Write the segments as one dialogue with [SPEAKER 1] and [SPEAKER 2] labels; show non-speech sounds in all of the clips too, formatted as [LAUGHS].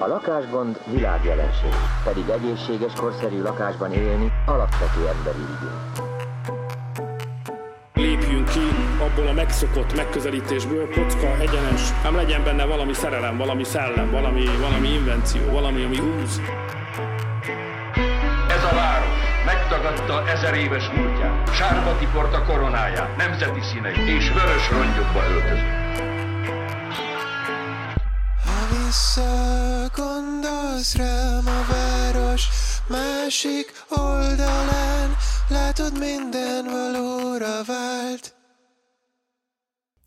[SPEAKER 1] A lakásgond világjelenség, pedig egészséges, korszerű lakásban élni alapvető emberi igény.
[SPEAKER 2] Lépjünk ki abból a megszokott megközelítésből, kocka, egyenes, ám legyen benne valami szerelem, valami szellem, valami, valami invenció, valami, ami húz.
[SPEAKER 3] Ez a város megtagadta ezer éves múltját, sárba tiporta koronáját, nemzeti színeit és vörös rongyokba öltözött.
[SPEAKER 4] Visszagondolsz rám a város másik oldalán, látod minden valóra vált.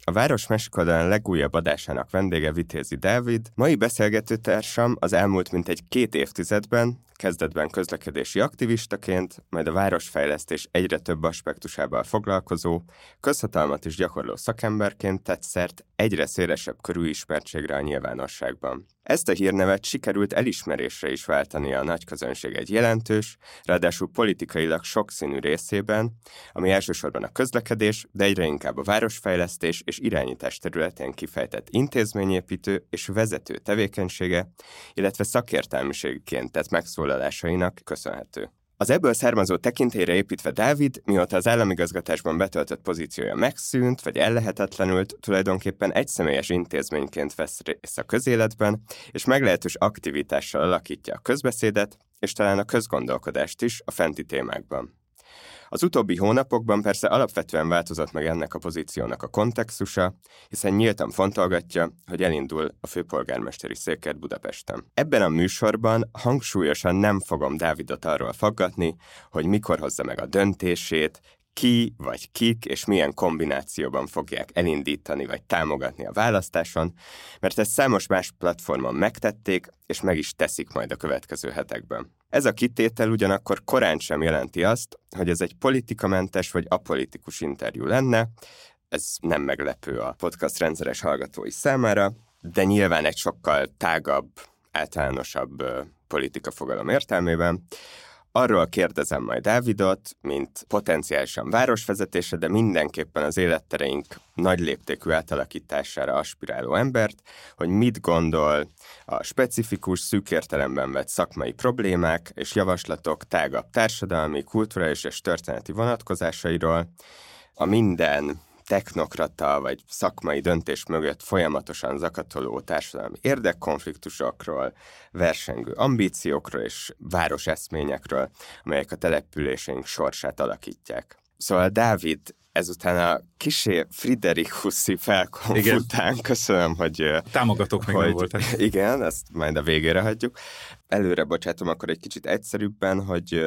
[SPEAKER 5] A Város Meskoldalán legújabb adásának vendége Vitézi Dávid, mai beszélgetőtársam az elmúlt mintegy két évtizedben, kezdetben közlekedési aktivistaként, majd a városfejlesztés egyre több aspektusával foglalkozó, közhatalmat is gyakorló szakemberként tett szert egyre szélesebb körű ismertségre a nyilvánosságban. Ezt a hírnevet sikerült elismerésre is váltani a nagy közönség egy jelentős, ráadásul politikailag sokszínű részében, ami elsősorban a közlekedés, de egyre inkább a városfejlesztés és irányítás területén kifejtett intézményépítő és vezető tevékenysége, illetve szakértelmiségként tett megszólalásainak köszönhető. Az ebből származó tekintélyre építve Dávid, mióta az államigazgatásban betöltött pozíciója megszűnt, vagy ellehetetlenült, tulajdonképpen egyszemélyes intézményként vesz részt a közéletben, és meglehetős aktivitással alakítja a közbeszédet, és talán a közgondolkodást is a fenti témákban. Az utóbbi hónapokban persze alapvetően változott meg ennek a pozíciónak a kontextusa, hiszen nyíltan fontolgatja, hogy elindul a főpolgármesteri széket Budapesten. Ebben a műsorban hangsúlyosan nem fogom Dávidot arról faggatni, hogy mikor hozza meg a döntését, ki vagy kik és milyen kombinációban fogják elindítani vagy támogatni a választáson, mert ezt számos más platformon megtették, és meg is teszik majd a következő hetekben. Ez a kitétel ugyanakkor korán sem jelenti azt, hogy ez egy politikamentes vagy apolitikus interjú lenne, ez nem meglepő a podcast rendszeres hallgatói számára, de nyilván egy sokkal tágabb, általánosabb politika fogalom értelmében. Arról kérdezem majd Dávidot, mint potenciálisan városvezetése, de mindenképpen az élettereink nagy léptékű átalakítására aspiráló embert, hogy mit gondol a specifikus, szűk értelemben vett szakmai problémák és javaslatok tágabb társadalmi, kulturális és történeti vonatkozásairól, a minden technokrata vagy szakmai döntés mögött folyamatosan zakatoló társadalmi érdekkonfliktusokról, versengő ambíciókról és városeszményekről, amelyek a településeink sorsát alakítják. Szóval Dávid ezután a kisé Fridericuszi felkom igen. után, [LAUGHS] köszönöm, hogy...
[SPEAKER 6] Támogatók meg hogy, voltak. [LAUGHS]
[SPEAKER 5] Igen, ezt majd a végére hagyjuk. Előre bocsátom akkor egy kicsit egyszerűbben, hogy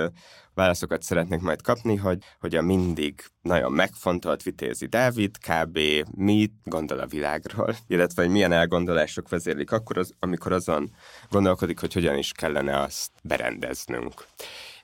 [SPEAKER 5] válaszokat szeretnék majd kapni, hogy, hogy a mindig nagyon megfontolt Vitézi Dávid kb. mit gondol a világról, [LAUGHS] illetve hogy milyen elgondolások vezérlik akkor, az, amikor azon gondolkodik, hogy hogyan is kellene azt berendeznünk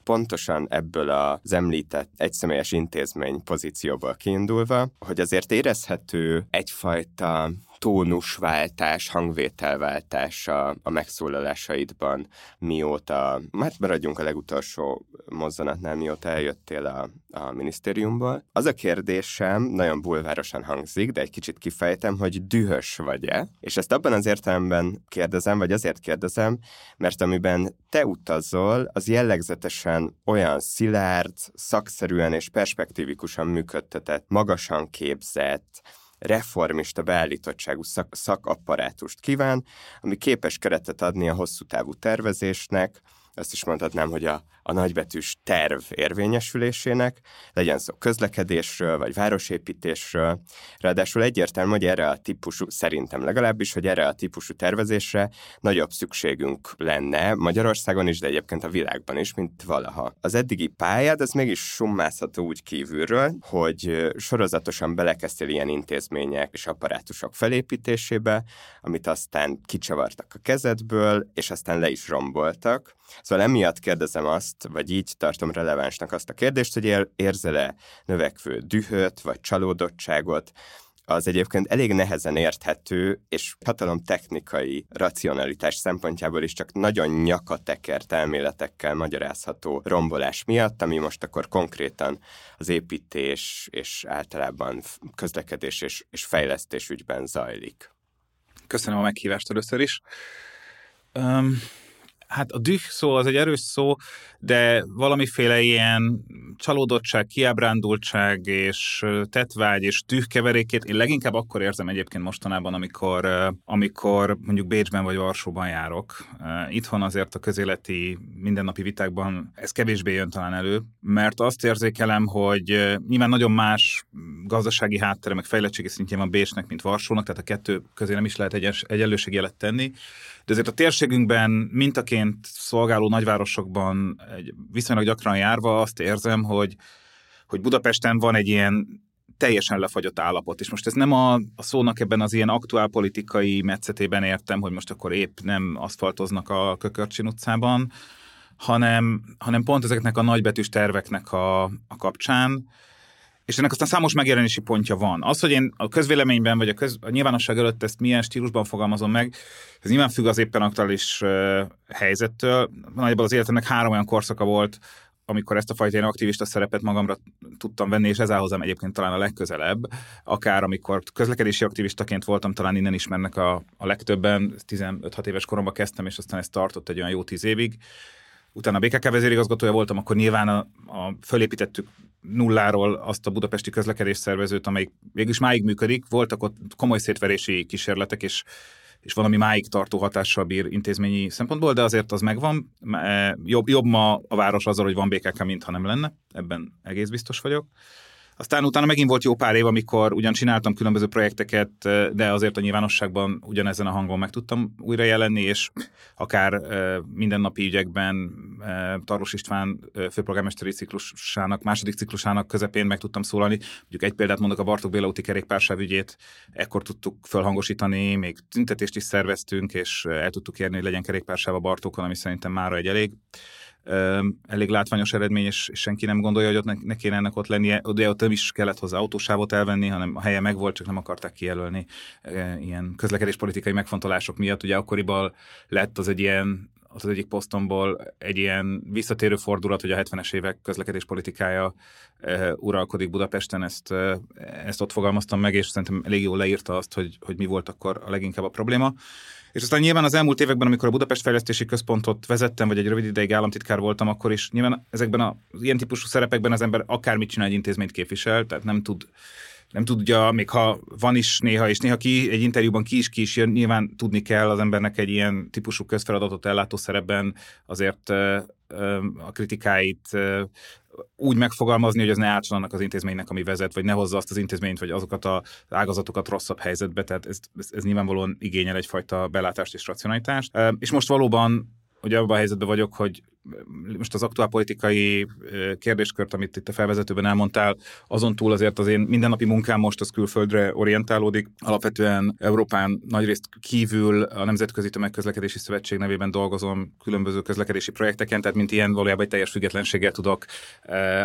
[SPEAKER 5] pontosan ebből az említett egyszemélyes intézmény pozícióból kiindulva, hogy azért érezhető egyfajta tónusváltás, hangvételváltás a, a megszólalásaidban, mióta, hát maradjunk a legutolsó mozzanatnál, mióta eljöttél a, a minisztériumból. Az a kérdésem nagyon bulvárosan hangzik, de egy kicsit kifejtem, hogy dühös vagy-e? És ezt abban az értelemben kérdezem, vagy azért kérdezem, mert amiben te utazol, az jellegzetesen olyan szilárd, szakszerűen és perspektívikusan működtetett, magasan képzett, reformista beállítottságú szak, szakapparátust kíván, ami képes keretet adni a hosszú távú tervezésnek, azt is mondhatnám, hogy a, a nagybetűs terv érvényesülésének, legyen szó közlekedésről, vagy városépítésről. Ráadásul egyértelmű, hogy erre a típusú, szerintem legalábbis, hogy erre a típusú tervezésre nagyobb szükségünk lenne Magyarországon is, de egyébként a világban is, mint valaha. Az eddigi pályád, az mégis summázható úgy kívülről, hogy sorozatosan belekezdtél ilyen intézmények és apparátusok felépítésébe, amit aztán kicsavartak a kezedből, és aztán le is romboltak. Szóval emiatt kérdezem azt, vagy így tartom relevánsnak azt a kérdést, hogy érzel-e növekvő dühöt, vagy csalódottságot, az egyébként elég nehezen érthető, és hatalom technikai racionalitás szempontjából is csak nagyon nyakatekert elméletekkel magyarázható rombolás miatt, ami most akkor konkrétan az építés és általában közlekedés és, és fejlesztés ügyben zajlik.
[SPEAKER 6] Köszönöm a meghívást először is. Um, hát a düh szó az egy erős szó, de valamiféle ilyen csalódottság, kiábrándultság és tetvágy és tűhkeverékét én leginkább akkor érzem egyébként mostanában, amikor, amikor mondjuk Bécsben vagy Varsóban járok. Itthon azért a közéleti mindennapi vitákban ez kevésbé jön talán elő, mert azt érzékelem, hogy nyilván nagyon más gazdasági háttere, meg fejlettségi szintjén van Bécsnek, mint Varsónak, tehát a kettő közé nem is lehet egy egyenlőségjelet tenni, de azért a térségünkben mintaként szolgáló nagyvárosokban egy viszonylag gyakran járva azt érzem, hogy, hogy Budapesten van egy ilyen teljesen lefagyott állapot. És most ez nem a, a szónak ebben az ilyen aktuál politikai metszetében értem, hogy most akkor épp nem aszfaltoznak a Kökörcsin utcában, hanem, hanem pont ezeknek a nagybetűs terveknek a, a kapcsán, és ennek aztán számos megjelenési pontja van. Az, hogy én a közvéleményben, vagy a, köz, a nyilvánosság előtt ezt milyen stílusban fogalmazom meg, ez nyilván függ az éppen aktuális uh, helyzettől. Nagyjából az életemnek három olyan korszaka volt, amikor ezt a fajta ilyen aktivista szerepet magamra tudtam venni, és ez áll egyébként talán a legközelebb, akár amikor közlekedési aktivistaként voltam, talán innen ismernek a, a legtöbben, 15-6 éves koromban kezdtem, és aztán ez tartott egy olyan jó tíz évig. Utána a BKK vezérigazgatója voltam, akkor nyilván a, a fölépítettük nulláról azt a budapesti közlekedés szervezőt, amelyik végülis máig működik. Voltak ott komoly szétverési kísérletek, és és valami máig tartó hatással bír intézményi szempontból, de azért az megvan. E, jobb, jobb ma a város azzal, hogy van BKK, mint ha nem lenne. Ebben egész biztos vagyok. Aztán utána megint volt jó pár év, amikor ugyan csináltam különböző projekteket, de azért a nyilvánosságban ugyanezen a hangon meg tudtam újra jelenni, és akár mindennapi ügyekben Taros István főpolgármesteri ciklusának, második ciklusának közepén meg tudtam szólalni. Mondjuk egy példát mondok, a Bartók Béla úti kerékpársáv ügyét, ekkor tudtuk fölhangosítani, még tüntetést is szerveztünk, és el tudtuk érni, hogy legyen kerékpársáv a Bartókon, ami szerintem mára egy elég elég látványos eredmény, és senki nem gondolja, hogy ott ne, ne kéne ennek ott lennie. De ott nem is kellett hozzá autósávot elvenni, hanem a helye megvolt, csak nem akarták kijelölni ilyen közlekedéspolitikai megfontolások miatt. Ugye akkoriban lett az egy ilyen az egyik posztomból egy ilyen visszatérő fordulat, hogy a 70-es évek közlekedéspolitikája e, uralkodik Budapesten, ezt, e, ezt ott fogalmaztam meg, és szerintem elég jól leírta azt, hogy, hogy mi volt akkor a leginkább a probléma. És aztán nyilván az elmúlt években, amikor a Budapest Fejlesztési Központot vezettem, vagy egy rövid ideig államtitkár voltam, akkor is nyilván ezekben az ilyen típusú szerepekben az ember akármit csinál, egy intézményt képvisel, tehát nem tud nem tudja, még ha van is néha, és néha ki egy interjúban ki is ki is jön, nyilván tudni kell az embernek egy ilyen típusú közfeladatot ellátó szerepben azért a kritikáit úgy megfogalmazni, hogy az ne átson annak az intézménynek, ami vezet, vagy ne hozza azt az intézményt, vagy azokat az ágazatokat rosszabb helyzetbe, tehát ez, ez, ez nyilvánvalóan igényel egyfajta belátást és racionalitást. És most valóban ugye abban a helyzetben vagyok, hogy most az aktuálpolitikai kérdéskört, amit itt a felvezetőben elmondtál, azon túl azért az én mindennapi munkám most az külföldre orientálódik. Alapvetően Európán nagyrészt kívül a Nemzetközi Tömegközlekedési Szövetség nevében dolgozom különböző közlekedési projekteken, tehát mint ilyen valójában egy teljes függetlenséggel tudok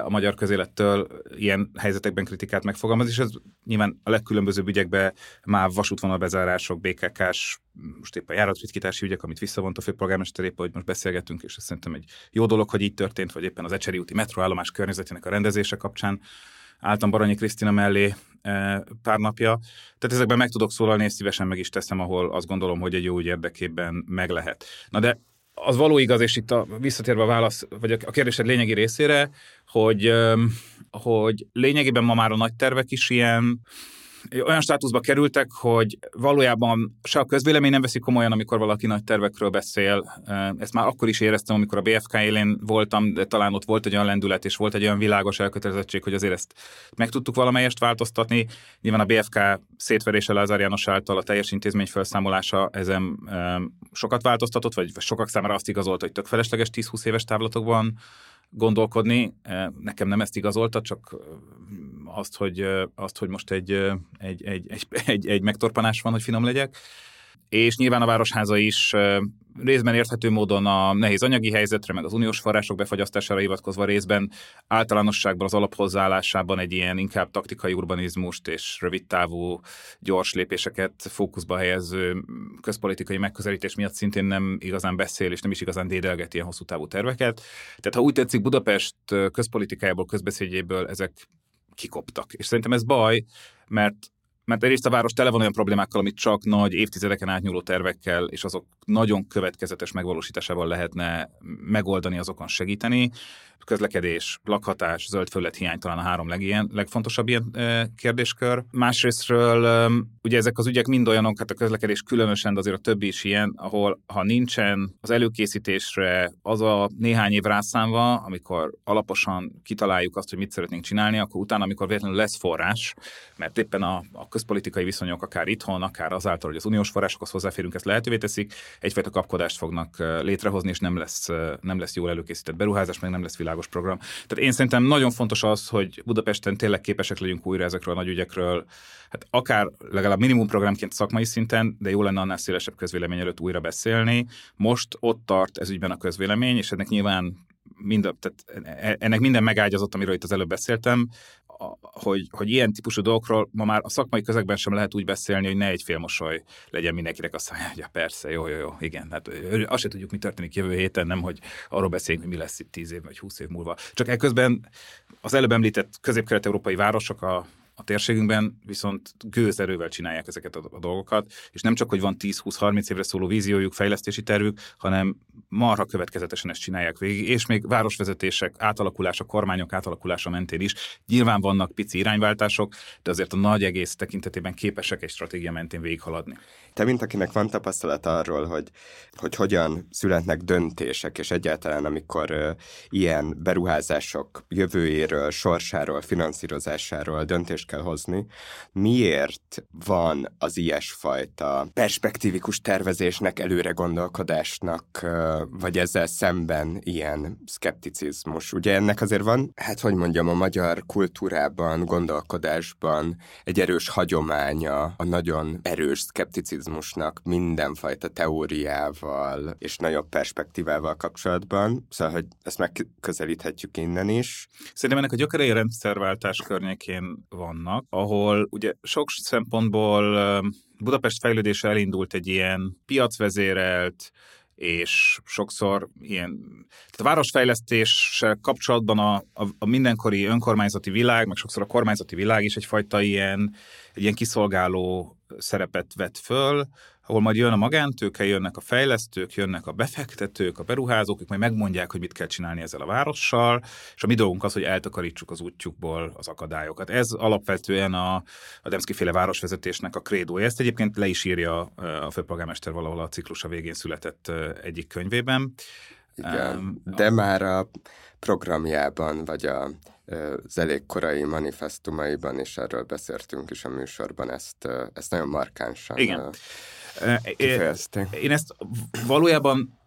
[SPEAKER 6] a magyar közélettől ilyen helyzetekben kritikát megfogalmazni, és ez nyilván a legkülönbözőbb ügyekben már vasútvonal bezárások, BKK-s, most éppen járatritkítási ügyek, amit visszavont a főpolgármester épp, hogy most beszélgetünk, és ez szerintem egy jó dolog, hogy így történt, vagy éppen az Ecseri úti metroállomás környezetének a rendezése kapcsán álltam Baranyi Krisztina mellé e, pár napja. Tehát ezekben meg tudok szólalni, és szívesen meg is teszem, ahol azt gondolom, hogy egy jó ügy érdekében meg lehet. Na de az való igaz, és itt a, visszatérve a válasz, vagy a kérdésed lényegi részére, hogy, hogy lényegében ma már a nagy tervek is ilyen, olyan státuszba kerültek, hogy valójában se a közvélemény nem veszik komolyan, amikor valaki nagy tervekről beszél. Ezt már akkor is éreztem, amikor a BFK élén voltam, de talán ott volt egy olyan lendület, és volt egy olyan világos elkötelezettség, hogy azért ezt meg tudtuk valamelyest változtatni. Nyilván a BFK szétverése Lázár János által a teljes intézmény felszámolása ezen sokat változtatott, vagy sokak számára azt igazolt, hogy tök felesleges 10-20 éves távlatokban gondolkodni. Nekem nem ezt igazolta, csak azt, hogy, azt, hogy most egy, egy, egy, egy, [LAUGHS] egy, egy megtorpanás van, hogy finom legyek. És nyilván a Városháza is részben érthető módon a nehéz anyagi helyzetre, meg az uniós források befagyasztására hivatkozva részben általánosságban az alaphozzáállásában egy ilyen inkább taktikai urbanizmust és rövidtávú gyors lépéseket fókuszba helyező közpolitikai megközelítés miatt szintén nem igazán beszél, és nem is igazán dédelget ilyen hosszú távú terveket. Tehát ha úgy tetszik, Budapest közpolitikájából, közbeszédjéből ezek kikoptak. És szerintem ez baj, mert mert egyrészt a város tele van olyan problémákkal, amit csak nagy évtizedeken átnyúló tervekkel, és azok nagyon következetes megvalósításával lehetne megoldani, azokon segíteni közlekedés, lakhatás, zöld hiány talán a három legilyen, legfontosabb ilyen e, kérdéskör. Másrésztről ugye ezek az ügyek mind olyanok, hát a közlekedés különösen, de azért a többi is ilyen, ahol ha nincsen az előkészítésre az a néhány év rászámva, amikor alaposan kitaláljuk azt, hogy mit szeretnénk csinálni, akkor utána, amikor véletlenül lesz forrás, mert éppen a, a közpolitikai viszonyok akár itthon, akár azáltal, hogy az uniós forrásokhoz hozzáférünk, ezt lehetővé teszik, egyfajta kapkodást fognak létrehozni, és nem lesz, nem lesz jól előkészített beruházás, meg nem lesz világ világos program. Tehát én szerintem nagyon fontos az, hogy Budapesten tényleg képesek legyünk újra ezekről a nagy ügyekről, hát akár legalább minimum programként szakmai szinten, de jó lenne annál szélesebb közvélemény előtt újra beszélni. Most ott tart ez ügyben a közvélemény, és ennek nyilván mind, tehát e, ennek minden megágyazott, amiről itt az előbb beszéltem, hogy, hogy ilyen típusú dolgokról ma már a szakmai közegben sem lehet úgy beszélni, hogy ne egy félmosoly legyen mindenkinek azt mondja, hogy ja, persze, jó, jó, jó, igen. Hát azt se tudjuk, mi történik jövő héten, nem, hogy arról beszéljünk, hogy mi lesz itt 10 év vagy 20 év múlva. Csak ekközben az előbb említett közép-kelet-európai városok, a, a térségünkben viszont gőzerővel csinálják ezeket a, a dolgokat, és nem csak, hogy van 10-20-30 évre szóló víziójuk, fejlesztési tervük, hanem marha következetesen ezt csinálják végig, és még városvezetések átalakulása, kormányok átalakulása mentén is. Nyilván vannak pici irányváltások, de azért a nagy egész tekintetében képesek egy stratégia mentén végighaladni.
[SPEAKER 5] Te, mint akinek van tapasztalat arról, hogy, hogy hogyan születnek döntések, és egyáltalán amikor uh, ilyen beruházások jövőjéről, sorsáról, finanszírozásáról döntést kell hozni, miért van az ilyesfajta perspektívikus tervezésnek, előre gondolkodásnak, vagy ezzel szemben ilyen szkepticizmus? Ugye ennek azért van, hát hogy mondjam, a magyar kultúrában, gondolkodásban egy erős hagyománya, a nagyon erős szkepticizmus marxizmusnak mindenfajta teóriával és nagyobb perspektívával kapcsolatban, szóval, hogy ezt megközelíthetjük innen is.
[SPEAKER 6] Szerintem ennek a gyökerei rendszerváltás környékén vannak, ahol ugye sok szempontból Budapest fejlődése elindult egy ilyen piacvezérelt, és sokszor ilyen, tehát a városfejlesztéssel kapcsolatban a, a, a mindenkori önkormányzati világ, meg sokszor a kormányzati világ is egyfajta ilyen, egy ilyen kiszolgáló szerepet vett föl, ahol majd jön a magántőke, jönnek a fejlesztők, jönnek a befektetők, a beruházók, ők majd megmondják, hogy mit kell csinálni ezzel a várossal, és a mi dolgunk az, hogy eltakarítsuk az útjukból az akadályokat. Ez alapvetően a, a Demszki féle városvezetésnek a krédója. Ezt egyébként le is írja a főpolgármester valahol a ciklusa végén született egyik könyvében.
[SPEAKER 5] Igen, de már a programjában, vagy a az elég korai manifestumaiban is erről beszéltünk is a műsorban, ezt, ezt nagyon markánsan
[SPEAKER 6] Igen.
[SPEAKER 5] Kifejezték.
[SPEAKER 6] Én ezt valójában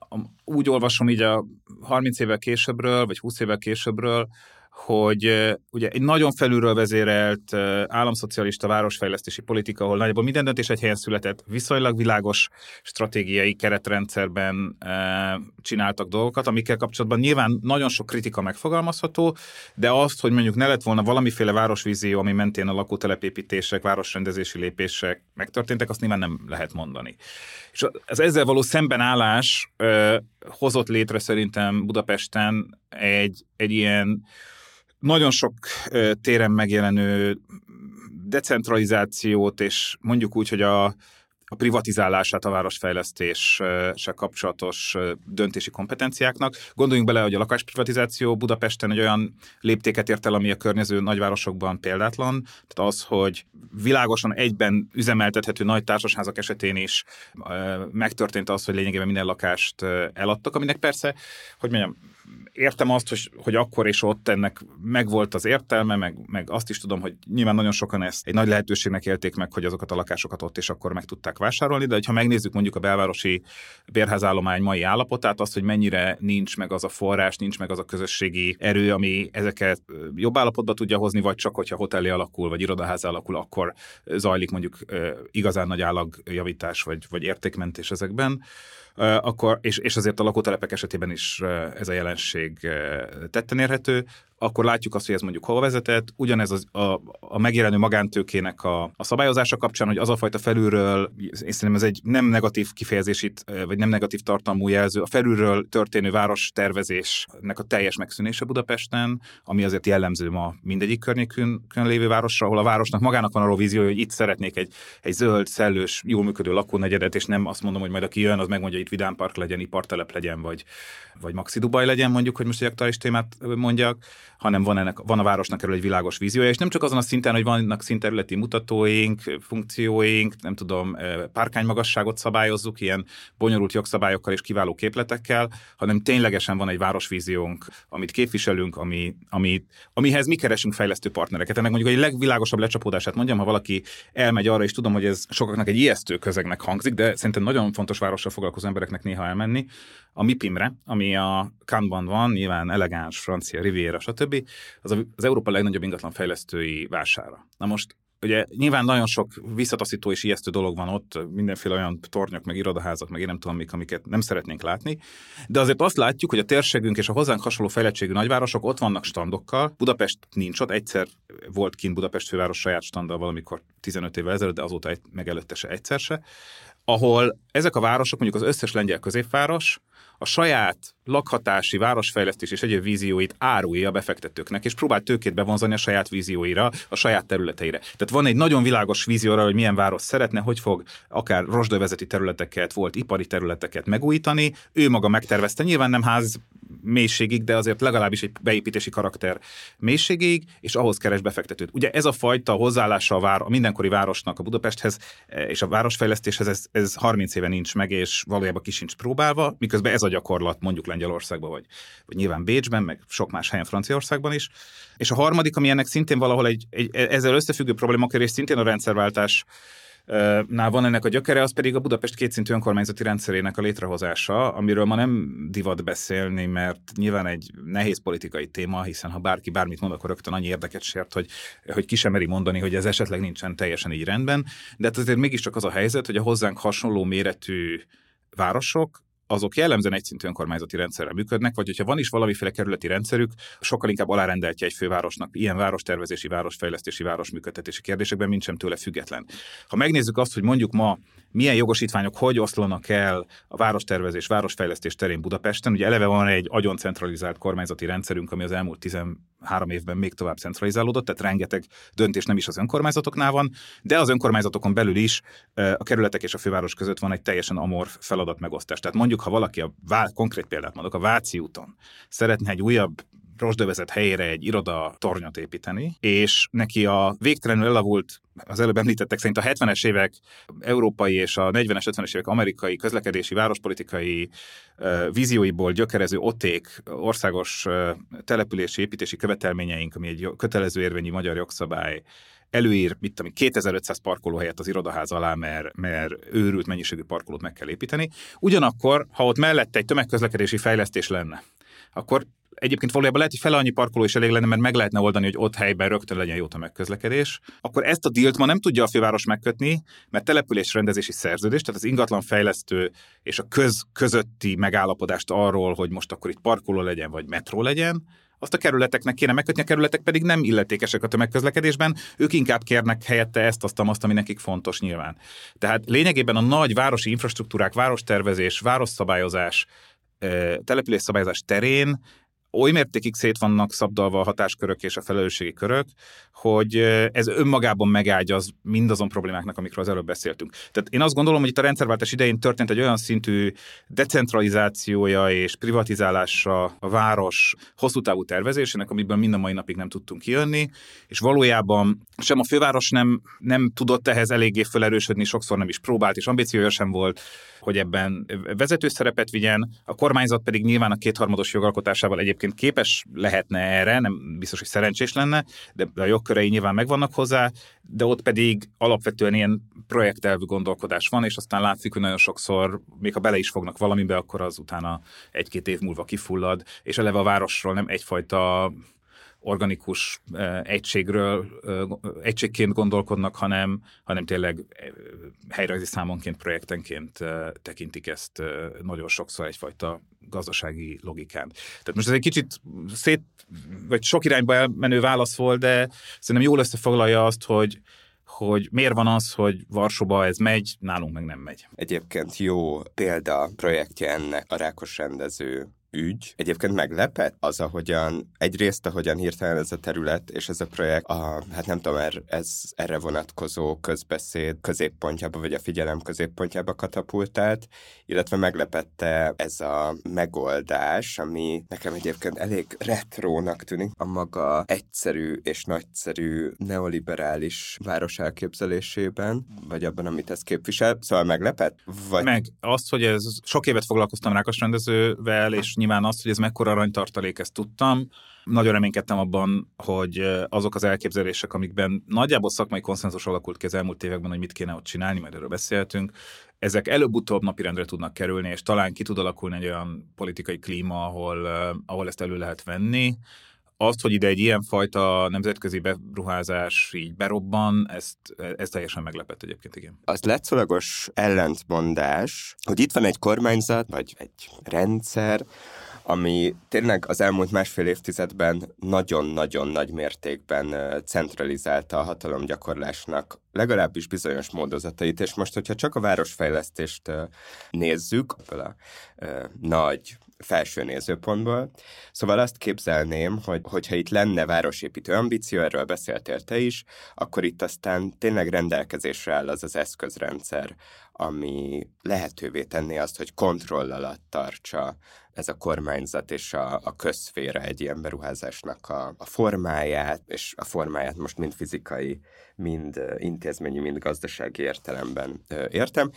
[SPEAKER 6] úgy olvasom így a 30 évvel későbbről, vagy 20 évvel későbbről, hogy ugye egy nagyon felülről vezérelt államszocialista városfejlesztési politika, ahol nagyjából minden döntés egy helyen született, viszonylag világos stratégiai keretrendszerben csináltak dolgokat, amikkel kapcsolatban nyilván nagyon sok kritika megfogalmazható, de azt, hogy mondjuk ne lett volna valamiféle városvízió, ami mentén a lakótelepépítések, városrendezési lépések megtörténtek, azt nyilván nem lehet mondani. És az ezzel való szembenállás hozott létre szerintem Budapesten egy, egy ilyen nagyon sok téren megjelenő decentralizációt, és mondjuk úgy, hogy a, a privatizálását a városfejlesztéssel kapcsolatos döntési kompetenciáknak. Gondoljunk bele, hogy a lakásprivatizáció Budapesten egy olyan léptéket ért el, ami a környező nagyvárosokban példátlan. Tehát az, hogy világosan egyben üzemeltethető nagy társasházak esetén is megtörtént az, hogy lényegében minden lakást eladtak, aminek persze, hogy mondjam, értem azt, hogy, hogy akkor és ott ennek megvolt az értelme, meg, meg azt is tudom, hogy nyilván nagyon sokan ezt egy nagy lehetőségnek élték meg, hogy azokat a lakásokat ott és akkor meg tudták vásárolni, de ha megnézzük mondjuk a belvárosi bérházállomány mai állapotát, azt, hogy mennyire nincs meg az a forrás, nincs meg az a közösségi erő, ami ezeket jobb állapotba tudja hozni, vagy csak hogyha hotelli alakul, vagy irodaház alakul, akkor zajlik mondjuk igazán nagy állagjavítás, vagy, vagy értékmentés ezekben akkor, és, és azért a lakótelepek esetében is ez a jelenség tetten érhető, akkor látjuk azt, hogy ez mondjuk hova vezetett. Ugyanez az, a, a megjelenő magántőkének a, a szabályozása kapcsán, hogy az a fajta felülről, én szerintem ez egy nem negatív kifejezésít, vagy nem negatív tartalmú jelző, a felülről történő város tervezésnek a teljes megszűnése Budapesten, ami azért jellemző ma mindegyik környékön lévő városra, ahol a városnak magának van arról vízió, hogy itt szeretnék egy, egy zöld, szellős, jól működő lakónegyedet, és nem azt mondom, hogy majd aki jön, az megmondja, hogy itt vidámpark legyen, ipartelep legyen, vagy, vagy Maxi Dubaj legyen, mondjuk, hogy most egy aktuális témát mondjak, hanem van, ennek, van a városnak erről egy világos víziója, és nem csak azon a szinten, hogy vannak szinterületi mutatóink, funkcióink, nem tudom, párkánymagasságot szabályozzuk, ilyen bonyolult jogszabályokkal és kiváló képletekkel, hanem ténylegesen van egy városvíziónk, amit képviselünk, ami, ami, amihez mi keresünk fejlesztő partnereket. Ennek mondjuk egy legvilágosabb lecsapódását mondjam, ha valaki elmegy arra, és tudom, hogy ez sokaknak egy ijesztő közegnek hangzik, de szerintem nagyon fontos várossal foglalkozó embereknek néha elmenni, a MIPIM-re, ami a Cannes-ban van, nyilván elegáns, francia, Riviera, stb., az az Európa legnagyobb ingatlan fejlesztői vására. Na most ugye nyilván nagyon sok visszataszító és ijesztő dolog van ott, mindenféle olyan tornyok, meg irodaházak, meg én nem tudom mik, amiket nem szeretnénk látni, de azért azt látjuk, hogy a térségünk és a hozzánk hasonló fejlettségű nagyvárosok ott vannak standokkal, Budapest nincs ott, egyszer volt kint Budapest főváros saját standal valamikor 15 évvel ezelőtt, de azóta egy, meg előtte se egyszer se, ahol ezek a városok, mondjuk az összes lengyel középváros, a saját lakhatási, városfejlesztés és egyéb vízióit árulja a befektetőknek, és próbál tőkét bevonzani a saját vízióira, a saját területeire. Tehát van egy nagyon világos vízióra, hogy milyen város szeretne, hogy fog akár rozsdövezeti területeket, volt ipari területeket megújítani. Ő maga megtervezte, nyilván nem ház mélységig, de azért legalábbis egy beépítési karakter mélységig, és ahhoz keres befektetőt. Ugye ez a fajta hozzáállása a, vár, a mindenkori városnak a Budapesthez eh, és a városfejlesztéshez, ez, ez 30 éve nincs meg, és valójában ki sincs próbálva, miközben ez a gyakorlat mondjuk Lengyelországban, vagy, vagy nyilván Bécsben, meg sok más helyen Franciaországban is. És a harmadik, ami ennek szintén valahol egy, egy ezzel összefüggő problémakör, és szintén a rendszerváltás nál van ennek a gyökere, az pedig a Budapest kétszintű önkormányzati rendszerének a létrehozása, amiről ma nem divat beszélni, mert nyilván egy nehéz politikai téma, hiszen ha bárki bármit mond, akkor rögtön annyi érdeket sért, hogy, hogy ki sem meri mondani, hogy ez esetleg nincsen teljesen így rendben. De hát azért mégiscsak az a helyzet, hogy a hozzánk hasonló méretű városok azok jellemzően egyszintű önkormányzati rendszerrel működnek, vagy hogyha van is valamiféle kerületi rendszerük, sokkal inkább alárendeltje egy fővárosnak ilyen várostervezési, városfejlesztési, városműködtetési kérdésekben, mint sem tőle független. Ha megnézzük azt, hogy mondjuk ma milyen jogosítványok hogy oszlanak el a várostervezés, városfejlesztés terén Budapesten, ugye eleve van egy agyon centralizált kormányzati rendszerünk, ami az elmúlt 13 évben még tovább centralizálódott, tehát rengeteg döntés nem is az önkormányzatoknál van, de az önkormányzatokon belül is a kerületek és a főváros között van egy teljesen amorf feladat megosztás. Tehát mondjuk, ha valaki a vá- konkrét példát mondok, a Váci úton szeretne egy újabb rozsdövezet helyére egy iroda tornyot építeni, és neki a végtelenül elavult, az előbb említettek szerint a 70-es évek európai és a 40-es, 50-es évek amerikai közlekedési, várospolitikai uh, vízióiból gyökerező oték országos uh, települési építési követelményeink, ami egy kötelező érvényi magyar jogszabály, előír, mit tudom, 2500 parkolóhelyet az irodaház alá, mert, mert őrült mennyiségű parkolót meg kell építeni. Ugyanakkor, ha ott mellette egy tömegközlekedési fejlesztés lenne, akkor egyébként valójában lehet, hogy fele annyi parkoló is elég lenne, mert meg lehetne oldani, hogy ott helyben rögtön legyen jó tömegközlekedés. Akkor ezt a dílt ma nem tudja a főváros megkötni, mert település rendezési szerződés, tehát az ingatlan fejlesztő és a köz közötti megállapodást arról, hogy most akkor itt parkoló legyen, vagy metró legyen, azt a kerületeknek kéne megkötni, a kerületek pedig nem illetékesek a tömegközlekedésben, ők inkább kérnek helyette ezt, azt, azt, ami nekik fontos nyilván. Tehát lényegében a nagy városi infrastruktúrák, várostervezés, városszabályozás, településszabályozás terén oly mértékig szét vannak szabdalva a hatáskörök és a felelősségi körök, hogy ez önmagában megágyaz mindazon problémáknak, amikről az előbb beszéltünk. Tehát én azt gondolom, hogy itt a rendszerváltás idején történt egy olyan szintű decentralizációja és privatizálása a város hosszú távú tervezésének, amiből mind a mai napig nem tudtunk kijönni, és valójában sem a főváros nem, nem tudott ehhez eléggé felerősödni, sokszor nem is próbált, és ambíciója sem volt, hogy ebben vezető szerepet vigyen, a kormányzat pedig nyilván a kétharmados jogalkotásával egyébként képes lehetne erre, nem biztos, hogy szerencsés lenne, de a jogkörei nyilván megvannak hozzá, de ott pedig alapvetően ilyen projektelvű gondolkodás van, és aztán látszik, hogy nagyon sokszor, még ha bele is fognak valamibe, akkor az utána egy-két év múlva kifullad, és eleve a városról nem egyfajta organikus egységről, egységként gondolkodnak, hanem, hanem tényleg helyrajzi számonként, projektenként tekintik ezt nagyon sokszor egyfajta gazdasági logikán. Tehát most ez egy kicsit szét, vagy sok irányba elmenő válasz volt, de szerintem jól összefoglalja azt, hogy hogy miért van az, hogy Varsóba ez megy, nálunk meg nem megy.
[SPEAKER 5] Egyébként jó példa projektje ennek a rákos rendező ügy. Egyébként meglepett az, ahogyan egyrészt, ahogyan hirtelen ez a terület és ez a projekt, a, hát nem tudom, er, ez erre vonatkozó közbeszéd középpontjába, vagy a figyelem középpontjába katapultált, illetve meglepette ez a megoldás, ami nekem egyébként elég retrónak tűnik, a maga egyszerű és nagyszerű neoliberális város elképzelésében, vagy abban, amit ez képvisel. Szóval meglepett?
[SPEAKER 6] Vagy... Meg azt, hogy ez sok évet foglalkoztam Rákos rendezővel, és nyilván azt, hogy ez mekkora aranytartalék, ezt tudtam. Nagyon reménykedtem abban, hogy azok az elképzelések, amikben nagyjából szakmai konszenzus alakult ki az elmúlt években, hogy mit kéne ott csinálni, majd erről beszéltünk, ezek előbb-utóbb napirendre tudnak kerülni, és talán ki tud alakulni egy olyan politikai klíma, ahol, ahol ezt elő lehet venni azt, hogy ide egy ilyenfajta nemzetközi beruházás így berobban, ezt, ez teljesen meglepett egyébként, igen.
[SPEAKER 5] Az letszolagos ellentmondás, hogy itt van egy kormányzat, vagy egy rendszer, ami tényleg az elmúlt másfél évtizedben nagyon-nagyon nagy mértékben centralizálta a hatalomgyakorlásnak legalábbis bizonyos módozatait, és most, hogyha csak a városfejlesztést nézzük, a nagy felső nézőpontból. Szóval azt képzelném, hogy hogyha itt lenne városépítő ambíció, erről beszéltél te is, akkor itt aztán tényleg rendelkezésre áll az az eszközrendszer, ami lehetővé tenni azt, hogy kontroll alatt tartsa ez a kormányzat és a, a közszféra egy ilyen beruházásnak a, a formáját, és a formáját most mind fizikai, mind intézményi, mind gazdasági értelemben értem.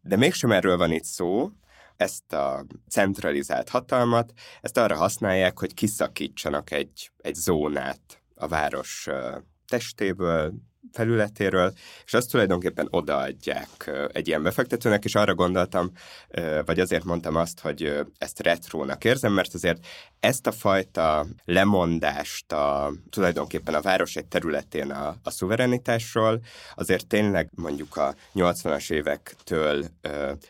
[SPEAKER 5] De mégsem erről van itt szó, ezt a centralizált hatalmat, ezt arra használják, hogy kiszakítsanak egy, egy zónát a város testéből, felületéről, és azt tulajdonképpen odaadják egy ilyen befektetőnek, és arra gondoltam, vagy azért mondtam azt, hogy ezt retrónak érzem, mert azért ezt a fajta lemondást a, tulajdonképpen a város egy területén a, a szuverenitásról, azért tényleg mondjuk a 80-as évektől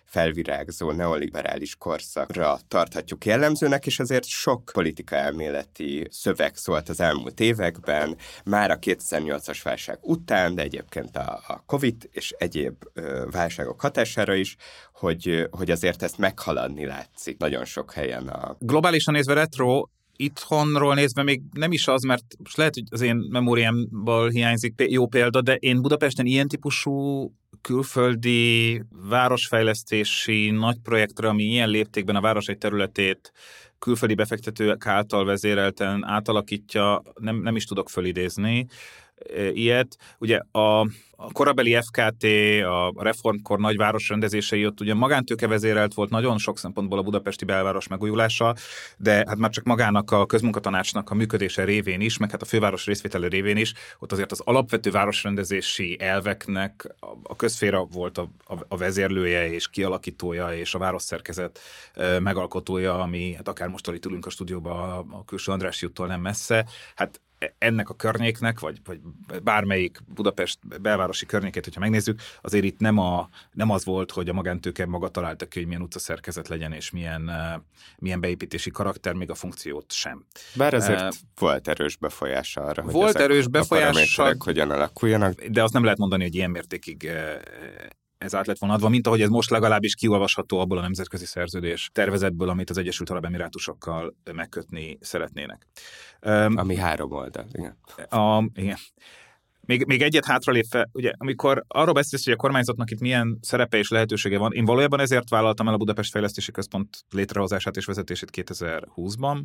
[SPEAKER 5] felvirágzó neoliberális korszakra tarthatjuk jellemzőnek, és azért sok politika elméleti szöveg szólt az elmúlt években, már a 2008-as válság után, de egyébként a, a COVID és egyéb ö, válságok hatására is, hogy, hogy azért ezt meghaladni látszik nagyon sok helyen. A...
[SPEAKER 6] Globálisan nézve retro, itthonról nézve még nem is az, mert most lehet, hogy az én memóriámból hiányzik jó példa, de én Budapesten ilyen típusú külföldi városfejlesztési nagy projektre, ami ilyen léptékben a város egy területét külföldi befektetők által vezérelten átalakítja, nem, nem is tudok fölidézni ilyet. Ugye a, a korabeli FKT, a reformkor nagyváros rendezései ott ugye magántőke vezérelt volt nagyon sok szempontból a budapesti belváros megújulása, de hát már csak magának a közmunkatanácsnak a működése révén is, meg hát a főváros részvétele révén is, ott azért az alapvető városrendezési elveknek a közféra volt a, a, a vezérlője és kialakítója és a városszerkezet megalkotója, ami hát akár most itt ülünk a stúdióban a, külső András juttól nem messze, hát ennek a környéknek, vagy, vagy bármelyik Budapest belvárosi környékét, hogyha megnézzük, azért itt nem, a, nem az volt, hogy a magántőke maga találta ki, hogy milyen utcaszerkezet legyen, és milyen, uh, milyen beépítési karakter, még a funkciót sem.
[SPEAKER 5] Bár azért uh, volt erős befolyása arra,
[SPEAKER 6] hogy volt erős befolyása,
[SPEAKER 5] hogyan alakuljanak.
[SPEAKER 6] De azt nem lehet mondani, hogy ilyen mértékig uh, ez át lett volna adva, mint ahogy ez most legalábbis kiolvasható abból a nemzetközi szerződés tervezetből, amit az Egyesült Arab Emirátusokkal megkötni szeretnének.
[SPEAKER 5] Ami három oldal, igen.
[SPEAKER 6] A, igen. Még, még egyet hátralépve, ugye, amikor arról beszélsz, hogy a kormányzatnak itt milyen szerepe és lehetősége van, én valójában ezért vállaltam el a Budapest Fejlesztési Központ létrehozását és vezetését 2020-ban,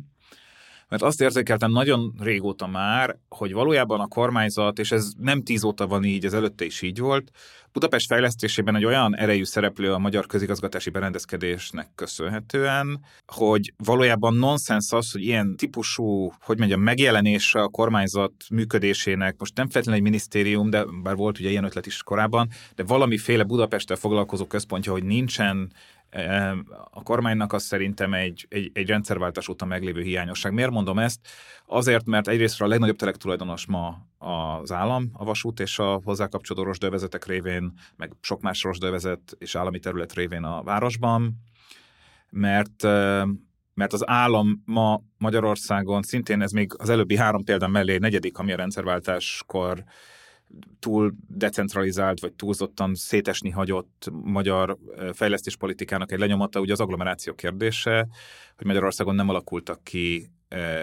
[SPEAKER 6] mert azt érzékeltem nagyon régóta már, hogy valójában a kormányzat, és ez nem tíz óta van így, ez előtte is így volt, Budapest fejlesztésében egy olyan erejű szereplő a magyar közigazgatási berendezkedésnek köszönhetően, hogy valójában nonsens az, hogy ilyen típusú, hogy mondjam, megjelenése a kormányzat működésének, most nem feltétlenül egy minisztérium, de bár volt ugye ilyen ötlet is korábban, de valamiféle Budapesttel foglalkozó központja, hogy nincsen a kormánynak az szerintem egy, egy, egy rendszerváltás óta meglévő hiányosság. Miért mondom ezt? Azért, mert egyrészt a legnagyobb tulajdonos ma az állam, a vasút és a hozzá kapcsolódó rosdövezetek révén, meg sok más rosdövezet és állami terület révén a városban, mert mert az állam ma Magyarországon szintén ez még az előbbi három példa mellé negyedik, ami a rendszerváltáskor túl decentralizált, vagy túlzottan szétesni hagyott magyar fejlesztéspolitikának egy lenyomata, ugye az agglomeráció kérdése, hogy Magyarországon nem alakultak ki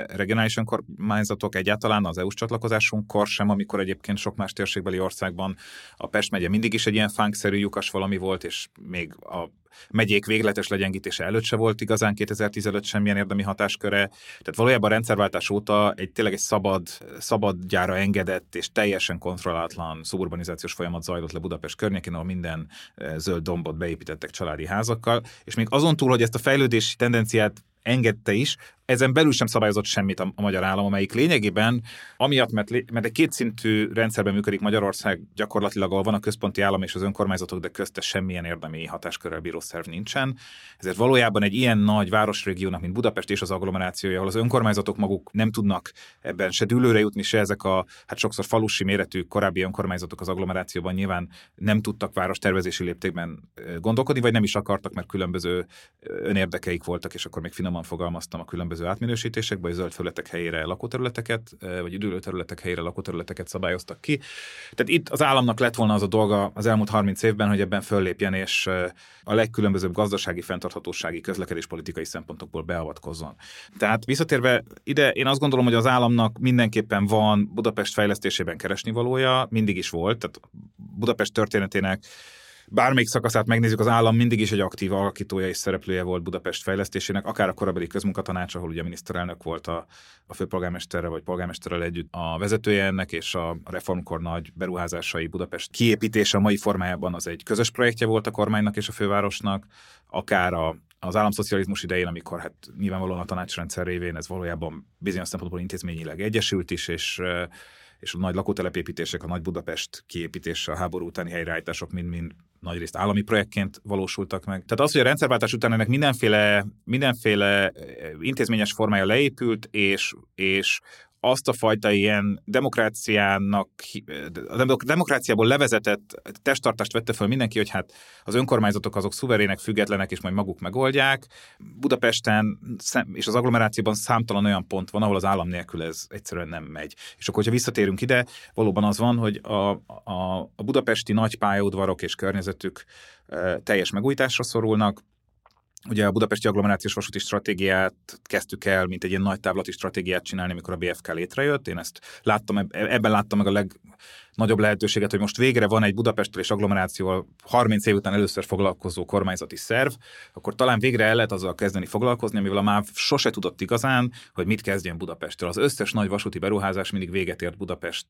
[SPEAKER 6] regionális önkormányzatok egyáltalán az EU-s csatlakozásunkkor sem, amikor egyébként sok más térségbeli országban a Pest megye mindig is egy ilyen fánkszerű lyukas valami volt, és még a megyék végletes legyengítése előtt se volt igazán 2015 semmilyen érdemi hatásköre. Tehát valójában a rendszerváltás óta egy tényleg egy szabad, szabad gyára engedett és teljesen kontrollálatlan szuburbanizációs folyamat zajlott le Budapest környékén, ahol minden zöld dombot beépítettek családi házakkal, és még azon túl, hogy ezt a fejlődési tendenciát engedte is, ezen belül sem szabályozott semmit a, a magyar állam, amelyik lényegében, amiatt, mert, mert egy kétszintű rendszerben működik Magyarország gyakorlatilag, ahol van a központi állam és az önkormányzatok, de közte semmilyen érdemi hatáskörrel bíró szerv nincsen. Ezért valójában egy ilyen nagy városrégiónak, mint Budapest és az agglomerációja, ahol az önkormányzatok maguk nem tudnak ebben se dűlőre jutni, se ezek a hát sokszor falusi méretű korábbi önkormányzatok az agglomerációban nyilván nem tudtak város tervezési léptékben gondolkodni, vagy nem is akartak, mert különböző önérdekeik voltak, és akkor még finoman fogalmaztam a különböző különböző átminősítésekbe, vagy zöld felületek helyére lakóterületeket, vagy üdülőterületek helyére lakóterületeket szabályoztak ki. Tehát itt az államnak lett volna az a dolga az elmúlt 30 évben, hogy ebben föllépjen, és a legkülönbözőbb gazdasági, fenntarthatósági, közlekedéspolitikai szempontokból beavatkozzon. Tehát visszatérve ide, én azt gondolom, hogy az államnak mindenképpen van Budapest fejlesztésében keresni valója, mindig is volt, tehát Budapest történetének bármelyik szakaszát megnézzük, az állam mindig is egy aktív alakítója és szereplője volt Budapest fejlesztésének, akár a korabeli közmunkatanács, ahol ugye a miniszterelnök volt a, a főpolgármesterre vagy polgármesterrel együtt a vezetője ennek, és a reformkor nagy beruházásai Budapest kiépítése a mai formájában az egy közös projektje volt a kormánynak és a fővárosnak, akár a, az államszocializmus idején, amikor hát nyilvánvalóan a tanácsrendszer révén ez valójában bizonyos szempontból intézményileg egyesült is, és és a nagy lakótelepépítések, a nagy Budapest kiépítése, a háború utáni helyreállítások mind-mind nagyrészt állami projektként valósultak meg. Tehát az, hogy a rendszerváltás után ennek mindenféle, mindenféle eh, intézményes formája leépült, és, és azt a fajta ilyen demokráciának, a demokráciából levezetett testtartást vette föl mindenki, hogy hát az önkormányzatok azok szuverének, függetlenek, és majd maguk megoldják. Budapesten és az agglomerációban számtalan olyan pont van, ahol az állam nélkül ez egyszerűen nem megy. És akkor, hogyha visszatérünk ide, valóban az van, hogy a, a, a budapesti nagy pályaudvarok és környezetük teljes megújításra szorulnak, Ugye a Budapesti Agglomerációs Vasúti Stratégiát kezdtük el, mint egy ilyen nagy távlati stratégiát csinálni, amikor a BFK létrejött. Én ezt láttam, ebben láttam meg a leg, nagyobb lehetőséget, hogy most végre van egy Budapesttel és agglomerációval 30 év után először foglalkozó kormányzati szerv, akkor talán végre el lehet azzal kezdeni foglalkozni, amivel a MÁV sose tudott igazán, hogy mit kezdjen Budapestről. Az összes nagy vasúti beruházás mindig véget ért Budapest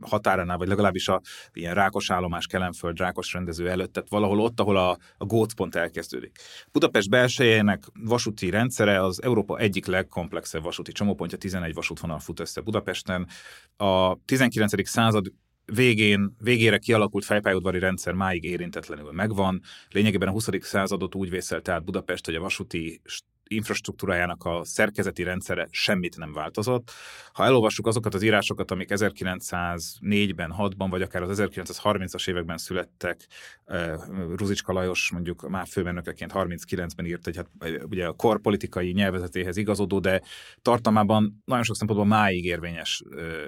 [SPEAKER 6] határánál, vagy legalábbis a ilyen rákos állomás, Kelenföld, rákos rendező előtt, tehát valahol ott, ahol a, a gócpont elkezdődik. Budapest belsejének vasúti rendszere az Európa egyik legkomplexebb vasúti csomópontja, 11 vasútvonal fut össze Budapesten. A 19. század végén, végére kialakult fejpályaudvari rendszer máig érintetlenül megvan. Lényegében a 20. századot úgy vészelt át Budapest, hogy a vasúti infrastruktúrájának a szerkezeti rendszere semmit nem változott. Ha elolvassuk azokat az írásokat, amik 1904-ben, 6-ban, vagy akár az 1930-as években születtek, Ruzicska Lajos mondjuk már főmérnökeként 39-ben írt egy, hát ugye a kor politikai nyelvezetéhez igazodó, de tartalmában nagyon sok szempontból máig érvényes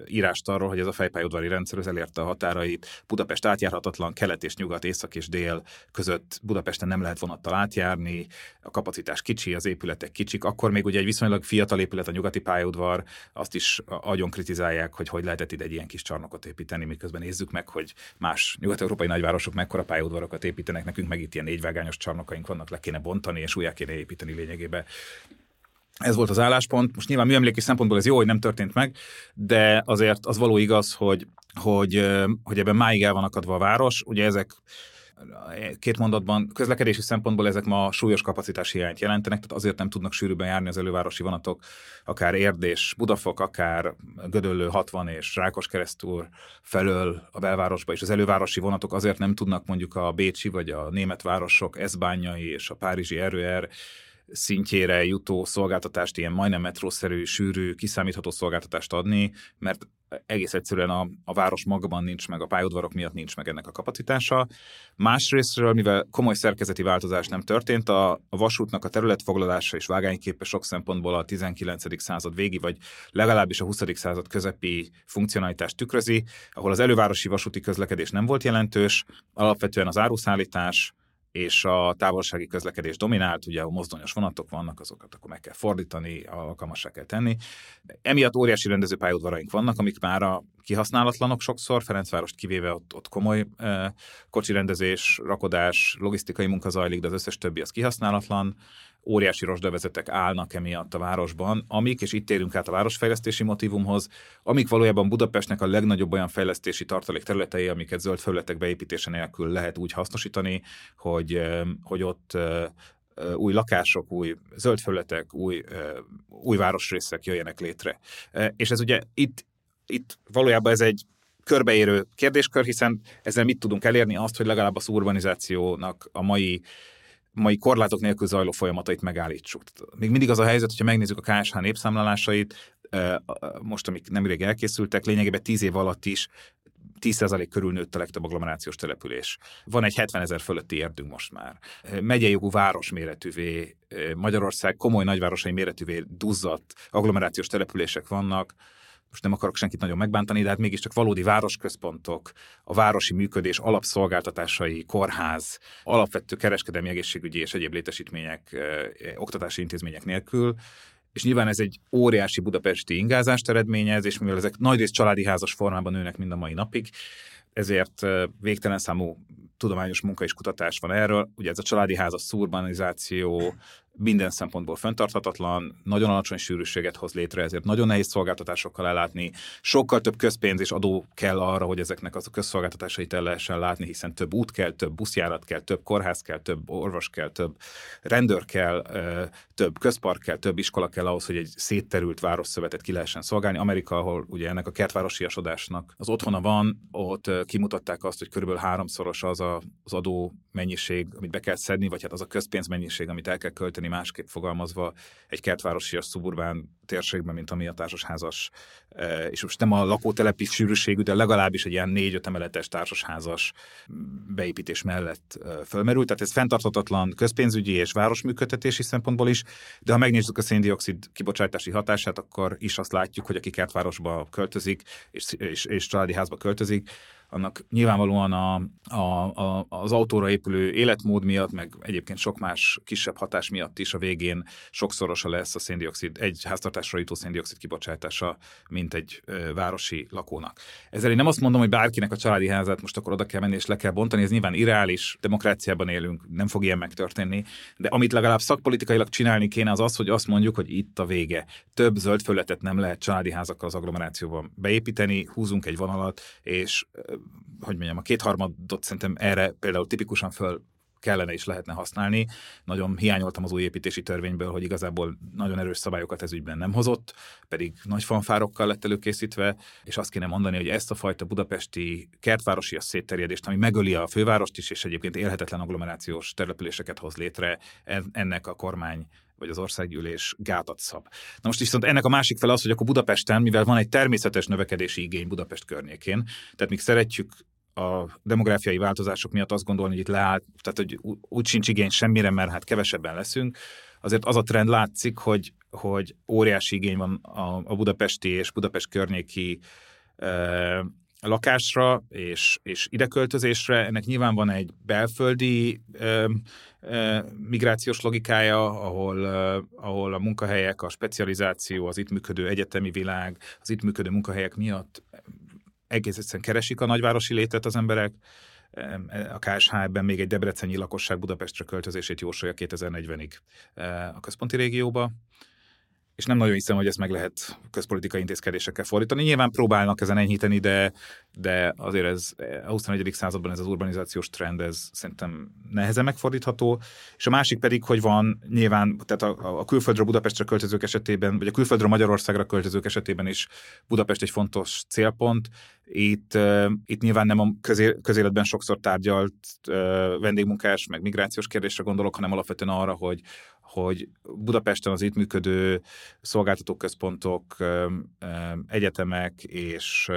[SPEAKER 6] írást arról, hogy ez a fejpályaudvari rendszer az elérte a határait. Budapest átjárhatatlan, kelet és nyugat, észak és dél között Budapesten nem lehet vonattal átjárni, a kapacitás kicsi, az épület épületek kicsik, akkor még ugye egy viszonylag fiatal épület, a nyugati pályaudvar, azt is agyon kritizálják, hogy hogy lehetett ide egy ilyen kis csarnokot építeni, miközben nézzük meg, hogy más nyugat-európai nagyvárosok mekkora pályaudvarokat építenek, nekünk meg itt ilyen négyvágányos csarnokaink vannak, le kéne bontani, és újra kéne építeni lényegében ez volt az álláspont. Most nyilván műemléki szempontból ez jó, hogy nem történt meg, de azért az való igaz, hogy, hogy, hogy ebben máig el van akadva a város. Ugye ezek két mondatban közlekedési szempontból ezek ma súlyos kapacitás hiányt jelentenek, tehát azért nem tudnak sűrűben járni az elővárosi vonatok, akár Érdés, Budafok, akár Gödöllő 60 és Rákos keresztúr felől a belvárosba, és az elővárosi vonatok azért nem tudnak mondjuk a bécsi vagy a német városok, Eszbányai és a párizsi erőer szintjére jutó szolgáltatást, ilyen majdnem metrószerű, sűrű, kiszámítható szolgáltatást adni, mert egész egyszerűen a, a város magában nincs meg, a pályaudvarok miatt nincs meg ennek a kapacitása. Másrésztről, mivel komoly szerkezeti változás nem történt, a, a vasútnak a területfoglalása és vágányképe sok szempontból a 19. század végi, vagy legalábbis a 20. század közepi funkcionalitást tükrözi, ahol az elővárosi vasúti közlekedés nem volt jelentős, alapvetően az áruszállítás, és a távolsági közlekedés dominált, ugye a mozdonyos vonatok vannak, azokat akkor meg kell fordítani, alkalmassá kell tenni. Emiatt óriási rendezőpályaudvaraink vannak, amik már a kihasználatlanok sokszor, Ferencvárost kivéve ott, ott komoly eh, kocsirendezés, rakodás, logisztikai munka zajlik, de az összes többi az kihasználatlan óriási rozsdavezetek állnak emiatt a városban, amik, és itt térünk át a városfejlesztési motivumhoz, amik valójában Budapestnek a legnagyobb olyan fejlesztési tartalék területei, amiket zöld felületek beépítése nélkül lehet úgy hasznosítani, hogy, hogy ott új lakások, új zöld felületek, új, új városrészek jöjjenek létre. És ez ugye itt, itt valójában ez egy körbeérő kérdéskör, hiszen ezzel mit tudunk elérni? Azt, hogy legalább az urbanizációnak a mai mai korlátok nélkül zajló folyamatait megállítsuk. Még mindig az a helyzet, hogyha megnézzük a KSH népszámlálásait, most, amik nemrég elkészültek, lényegében 10 év alatt is 10% körül nőtt a legtöbb agglomerációs település. Van egy 70 ezer fölötti érdünk most már. Megyei jogú város méretűvé, Magyarország komoly nagyvárosai méretűvé duzzadt agglomerációs települések vannak, most nem akarok senkit nagyon megbántani, de hát mégiscsak valódi városközpontok, a városi működés alapszolgáltatásai, kórház, alapvető kereskedelmi egészségügyi és egyéb létesítmények, oktatási intézmények nélkül, és nyilván ez egy óriási budapesti ingázást eredményez, és mivel ezek nagyrészt családi házas formában nőnek mind a mai napig, ezért végtelen számú tudományos munka és kutatás van erről. Ugye ez a családi házas szurbanizáció, minden szempontból fenntarthatatlan, nagyon alacsony sűrűséget hoz létre, ezért nagyon nehéz szolgáltatásokkal ellátni. Sokkal több közpénz és adó kell arra, hogy ezeknek az a közszolgáltatásait el lehessen látni, hiszen több út kell, több buszjárat kell, több kórház kell, több orvos kell, több rendőr kell, több közpark kell, több iskola kell ahhoz, hogy egy szétterült városszövetet ki lehessen szolgálni. Amerika, ahol ugye ennek a kertvárosiasodásnak az otthona van, ott kimutatták azt, hogy körülbelül háromszoros az a, az adó mennyiség, amit be kell szedni, vagy hát az a közpénz mennyiség, amit el kell költeni másképp fogalmazva egy kertvárosi a szuburbán térségben, mint ami a társasházas, e, és most nem a lakótelepi sűrűségű, de legalábbis egy ilyen négy-öt emeletes társasházas beépítés mellett e, fölmerült. Tehát ez fenntarthatatlan közpénzügyi és városműködtetési szempontból is, de ha megnézzük a széndiokszid kibocsátási hatását, akkor is azt látjuk, hogy aki kertvárosba költözik, és, és, és családi házba költözik, annak nyilvánvalóan a, a, a, az autóra épülő életmód miatt, meg egyébként sok más kisebb hatás miatt is a végén sokszorosa lesz a széndiokszid, egy háztartásra jutó széndiokszid kibocsátása, mint egy ö, városi lakónak. Ezzel én nem azt mondom, hogy bárkinek a családi házát most akkor oda kell menni és le kell bontani, ez nyilván irreális, demokráciában élünk, nem fog ilyen megtörténni, de amit legalább szakpolitikailag csinálni kéne, az az, hogy azt mondjuk, hogy itt a vége. Több zöld fölletet nem lehet családi házakkal az agglomerációban beépíteni, húzunk egy vonalat, és hogy mondjam, a kétharmadot szerintem erre például tipikusan föl kellene és lehetne használni. Nagyon hiányoltam az új építési törvényből, hogy igazából nagyon erős szabályokat ez ügyben nem hozott, pedig nagy fanfárokkal lett előkészítve, és azt kéne mondani, hogy ezt a fajta budapesti kertvárosi a szétterjedést, ami megöli a fővárost is, és egyébként élhetetlen agglomerációs településeket hoz létre, ennek a kormány vagy az országgyűlés gátat szab. Na most viszont ennek a másik fel az, hogy akkor Budapesten, mivel van egy természetes növekedési igény Budapest környékén, tehát még szeretjük a demográfiai változások miatt azt gondolni, hogy itt leállt, tehát hogy úgy sincs igény semmire, mert hát kevesebben leszünk, azért az a trend látszik, hogy, hogy óriási igény van a, a budapesti és Budapest környéki lakásra és, és ideköltözésre. Ennek nyilván van egy belföldi e, e, migrációs logikája, ahol, e, ahol a munkahelyek, a specializáció, az itt működő egyetemi világ, az itt működő munkahelyek miatt egész egyszerűen keresik a nagyvárosi létet az emberek, a KSH ebben még egy debreceni lakosság Budapestre költözését jósolja 2040-ig eh, a központi régióba és nem nagyon hiszem, hogy ezt meg lehet közpolitikai intézkedésekkel fordítani. Nyilván próbálnak ezen enyhíteni, de, de azért ez a 21. században ez az urbanizációs trend, ez szerintem nehezen megfordítható. És a másik pedig, hogy van nyilván, tehát a, a külföldről Budapestre költözők esetében, vagy a külföldről Magyarországra költözők esetében is Budapest egy fontos célpont. Itt, uh, itt nyilván nem a közé, közéletben sokszor tárgyalt uh, vendégmunkás, meg migrációs kérdésre gondolok, hanem alapvetően arra, hogy hogy Budapesten az itt működő szolgáltatóközpontok, egyetemek és,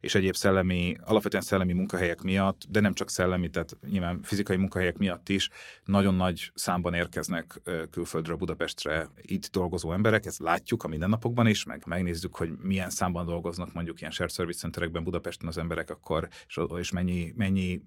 [SPEAKER 6] és egyéb szellemi, alapvetően szellemi munkahelyek miatt, de nem csak szellemi, tehát nyilván fizikai munkahelyek miatt is nagyon nagy számban érkeznek külföldről Budapestre itt dolgozó emberek, ezt látjuk a mindennapokban is, meg megnézzük, hogy milyen számban dolgoznak mondjuk ilyen shared service centerekben Budapesten az emberek, akkor és, és mennyi, mennyi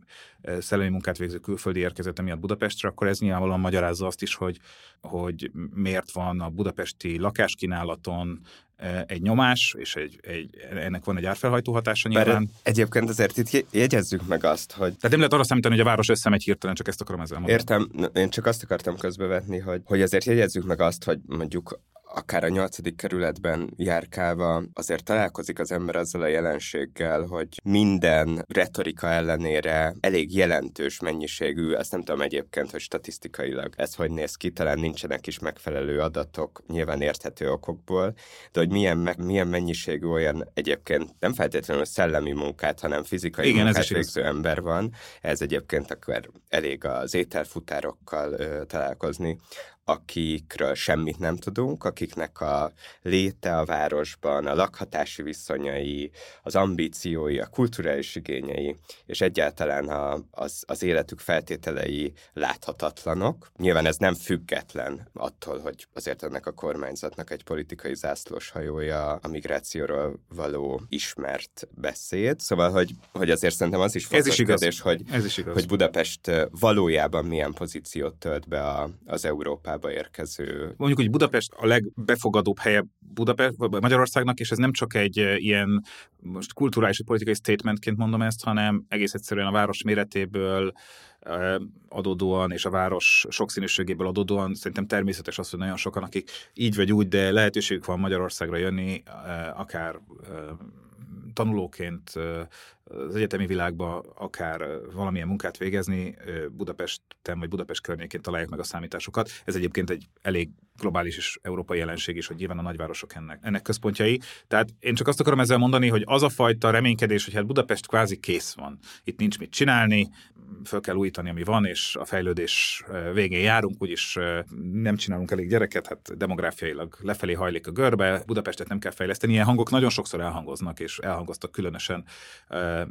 [SPEAKER 6] szellemi munkát végző külföldi érkezete miatt Budapestre, akkor ez nyilvánvalóan magyarázza azt is, hogy hogy miért van a budapesti lakáskínálaton e, egy nyomás, és egy, egy, ennek van egy árfelhajtó hatása nyilván.
[SPEAKER 5] Bár egyébként azért itt jegyezzük meg azt, hogy...
[SPEAKER 6] Tehát nem lehet arra számítani, hogy a város összemegy hirtelen, csak ezt akarom ezzel mondani.
[SPEAKER 5] Értem, én csak azt akartam közbevetni, hogy, hogy azért jegyezzük meg azt, hogy mondjuk akár a nyolcadik kerületben járkálva azért találkozik az ember azzal a jelenséggel, hogy minden retorika ellenére elég jelentős mennyiségű, ezt nem tudom egyébként, hogy statisztikailag ez hogy néz ki, talán nincsenek is megfelelő adatok, nyilván érthető okokból, de hogy milyen, milyen mennyiségű olyan egyébként nem feltétlenül szellemi munkát, hanem fizikai Igen, munkát végző ember van, ez egyébként akkor elég az ételfutárokkal ö, találkozni, akikről semmit nem tudunk, akiknek a léte a városban, a lakhatási viszonyai, az ambíciói, a kulturális igényei, és egyáltalán a, az, az életük feltételei láthatatlanok. Nyilván ez nem független attól, hogy azért ennek a kormányzatnak egy politikai zászlós hajója a migrációról való ismert beszéd. Szóval, hogy, hogy azért szerintem az is fontos
[SPEAKER 6] ez is igaz.
[SPEAKER 5] kérdés, hogy,
[SPEAKER 6] ez is igaz.
[SPEAKER 5] hogy Budapest valójában milyen pozíciót tölt be a, az Európában Európába érkező.
[SPEAKER 6] Mondjuk, hogy Budapest a legbefogadóbb helye Budapest, Magyarországnak, és ez nem csak egy ilyen most kulturális vagy politikai statementként mondom ezt, hanem egész egyszerűen a város méretéből adódóan, és a város sokszínűségéből adódóan szerintem természetes az, hogy nagyon sokan, akik így vagy úgy, de lehetőségük van Magyarországra jönni, akár tanulóként az egyetemi világba akár valamilyen munkát végezni, Budapesten vagy Budapest környékén találják meg a számításokat. Ez egyébként egy elég globális és európai jelenség is, hogy nyilván a nagyvárosok ennek, ennek központjai. Tehát én csak azt akarom ezzel mondani, hogy az a fajta reménykedés, hogy hát Budapest kvázi kész van. Itt nincs mit csinálni, föl kell újítani, ami van, és a fejlődés végén járunk, úgyis nem csinálunk elég gyereket, hát demográfiailag lefelé hajlik a görbe, Budapestet nem kell fejleszteni. Ilyen hangok nagyon sokszor elhangoznak, és elhangoztak különösen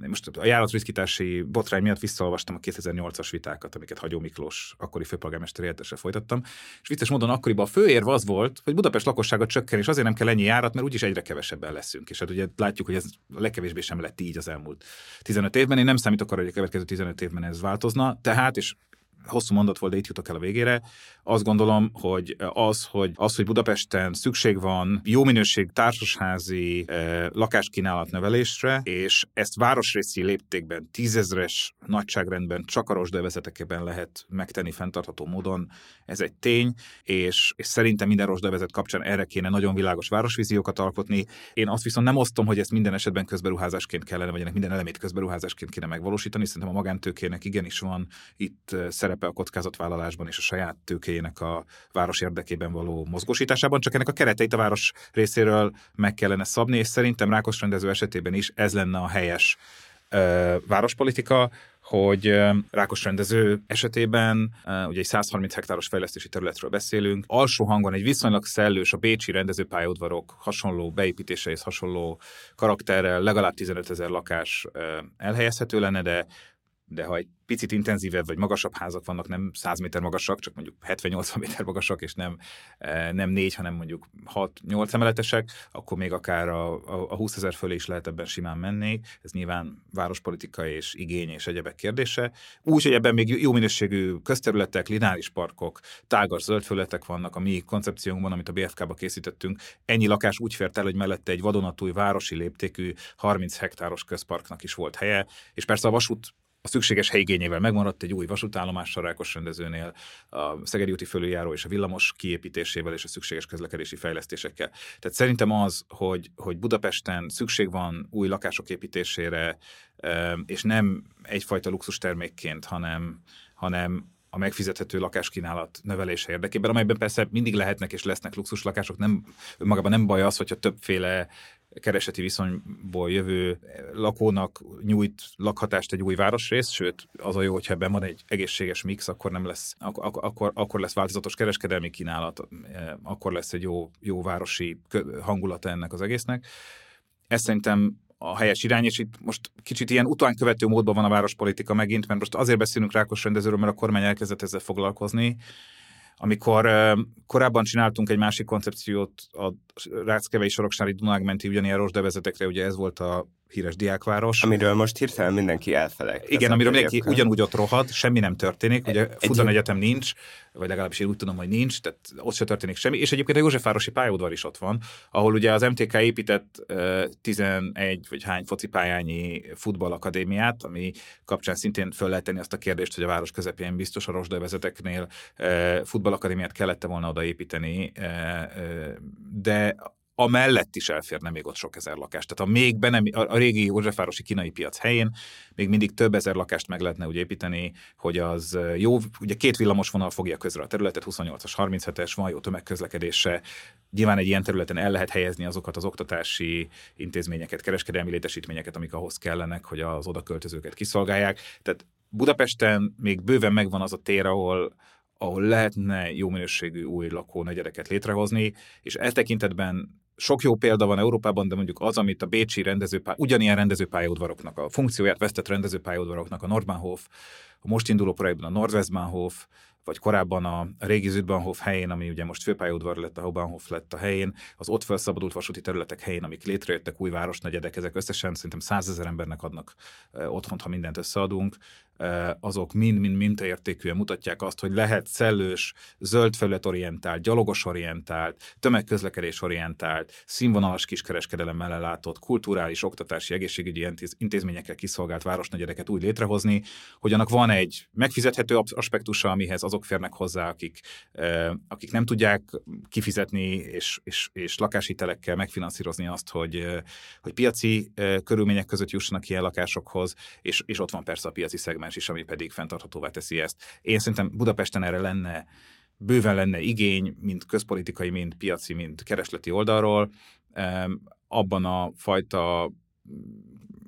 [SPEAKER 6] most a járatriszkítási botrány miatt visszaolvastam a 2008-as vitákat, amiket Hagyó Miklós, akkori főpolgármester helyettesre folytattam, és vicces módon akkoriban a főérv az volt, hogy Budapest lakossága csökken, és azért nem kell ennyi járat, mert úgyis egyre kevesebben leszünk. És hát ugye látjuk, hogy ez a legkevésbé sem lett így az elmúlt 15 évben. Én nem számítok arra, hogy a következő 15 évben ez változna. Tehát, és hosszú mondat volt, de itt jutok el a végére. Azt gondolom, hogy az, hogy, az, hogy Budapesten szükség van jó minőség társasházi eh, lakáskínálat növelésre, és ezt városrészi léptékben, tízezres nagyságrendben, csak a lehet megtenni fenntartható módon, ez egy tény, és, és szerintem minden rosdövezet kapcsán erre kéne nagyon világos városvíziókat alkotni. Én azt viszont nem osztom, hogy ezt minden esetben közberuházásként kellene, vagy ennek minden elemét közberuházásként kéne megvalósítani. Szerintem a magántőkének igenis van itt eh, szerepe a kockázatvállalásban és a saját tőkéjének a város érdekében való mozgósításában, csak ennek a kereteit a város részéről meg kellene szabni, és szerintem Rákos rendező esetében is ez lenne a helyes ö, várospolitika, hogy Rákos rendező esetében, ugye egy 130 hektáros fejlesztési területről beszélünk, alsó hangon egy viszonylag szellős, a bécsi rendezőpályaudvarok hasonló beépítéseihez hasonló karakterrel legalább 15 ezer lakás elhelyezhető lenne, de de ha egy picit intenzívebb vagy magasabb házak vannak, nem 100 méter magasak, csak mondjuk 70-80 méter magasak, és nem, eh, nem 4, hanem mondjuk 6-8 emeletesek, akkor még akár a, a, a 20 ezer fölé is lehet ebben simán menni. Ez nyilván várospolitika és igény és egyebek kérdése. Úgy, hogy ebben még jó minőségű közterületek, lineáris parkok, tágas zöld felületek vannak a mi koncepciónkban, amit a BFK-ba készítettünk. Ennyi lakás úgy fért el, hogy mellette egy vadonatúj városi léptékű 30 hektáros közparknak is volt helye, és persze a vasút a szükséges helyigényével megmaradt egy új vasútállomás Sarákos rendezőnél, a Szegedi úti fölüljáró és a villamos kiépítésével és a szükséges közlekedési fejlesztésekkel. Tehát szerintem az, hogy, hogy Budapesten szükség van új lakások építésére, és nem egyfajta luxus termékként, hanem, hanem a megfizethető lakáskínálat növelése érdekében, amelyben persze mindig lehetnek és lesznek luxus lakások, nem, magában nem baj az, hogyha többféle kereseti viszonyból jövő lakónak nyújt lakhatást egy új városrész, sőt, az a jó, hogyha ebben van egy egészséges mix, akkor nem lesz, ak- akkor, akkor lesz változatos kereskedelmi kínálat, akkor lesz egy jó, jó városi hangulata ennek az egésznek. Ez szerintem a helyes irány, és itt most kicsit ilyen utánkövető módban van a várospolitika megint, mert most azért beszélünk Rákos rendezőről, mert a kormány elkezdett ezzel foglalkozni, amikor korábban csináltunk egy másik koncepciót a Ráckevei Soroksári Dunágmenti ugyanilyen rosdevezetekre, ugye ez volt a híres diákváros.
[SPEAKER 5] Amiről most hirtelen mindenki elfelejt.
[SPEAKER 6] Igen, amiről mindenki ugyanúgy ott rohad, semmi nem történik, ugye Fudan Egyetem nincs, vagy legalábbis én úgy tudom, hogy nincs, tehát ott se történik semmi, és egyébként a Józsefvárosi pályaudvar is ott van, ahol ugye az MTK épített uh, 11 vagy hány focipályányi futballakadémiát, ami kapcsán szintén föl lehet tenni azt a kérdést, hogy a város közepén biztos a rosdövezeteknél uh, futballakadémiát kellett volna odaépíteni, uh, uh, de amellett is elférne még ott sok ezer lakást. Tehát a még be nem, a, a régi Józsefvárosi kínai piac helyén még mindig több ezer lakást meg lehetne úgy építeni, hogy az jó, ugye két villamos vonal fogja közre a területet, 28-as, 37-es, van jó tömegközlekedése, nyilván egy ilyen területen el lehet helyezni azokat az oktatási intézményeket, kereskedelmi létesítményeket, amik ahhoz kellenek, hogy az oda költözőket kiszolgálják. Tehát Budapesten még bőven megvan az a tér, ahol, ahol lehetne jó minőségű új lakónegyedeket létrehozni, és e tekintetben sok jó példa van Európában, de mondjuk az, amit a bécsi rendezőpály, ugyanilyen rendezőpályaudvaroknak, a funkcióját vesztett rendezőpályaudvaroknak, a Nordbahnhof, a most induló projektben a Nordwestbahnhof, vagy korábban a régi Südbahnhof helyén, ami ugye most főpályaudvar lett, a Hauptbahnhof lett a helyén, az ott felszabadult vasúti területek helyén, amik létrejöttek, új városnegyedek, ezek összesen szerintem százezer embernek adnak otthont, ha mindent összeadunk azok mind-mind mintaértékűen mutatják azt, hogy lehet szellős, zöld felületorientált, gyalogosorientált, tömegközlekedésorientált, színvonalas kiskereskedelemmel ellátott, kulturális, oktatási, egészségügyi intézményekkel kiszolgált városnegyedeket úgy létrehozni, hogy annak van egy megfizethető aspektusa, amihez azok férnek hozzá, akik, akik nem tudják kifizetni és, és, és lakáshitelekkel megfinanszírozni azt, hogy, hogy piaci körülmények között jussanak ilyen lakásokhoz, és, és ott van persze a piaci szegmens szegmens is, ami pedig fenntarthatóvá teszi ezt. Én szerintem Budapesten erre lenne, bőven lenne igény, mint közpolitikai, mint piaci, mint keresleti oldalról. Abban a fajta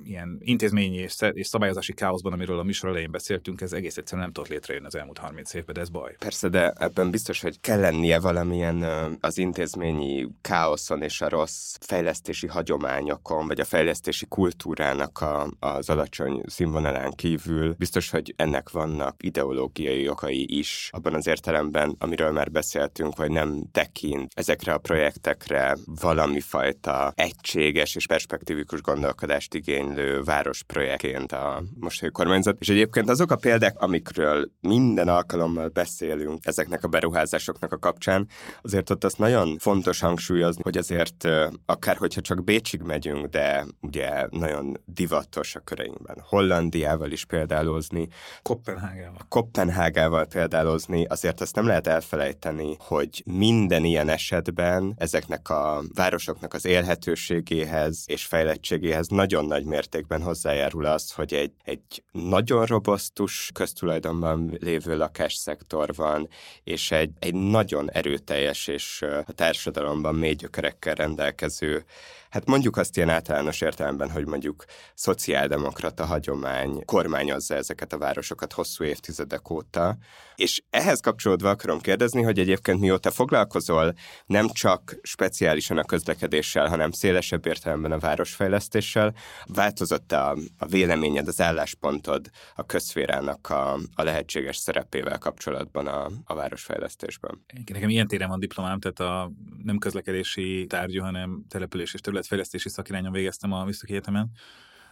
[SPEAKER 6] ilyen intézményi és, szabályozási káoszban, amiről a műsor elején beszéltünk, ez egész egyszerűen nem tudott létrejönni az elmúlt 30 évben, de ez baj.
[SPEAKER 5] Persze, de ebben biztos, hogy kell lennie valamilyen az intézményi káoszon és a rossz fejlesztési hagyományokon, vagy a fejlesztési kultúrának a, az alacsony színvonalán kívül. Biztos, hogy ennek vannak ideológiai okai is, abban az értelemben, amiről már beszéltünk, hogy nem tekint ezekre a projektekre valami fajta egységes és perspektívikus gondolkodást igény igénylő városprojektként a mostani kormányzat. És egyébként azok a példák, amikről minden alkalommal beszélünk ezeknek a beruházásoknak a kapcsán, azért ott azt nagyon fontos hangsúlyozni, hogy azért akár hogyha csak Bécsig megyünk, de ugye nagyon divatos a köreinkben. Hollandiával is példálozni.
[SPEAKER 6] Kopenhágával.
[SPEAKER 5] Kopenhágával példálozni, azért azt nem lehet elfelejteni, hogy minden ilyen esetben ezeknek a városoknak az élhetőségéhez és fejlettségéhez nagyon nagy mértékben hozzájárul az, hogy egy, egy nagyon robosztus köztulajdonban lévő lakásszektor van, és egy, egy nagyon erőteljes és a társadalomban mély gyökerekkel rendelkező hát mondjuk azt ilyen általános értelemben, hogy mondjuk szociáldemokrata hagyomány kormányozza ezeket a városokat hosszú évtizedek óta. És ehhez kapcsolódva akarom kérdezni, hogy egyébként mióta foglalkozol nem csak speciálisan a közlekedéssel, hanem szélesebb értelemben a városfejlesztéssel, változott a, a véleményed, az álláspontod a közférának a, a lehetséges szerepével kapcsolatban a, a városfejlesztésben?
[SPEAKER 6] Nekem ilyen téren van diplomám, tehát a nem közlekedési tárgyú, hanem település és terület területfejlesztési szakirányon végeztem a Műszaki Egyetemen.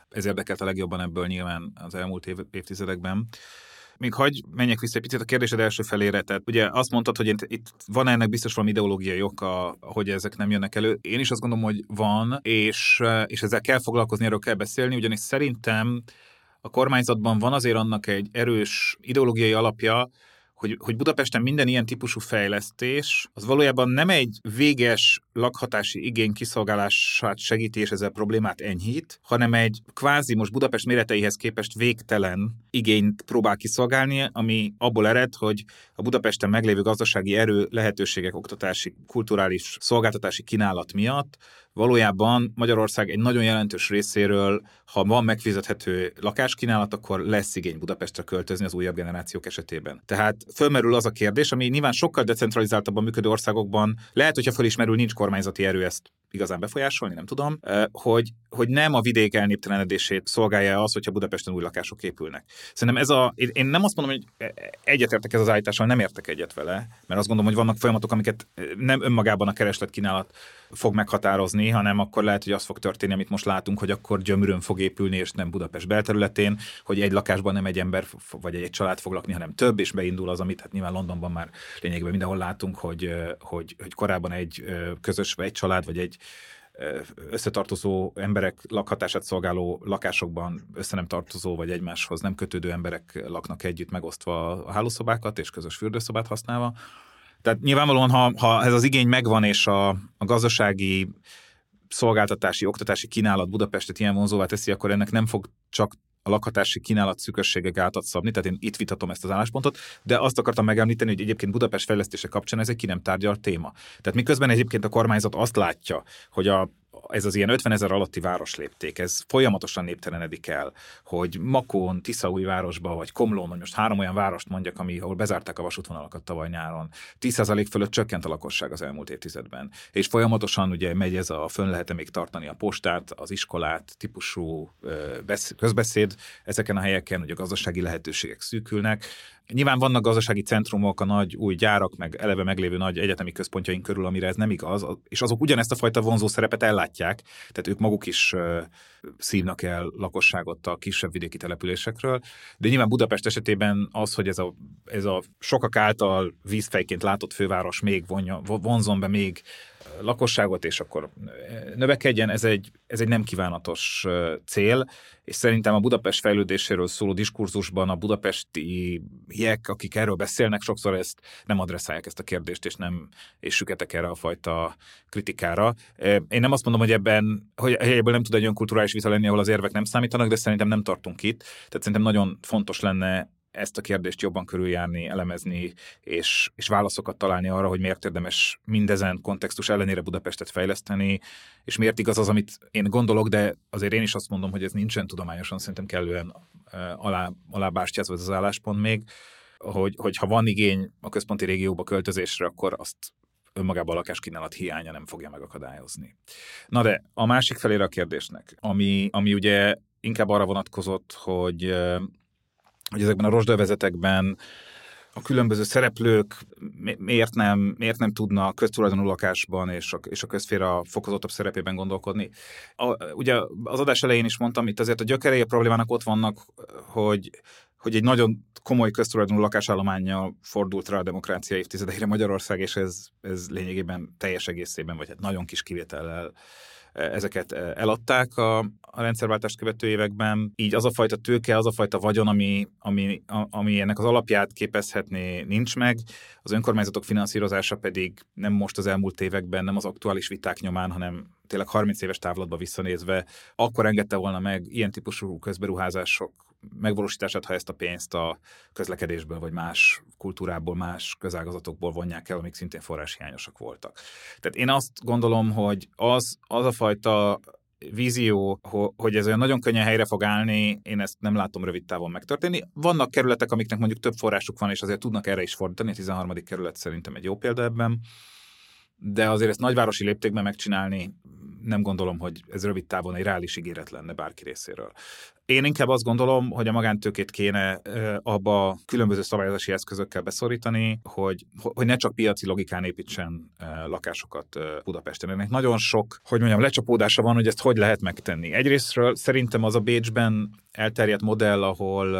[SPEAKER 6] Ez érdekelt a legjobban ebből nyilván az elmúlt év, évtizedekben. Még hagy menjek vissza egy picit a kérdésed első felére. Tehát ugye azt mondtad, hogy itt van ennek biztos valami ideológiai oka, hogy ezek nem jönnek elő. Én is azt gondolom, hogy van, és, és ezzel kell foglalkozni, erről kell beszélni, ugyanis szerintem a kormányzatban van azért annak egy erős ideológiai alapja, hogy, hogy Budapesten minden ilyen típusú fejlesztés az valójában nem egy véges lakhatási igény kiszolgálását segíti és ezzel problémát enyhít, hanem egy kvázi most Budapest méreteihez képest végtelen igényt próbál kiszolgálni, ami abból ered, hogy a Budapesten meglévő gazdasági erő, lehetőségek, oktatási, kulturális szolgáltatási kínálat miatt valójában Magyarország egy nagyon jelentős részéről, ha van megfizethető lakáskínálat, akkor lesz igény Budapestre költözni az újabb generációk esetében. Tehát fölmerül az a kérdés, ami nyilván sokkal decentralizáltabban működő országokban, lehet, hogyha fölismerül, nincs kormányzati erő ezt igazán befolyásolni, nem tudom, hogy, hogy nem a vidék elnéptelenedését szolgálja az, hogyha Budapesten új lakások épülnek. Szerintem ez a, én nem azt mondom, hogy egyetértek ez az állítással, nem értek egyet vele, mert azt gondolom, hogy vannak folyamatok, amiket nem önmagában a kereslet kínálat fog meghatározni, hanem akkor lehet, hogy az fog történni, amit most látunk, hogy akkor gyömrön fog épülni, és nem Budapest belterületén, hogy egy lakásban nem egy ember vagy egy család fog lakni, hanem több, és beindul az, amit hát nyilván Londonban már lényegében mindenhol látunk, hogy, hogy, hogy korábban egy közös, vagy egy család, vagy egy összetartozó emberek lakhatását szolgáló lakásokban össze nem tartozó vagy egymáshoz nem kötődő emberek laknak együtt megosztva a hálószobákat és közös fürdőszobát használva. Tehát nyilvánvalóan, ha, ha ez az igény megvan, és a, a gazdasági szolgáltatási, oktatási kínálat Budapestet ilyen vonzóvá teszi, akkor ennek nem fog csak a lakhatási kínálat szükségességek gátat szabni, tehát én itt vitatom ezt az álláspontot, de azt akartam megemlíteni, hogy egyébként Budapest fejlesztése kapcsán ez egy ki nem tárgyalt téma. Tehát miközben egyébként a kormányzat azt látja, hogy a ez az ilyen 50 ezer alatti városlépték, ez folyamatosan néptelenedik el, hogy Makón, Tiszaújvárosba, vagy Komlón, most három olyan várost mondjak, ami, ahol bezárták a vasútvonalakat tavaly nyáron, 10% fölött csökkent a lakosság az elmúlt évtizedben. És folyamatosan ugye megy ez a, fönn lehet még tartani a postát, az iskolát, típusú közbeszéd ezeken a helyeken, hogy a gazdasági lehetőségek szűkülnek, Nyilván vannak gazdasági centrumok, a nagy új gyárak, meg eleve meglévő nagy egyetemi központjaink körül, amire ez nem igaz, és azok ugyanezt a fajta vonzó szerepet ellátják, tehát ők maguk is szívnak el lakosságot a kisebb vidéki településekről, de nyilván Budapest esetében az, hogy ez a, ez a sokak által vízfejként látott főváros még vonja, vonzon be még lakosságot, és akkor növekedjen, ez egy, ez egy nem kívánatos cél, és szerintem a Budapest fejlődéséről szóló diskurzusban a budapesti hiek, akik erről beszélnek, sokszor ezt nem adresszálják ezt a kérdést, és nem és süketek erre a fajta kritikára. Én nem azt mondom, hogy ebben, hogy ebből nem tud egy önkulturális vita lenni, ahol az érvek nem számítanak, de szerintem nem tartunk itt. Tehát szerintem nagyon fontos lenne ezt a kérdést jobban körüljárni, elemezni, és, és válaszokat találni arra, hogy miért érdemes mindezen kontextus ellenére Budapestet fejleszteni, és miért igaz az, amit én gondolok, de azért én is azt mondom, hogy ez nincsen tudományosan szerintem kellően alá, alábástyázva az álláspont még, hogy, hogy ha van igény a központi régióba költözésre, akkor azt önmagában a lakáskínálat hiánya nem fogja megakadályozni. Na de a másik felére a kérdésnek, ami, ami ugye inkább arra vonatkozott, hogy hogy ezekben a rozsdövezetekben a különböző szereplők miért nem, miért nem tudna a köztulajdonú lakásban és a, és a közféra fokozottabb szerepében gondolkodni. A, ugye az adás elején is mondtam, itt azért a gyökerei a problémának ott vannak, hogy, hogy egy nagyon komoly köztulajdonú lakásállományjal fordult rá a demokrácia évtizedeire Magyarország, és ez, ez lényegében teljes egészében, vagy hát nagyon kis kivétellel ezeket eladták a, a rendszerváltást követő években. Így az a fajta tőke, az a fajta vagyon, ami, ami, ami ennek az alapját képezhetné, nincs meg. Az önkormányzatok finanszírozása pedig nem most az elmúlt években, nem az aktuális viták nyomán, hanem tényleg 30 éves távlatba visszanézve, akkor engedte volna meg ilyen típusú közberuházások megvalósítását, ha ezt a pénzt a közlekedésből, vagy más kultúrából, más közágazatokból vonják el, amik szintén forráshiányosak voltak. Tehát én azt gondolom, hogy az, az a fajta vízió, hogy ez olyan nagyon könnyen helyre fog állni, én ezt nem látom rövid távon megtörténni. Vannak kerületek, amiknek mondjuk több forrásuk van, és azért tudnak erre is fordítani, a 13. kerület szerintem egy jó példa ebben, de azért ezt nagyvárosi léptékben megcsinálni nem gondolom, hogy ez rövid távon egy reális ígéret lenne bárki részéről. Én inkább azt gondolom, hogy a magántőkét kéne abba különböző szabályozási eszközökkel beszorítani, hogy, hogy ne csak piaci logikán építsen lakásokat Budapesten. Ennek nagyon sok, hogy mondjam, lecsapódása van, hogy ezt hogy lehet megtenni. Egyrésztről szerintem az a Bécsben elterjedt modell, ahol,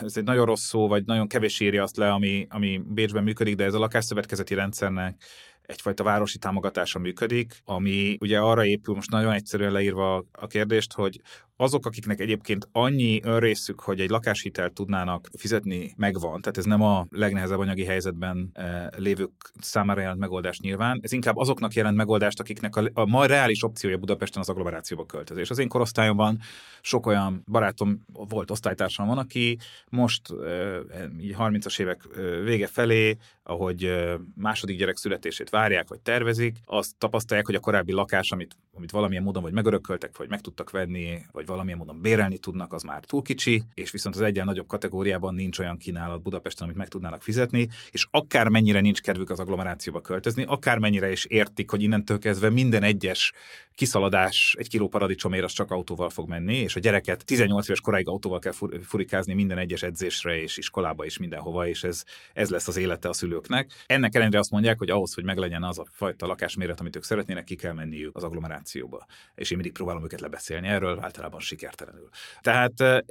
[SPEAKER 6] ez egy nagyon rossz szó, vagy nagyon kevés írja azt le, ami, ami Bécsben működik, de ez a lakásszövetkezeti rendszernek egyfajta városi támogatása működik, ami ugye arra épül, most nagyon egyszerűen leírva a kérdést, hogy azok, akiknek egyébként annyi önrészük, hogy egy lakáshitelt tudnának fizetni, megvan. Tehát ez nem a legnehezebb anyagi helyzetben e, lévők számára jelent megoldás nyilván. Ez inkább azoknak jelent megoldást, akiknek a, a ma reális opciója Budapesten az agglomerációba költözés. Az én korosztályomban sok olyan barátom volt, osztálytársam van, aki most e, így 30-as évek vége felé, ahogy második gyerek születését várják, vagy tervezik, azt tapasztalják, hogy a korábbi lakás, amit, amit valamilyen módon vagy megörököltek, vagy meg tudtak venni, vagy valamilyen módon bérelni tudnak, az már túl kicsi, és viszont az egyen nagyobb kategóriában nincs olyan kínálat Budapesten, amit meg tudnának fizetni, és akár mennyire nincs kedvük az agglomerációba költözni, akár mennyire is értik, hogy innentől kezdve minden egyes kiszaladás egy kiló paradicsomért az csak autóval fog menni, és a gyereket 18 éves koráig autóval kell furikázni minden egyes edzésre és iskolába és mindenhova, és ez, ez lesz az élete a szülőknek. Ennek ellenére azt mondják, hogy ahhoz, hogy meglegyen az a fajta lakásméret, amit ők szeretnének, ki kell menniük az agglomerációba. És én mindig próbálom őket lebeszélni erről, általában sikertelenül. Tehát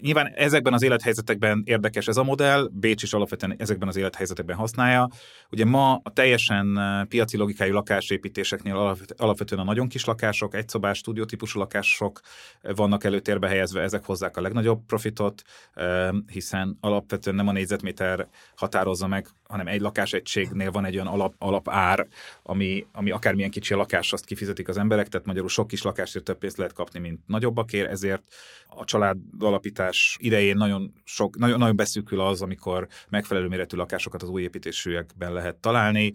[SPEAKER 6] nyilván ezekben az élethelyzetekben érdekes ez a modell, Bécs is alapvetően ezekben az élethelyzetekben használja. Ugye ma a teljesen piaci logikájú lakásépítéseknél alapvetően a nagyon kis lakások, egyszobás, stúdiótípusú lakások vannak előtérbe helyezve, ezek hozzák a legnagyobb profitot, hiszen alapvetően nem a négyzetméter határozza meg, hanem egy lakásegységnél van egy olyan alap, alapár, ami, ami akármilyen kicsi a lakás, azt kifizetik az emberek, tehát magyarul sok kis lakásért több pénzt lehet kapni, mint nagyobbakért, ezért a család alapítás idején nagyon, sok, nagyon, nagyon beszűkül az, amikor megfelelő méretű lakásokat az új építésűekben lehet találni.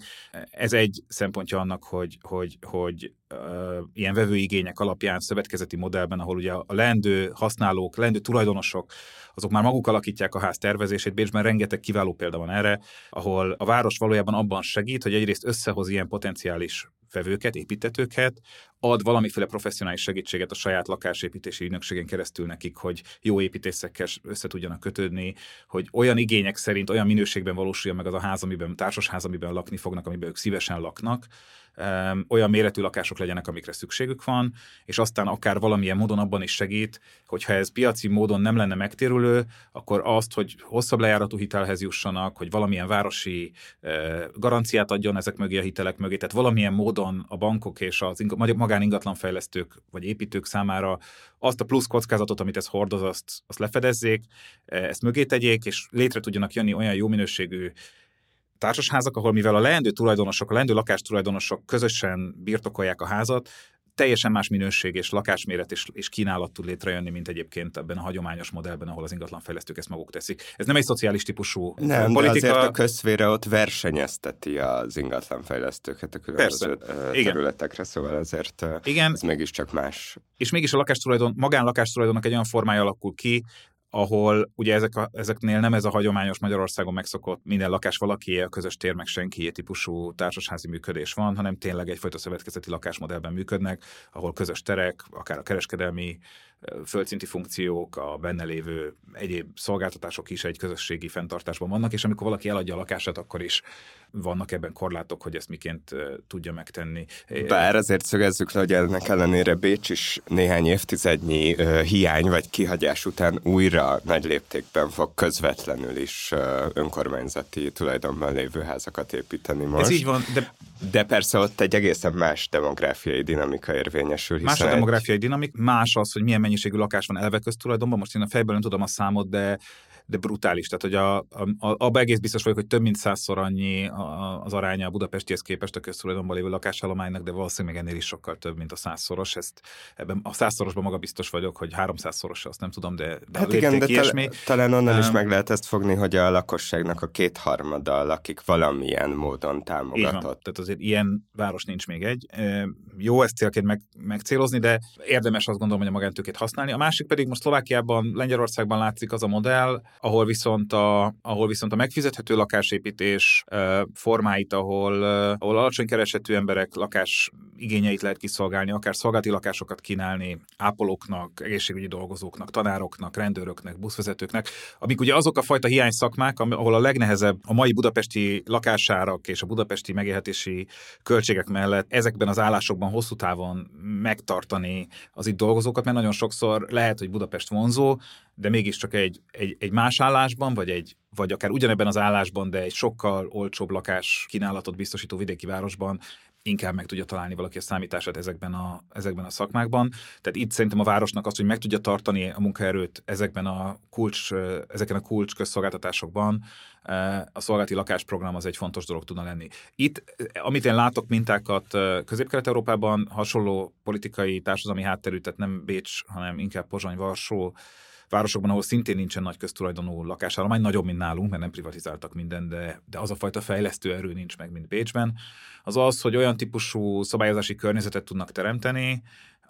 [SPEAKER 6] Ez egy szempontja annak, hogy, hogy, hogy ilyen vevőigények alapján szövetkezeti modellben, ahol ugye a lendő használók, lendő tulajdonosok, azok már maguk alakítják a ház tervezését. Bécsben rengeteg kiváló példa van erre, ahol a város valójában abban segít, hogy egyrészt összehoz ilyen potenciális vevőket, építetőket, ad valamiféle professzionális segítséget a saját lakásépítési ügynökségen keresztül nekik, hogy jó építészekkel össze tudjanak kötődni, hogy olyan igények szerint, olyan minőségben valósuljon meg az a ház, amiben társasház, amiben lakni fognak, amiben ők szívesen laknak, olyan méretű lakások legyenek, amikre szükségük van, és aztán akár valamilyen módon abban is segít, hogyha ez piaci módon nem lenne megtérülő, akkor azt, hogy hosszabb lejáratú hitelhez jussanak, hogy valamilyen városi garanciát adjon ezek mögé a hitelek mögé, tehát valamilyen módon a bankok és az magáningatlanfejlesztők vagy építők számára azt a plusz kockázatot, amit ez hordoz, azt, azt lefedezzék, ezt mögé tegyék, és létre tudjanak jönni olyan jó minőségű társasházak, ahol mivel a leendő tulajdonosok, a leendő lakástulajdonosok közösen birtokolják a házat, teljesen más minőség és lakásméret és, és kínálat tud létrejönni, mint egyébként ebben a hagyományos modellben, ahol az ingatlanfejlesztők ezt maguk teszik. Ez nem egy szociális típusú
[SPEAKER 5] nem, politika. De azért a közfére ott versenyezteti az ingatlanfejlesztőket a különböző Persze. területekre, szóval azért Igen. ez mégiscsak más.
[SPEAKER 6] És mégis a lakástulajdon, magánlakástulajdonnak egy olyan formája alakul ki, ahol ugye ezek a, ezeknél nem ez a hagyományos Magyarországon megszokott minden lakás valaki a közös tér meg senki típusú társasházi működés van, hanem tényleg egyfajta szövetkezeti lakásmodellben működnek, ahol közös terek, akár a kereskedelmi földszinti funkciók, a benne lévő egyéb szolgáltatások is egy közösségi fenntartásban vannak, és amikor valaki eladja a lakását, akkor is vannak ebben korlátok, hogy ezt miként tudja megtenni.
[SPEAKER 5] Bár azért szögezzük le, hogy ennek ellenére Bécs is néhány évtizednyi uh, hiány vagy kihagyás után újra nagy léptékben fog közvetlenül is uh, önkormányzati tulajdonban lévő házakat építeni most.
[SPEAKER 6] Ez így van, de
[SPEAKER 5] de persze ott egy egészen más demográfiai dinamika érvényesül.
[SPEAKER 6] Más a demográfiai dinamik, más az, hogy milyen mennyiségű lakás van elve köztulajdonban. Most én a fejből nem tudom a számot, de de brutális. Tehát, hogy a, a, abban egész biztos vagyok, hogy több mint százszor annyi az aránya a budapestihez képest a köztulajdonban lévő lakásállománynak, de valószínűleg ennél is sokkal több, mint a százszoros. Ezt, ebben a százszorosban maga biztos vagyok, hogy háromszázszoros, azt nem tudom, de,
[SPEAKER 5] de hát igen, de ilyesmi. talán onnan um, is meg lehet ezt fogni, hogy a lakosságnak a kétharmada lakik valamilyen módon támogatott.
[SPEAKER 6] Tehát azért ilyen város nincs még egy. Jó ezt célként meg, megcélozni, de érdemes azt gondolom, hogy a magántőkét használni. A másik pedig most Szlovákiában, Lengyelországban látszik az a modell, ahol viszont a, ahol viszont a megfizethető lakásépítés formáit, ahol, ahol alacsony keresetű emberek lakás igényeit lehet kiszolgálni, akár szolgálati lakásokat kínálni ápolóknak, egészségügyi dolgozóknak, tanároknak, rendőröknek, buszvezetőknek, amik ugye azok a fajta hiány szakmák, ahol a legnehezebb a mai budapesti lakásárak és a budapesti megélhetési költségek mellett ezekben az állásokban hosszú távon megtartani az itt dolgozókat, mert nagyon sokszor lehet, hogy Budapest vonzó, de mégiscsak egy, egy, egy más állásban, vagy, egy, vagy akár ugyanebben az állásban, de egy sokkal olcsóbb lakás kínálatot biztosító vidéki városban inkább meg tudja találni valaki a számítását ezekben a, ezekben a szakmákban. Tehát itt szerintem a városnak az, hogy meg tudja tartani a munkaerőt ezekben a kulcs, ezeken a kulcs közszolgáltatásokban, a szolgálati lakásprogram az egy fontos dolog tudna lenni. Itt, amit én látok mintákat Közép-Kelet-Európában, hasonló politikai, társadalmi hátterű, tehát nem Bécs, hanem inkább Pozsony, Varsó, városokban, ahol szintén nincsen nagy köztulajdonú lakásállomány, nagyobb, mint nálunk, mert nem privatizáltak minden, de, de az a fajta fejlesztő erő nincs meg, mint Bécsben, az az, hogy olyan típusú szabályozási környezetet tudnak teremteni,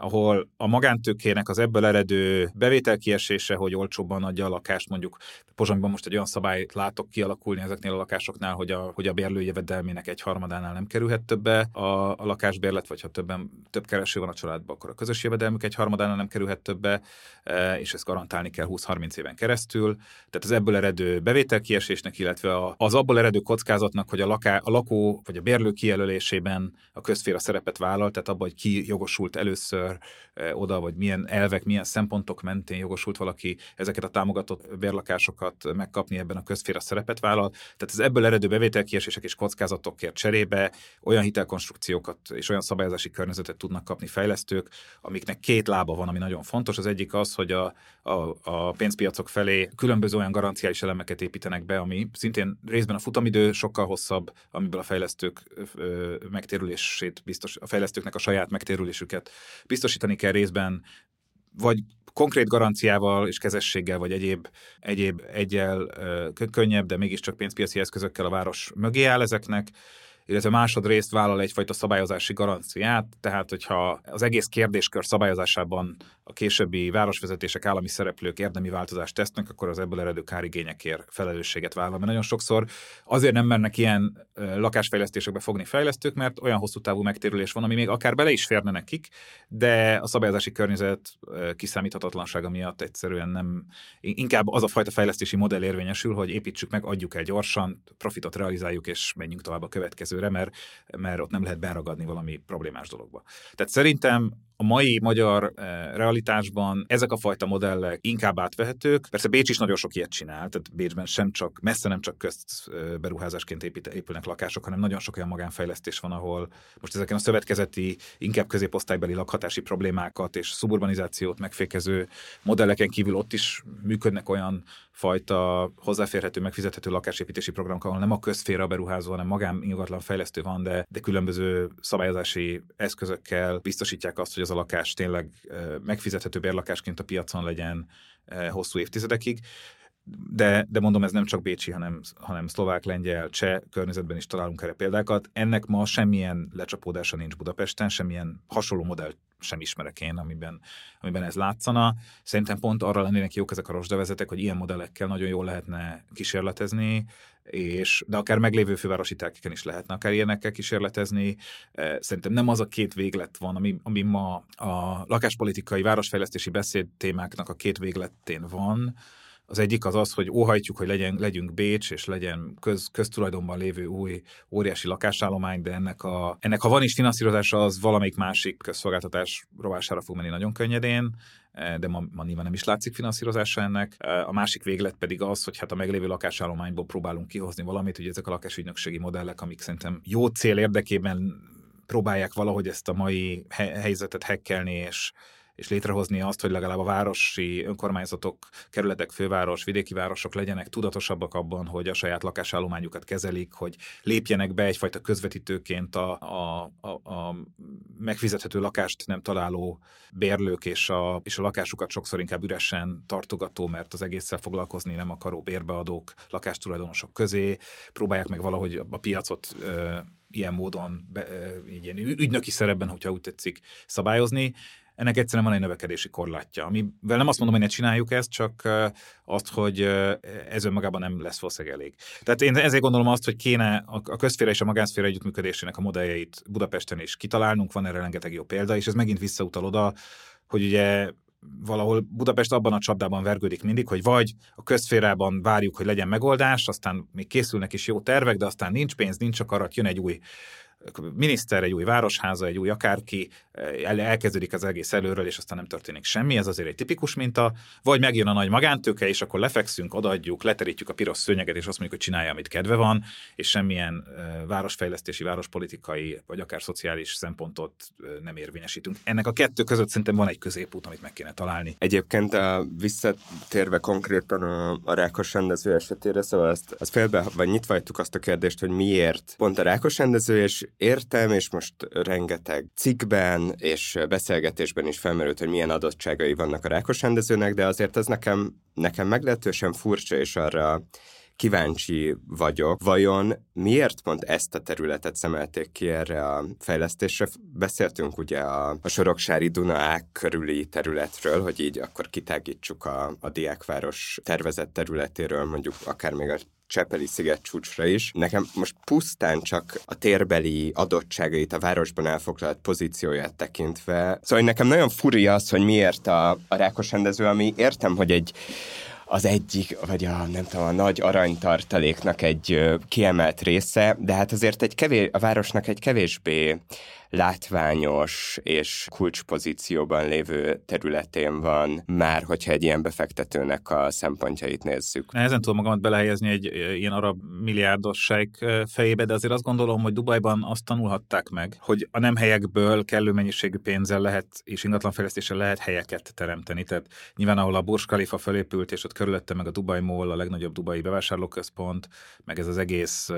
[SPEAKER 6] ahol a magántőkének az ebből eredő bevételkiesése, hogy olcsóbban adja a lakást, mondjuk Pozsonyban most egy olyan szabályt látok kialakulni ezeknél a lakásoknál, hogy a, hogy a bérlő jövedelmének egy harmadánál nem kerülhet többe a, a lakásbérlet, vagy ha többen, több kereső van a családban, akkor a közös jövedelmük egy harmadánál nem kerülhet többe, e, és ezt garantálni kell 20-30 éven keresztül. Tehát az ebből eredő bevételkiesésnek, illetve az abból eredő kockázatnak, hogy a, laká, a lakó vagy a bérlő kijelölésében a közféra szerepet vállal, tehát abban, hogy ki jogosult először akár oda, vagy milyen elvek, milyen szempontok mentén jogosult valaki ezeket a támogatott bérlakásokat megkapni, ebben a közféra szerepet vállal. Tehát az ebből eredő bevételkiesések és kockázatokért cserébe olyan hitelkonstrukciókat és olyan szabályozási környezetet tudnak kapni fejlesztők, amiknek két lába van, ami nagyon fontos. Az egyik az, hogy a, a, a pénzpiacok felé különböző olyan garanciális elemeket építenek be, ami szintén részben a futamidő sokkal hosszabb, amiből a fejlesztők megtérülését biztos, a fejlesztőknek a saját megtérülésüket biztosítani kell részben, vagy konkrét garanciával és kezességgel, vagy egyéb, egyéb egyel könnyebb, de mégiscsak pénzpiaci eszközökkel a város mögé áll ezeknek, illetve másodrészt vállal egyfajta szabályozási garanciát, tehát hogyha az egész kérdéskör szabályozásában a későbbi városvezetések, állami szereplők érdemi változást tesznek, akkor az ebből eredő kárigényekért felelősséget vállal. Mert nagyon sokszor azért nem mernek ilyen lakásfejlesztésekbe fogni fejlesztők, mert olyan hosszú távú megtérülés van, ami még akár bele is férne nekik, de a szabályozási környezet kiszámíthatatlansága miatt egyszerűen nem, inkább az a fajta fejlesztési modell érvényesül, hogy építsük meg, adjuk el gyorsan, profitot realizáljuk, és menjünk tovább a következőre, mert, mert ott nem lehet beragadni valami problémás dologba. Tehát szerintem a mai magyar eh, realitásban ezek a fajta modellek inkább átvehetők. Persze Bécs is nagyon sok ilyet csinál, tehát Bécsben sem csak, messze nem csak közt eh, épít, épülnek lakások, hanem nagyon sok olyan magánfejlesztés van, ahol most ezeken a szövetkezeti, inkább középosztálybeli lakhatási problémákat és szuburbanizációt megfékező modelleken kívül ott is működnek olyan fajta hozzáférhető, megfizethető lakásépítési programok, ahol nem a közféra beruházó, hanem magán ingatlan fejlesztő van, de, de különböző szabályozási eszközökkel biztosítják azt, hogy az a lakás tényleg megfizethető bérlakásként a piacon legyen hosszú évtizedekig. De, de mondom, ez nem csak Bécsi, hanem, hanem szlovák, lengyel, cseh környezetben is találunk erre példákat. Ennek ma semmilyen lecsapódása nincs Budapesten, semmilyen hasonló modell sem ismerek én, amiben, amiben ez látszana. Szerintem pont arra lennének jók ezek a rozsdavezetek, hogy ilyen modellekkel nagyon jól lehetne kísérletezni, és, de akár meglévő fővárosi telkeken is lehetne akár ilyenekkel kísérletezni. Szerintem nem az a két véglet van, ami, ami ma a lakáspolitikai, városfejlesztési beszéd témáknak a két végletén van, az egyik az az, hogy óhajtjuk, hogy legyen, legyünk Bécs, és legyen köz, köztulajdonban lévő új óriási lakásállomány, de ennek, a, ennek ha van is finanszírozása, az valamelyik másik közszolgáltatás rovására fog menni nagyon könnyedén, de ma, ma nyilván nem is látszik finanszírozása ennek. Eh, a másik véglet pedig az, hogy hát a meglévő lakásállományból próbálunk kihozni valamit, hogy ezek a lakásügynökségi modellek, amik szerintem jó cél érdekében próbálják valahogy ezt a mai helyzetet hekkelni, és és létrehozni azt, hogy legalább a városi önkormányzatok, kerületek, főváros, vidéki városok legyenek tudatosabbak abban, hogy a saját lakásállományukat kezelik, hogy lépjenek be egyfajta közvetítőként a, a, a, a megfizethető lakást nem találó bérlők és a, és a lakásukat sokszor inkább üresen tartogató, mert az egésszel foglalkozni nem akaró bérbeadók lakástulajdonosok közé, próbálják meg valahogy a piacot ilyen módon, be, ilyen ügynöki szerepben, hogyha úgy tetszik, szabályozni ennek egyszerűen van egy növekedési korlátja, amivel nem azt mondom, hogy ne csináljuk ezt, csak azt, hogy ez önmagában nem lesz valószínűleg elég. Tehát én ezért gondolom azt, hogy kéne a közféra és a magánszféra együttműködésének a modelljeit Budapesten is kitalálnunk, van erre rengeteg jó példa, és ez megint visszautal oda, hogy ugye valahol Budapest abban a csapdában vergődik mindig, hogy vagy a közférában várjuk, hogy legyen megoldás, aztán még készülnek is jó tervek, de aztán nincs pénz, nincs akarat, jön egy új miniszter, egy új városháza, egy új akárki, el, elkezdődik az egész előről, és aztán nem történik semmi, ez azért egy tipikus minta, vagy megjön a nagy magántőke, és akkor lefekszünk, odaadjuk, leterítjük a piros szőnyeget, és azt mondjuk, hogy csinálja, amit kedve van, és semmilyen városfejlesztési, várospolitikai, vagy akár szociális szempontot nem érvényesítünk. Ennek a kettő között szerintem van egy középút, amit meg kéne találni.
[SPEAKER 5] Egyébként a, visszatérve konkrétan a, a rákos rendező esetére, szóval azt, azt félbe, vagy nyitva azt a kérdést, hogy miért pont a rákos rendező, és értem, és most rengeteg cikkben és beszélgetésben is felmerült, hogy milyen adottságai vannak a rákos rendezőnek, de azért ez nekem, nekem meglehetősen furcsa, és arra kíváncsi vagyok, vajon miért pont ezt a területet szemelték ki erre a fejlesztésre? Beszéltünk ugye a, a Soroksári Dunaák körüli területről, hogy így akkor kitágítsuk a, a diákváros tervezett területéről, mondjuk akár még a Csepeli sziget csúcsra is. Nekem most pusztán csak a térbeli adottságait, a városban elfoglalt pozícióját tekintve. Szóval nekem nagyon furi az, hogy miért a, a rákos rendező, ami értem, hogy egy az egyik, vagy a nem tudom, a nagy aranytartaléknak egy kiemelt része, de hát azért egy kevés, a városnak egy kevésbé látványos és kulcspozícióban lévő területén van, már hogyha egy ilyen befektetőnek a szempontjait nézzük.
[SPEAKER 6] Nehezen tudom magamat belehelyezni egy ilyen arab milliárdos sejk fejébe, de azért azt gondolom, hogy Dubajban azt tanulhatták meg, hogy a nem helyekből kellő mennyiségű pénzzel lehet és ingatlanfejlesztéssel lehet helyeket teremteni. Tehát nyilván ahol a Burj Khalifa felépült, és ott körülötte meg a Dubai Mall, a legnagyobb dubai bevásárlóközpont, meg ez az egész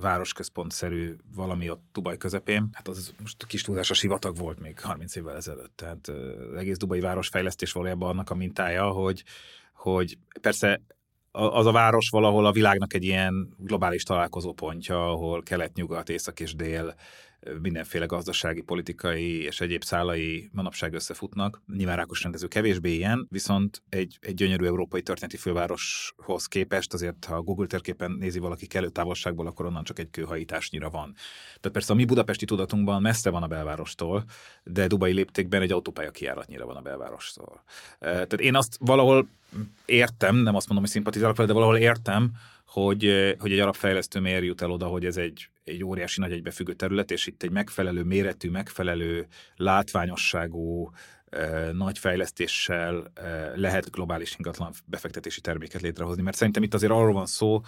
[SPEAKER 6] városközpontszerű valami ott Dubaj közepén, hát az most kis túlzás a sivatag volt még 30 évvel ezelőtt. Tehát az egész dubai városfejlesztés valójában annak a mintája, hogy, hogy persze az a város valahol a világnak egy ilyen globális találkozópontja, ahol kelet, nyugat, észak és dél mindenféle gazdasági, politikai és egyéb szálai manapság összefutnak. Nyilván Rákos rendező kevésbé ilyen, viszont egy, egy gyönyörű európai történeti fővároshoz képest azért, ha a Google térképen nézi valaki kellő távolságból, akkor onnan csak egy kőhajításnyira van. Tehát persze a mi budapesti tudatunkban messze van a belvárostól, de Dubai léptékben egy autópálya kiáratnyira van a belvárostól. Tehát én azt valahol értem, nem azt mondom, hogy szimpatizálok vele, de valahol értem, hogy, hogy egy arab fejlesztő miért jut el oda, hogy ez egy, egy óriási nagy egybefüggő terület, és itt egy megfelelő méretű, megfelelő látványosságú, nagy fejlesztéssel lehet globális ingatlan befektetési terméket létrehozni. Mert szerintem itt azért arról van szó,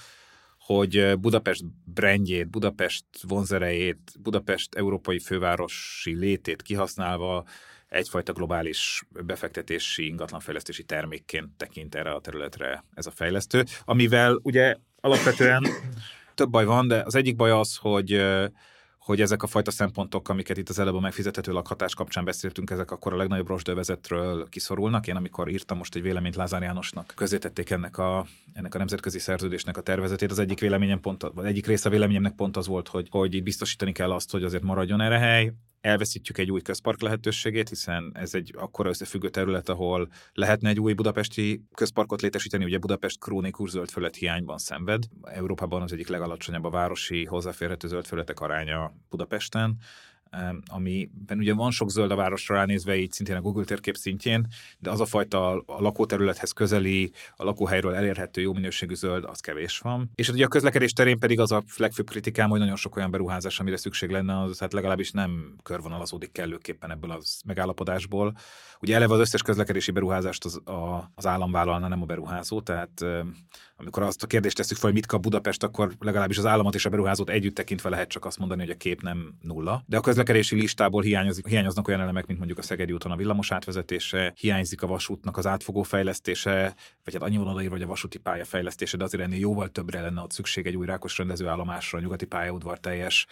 [SPEAKER 6] hogy Budapest brandjét, Budapest vonzerejét, Budapest európai fővárosi létét kihasználva egyfajta globális befektetési, ingatlanfejlesztési termékként tekint erre a területre ez a fejlesztő, amivel ugye alapvetően több baj van, de az egyik baj az, hogy hogy ezek a fajta szempontok, amiket itt az előbb a megfizethető lakhatás kapcsán beszéltünk, ezek akkor a legnagyobb rosdövezetről kiszorulnak. Én amikor írtam most egy véleményt Lázár Jánosnak, közétették ennek a, ennek a nemzetközi szerződésnek a tervezetét. Az egyik véleményem pont, vagy egyik része a véleményemnek pont az volt, hogy, hogy itt biztosítani kell azt, hogy azért maradjon erre hely elveszítjük egy új közpark lehetőségét, hiszen ez egy akkora összefüggő terület, ahol lehetne egy új budapesti közparkot létesíteni, ugye Budapest krónikus zöldfölet hiányban szenved. Európában az egyik legalacsonyabb a városi hozzáférhető zöldföletek aránya Budapesten, amiben ugye van sok zöld a városra ránézve, így szintén a Google térkép szintjén, de az a fajta a lakóterülethez közeli, a lakóhelyről elérhető jó minőségű zöld, az kevés van. És ugye a közlekedés terén pedig az a legfőbb kritikám, hogy nagyon sok olyan beruházás, amire szükség lenne, az hát legalábbis nem körvonalazódik kellőképpen ebből az megállapodásból. Ugye eleve az összes közlekedési beruházást az, a, az állam vállalna, nem a beruházó, tehát amikor azt a kérdést tesszük fel, hogy mit kap Budapest, akkor legalábbis az államot és a beruházót együtt tekintve lehet csak azt mondani, hogy a kép nem nulla. De a közlekedési listából hiányozik, hiányoznak olyan elemek, mint mondjuk a Szegedi úton a villamos átvezetése, hiányzik a vasútnak az átfogó fejlesztése, vagy hát annyi van odaírva, hogy a vasúti pálya fejlesztése, de azért ennél jóval többre lenne ott szükség egy új rákos rendezőállomásra, a nyugati pályaudvar teljes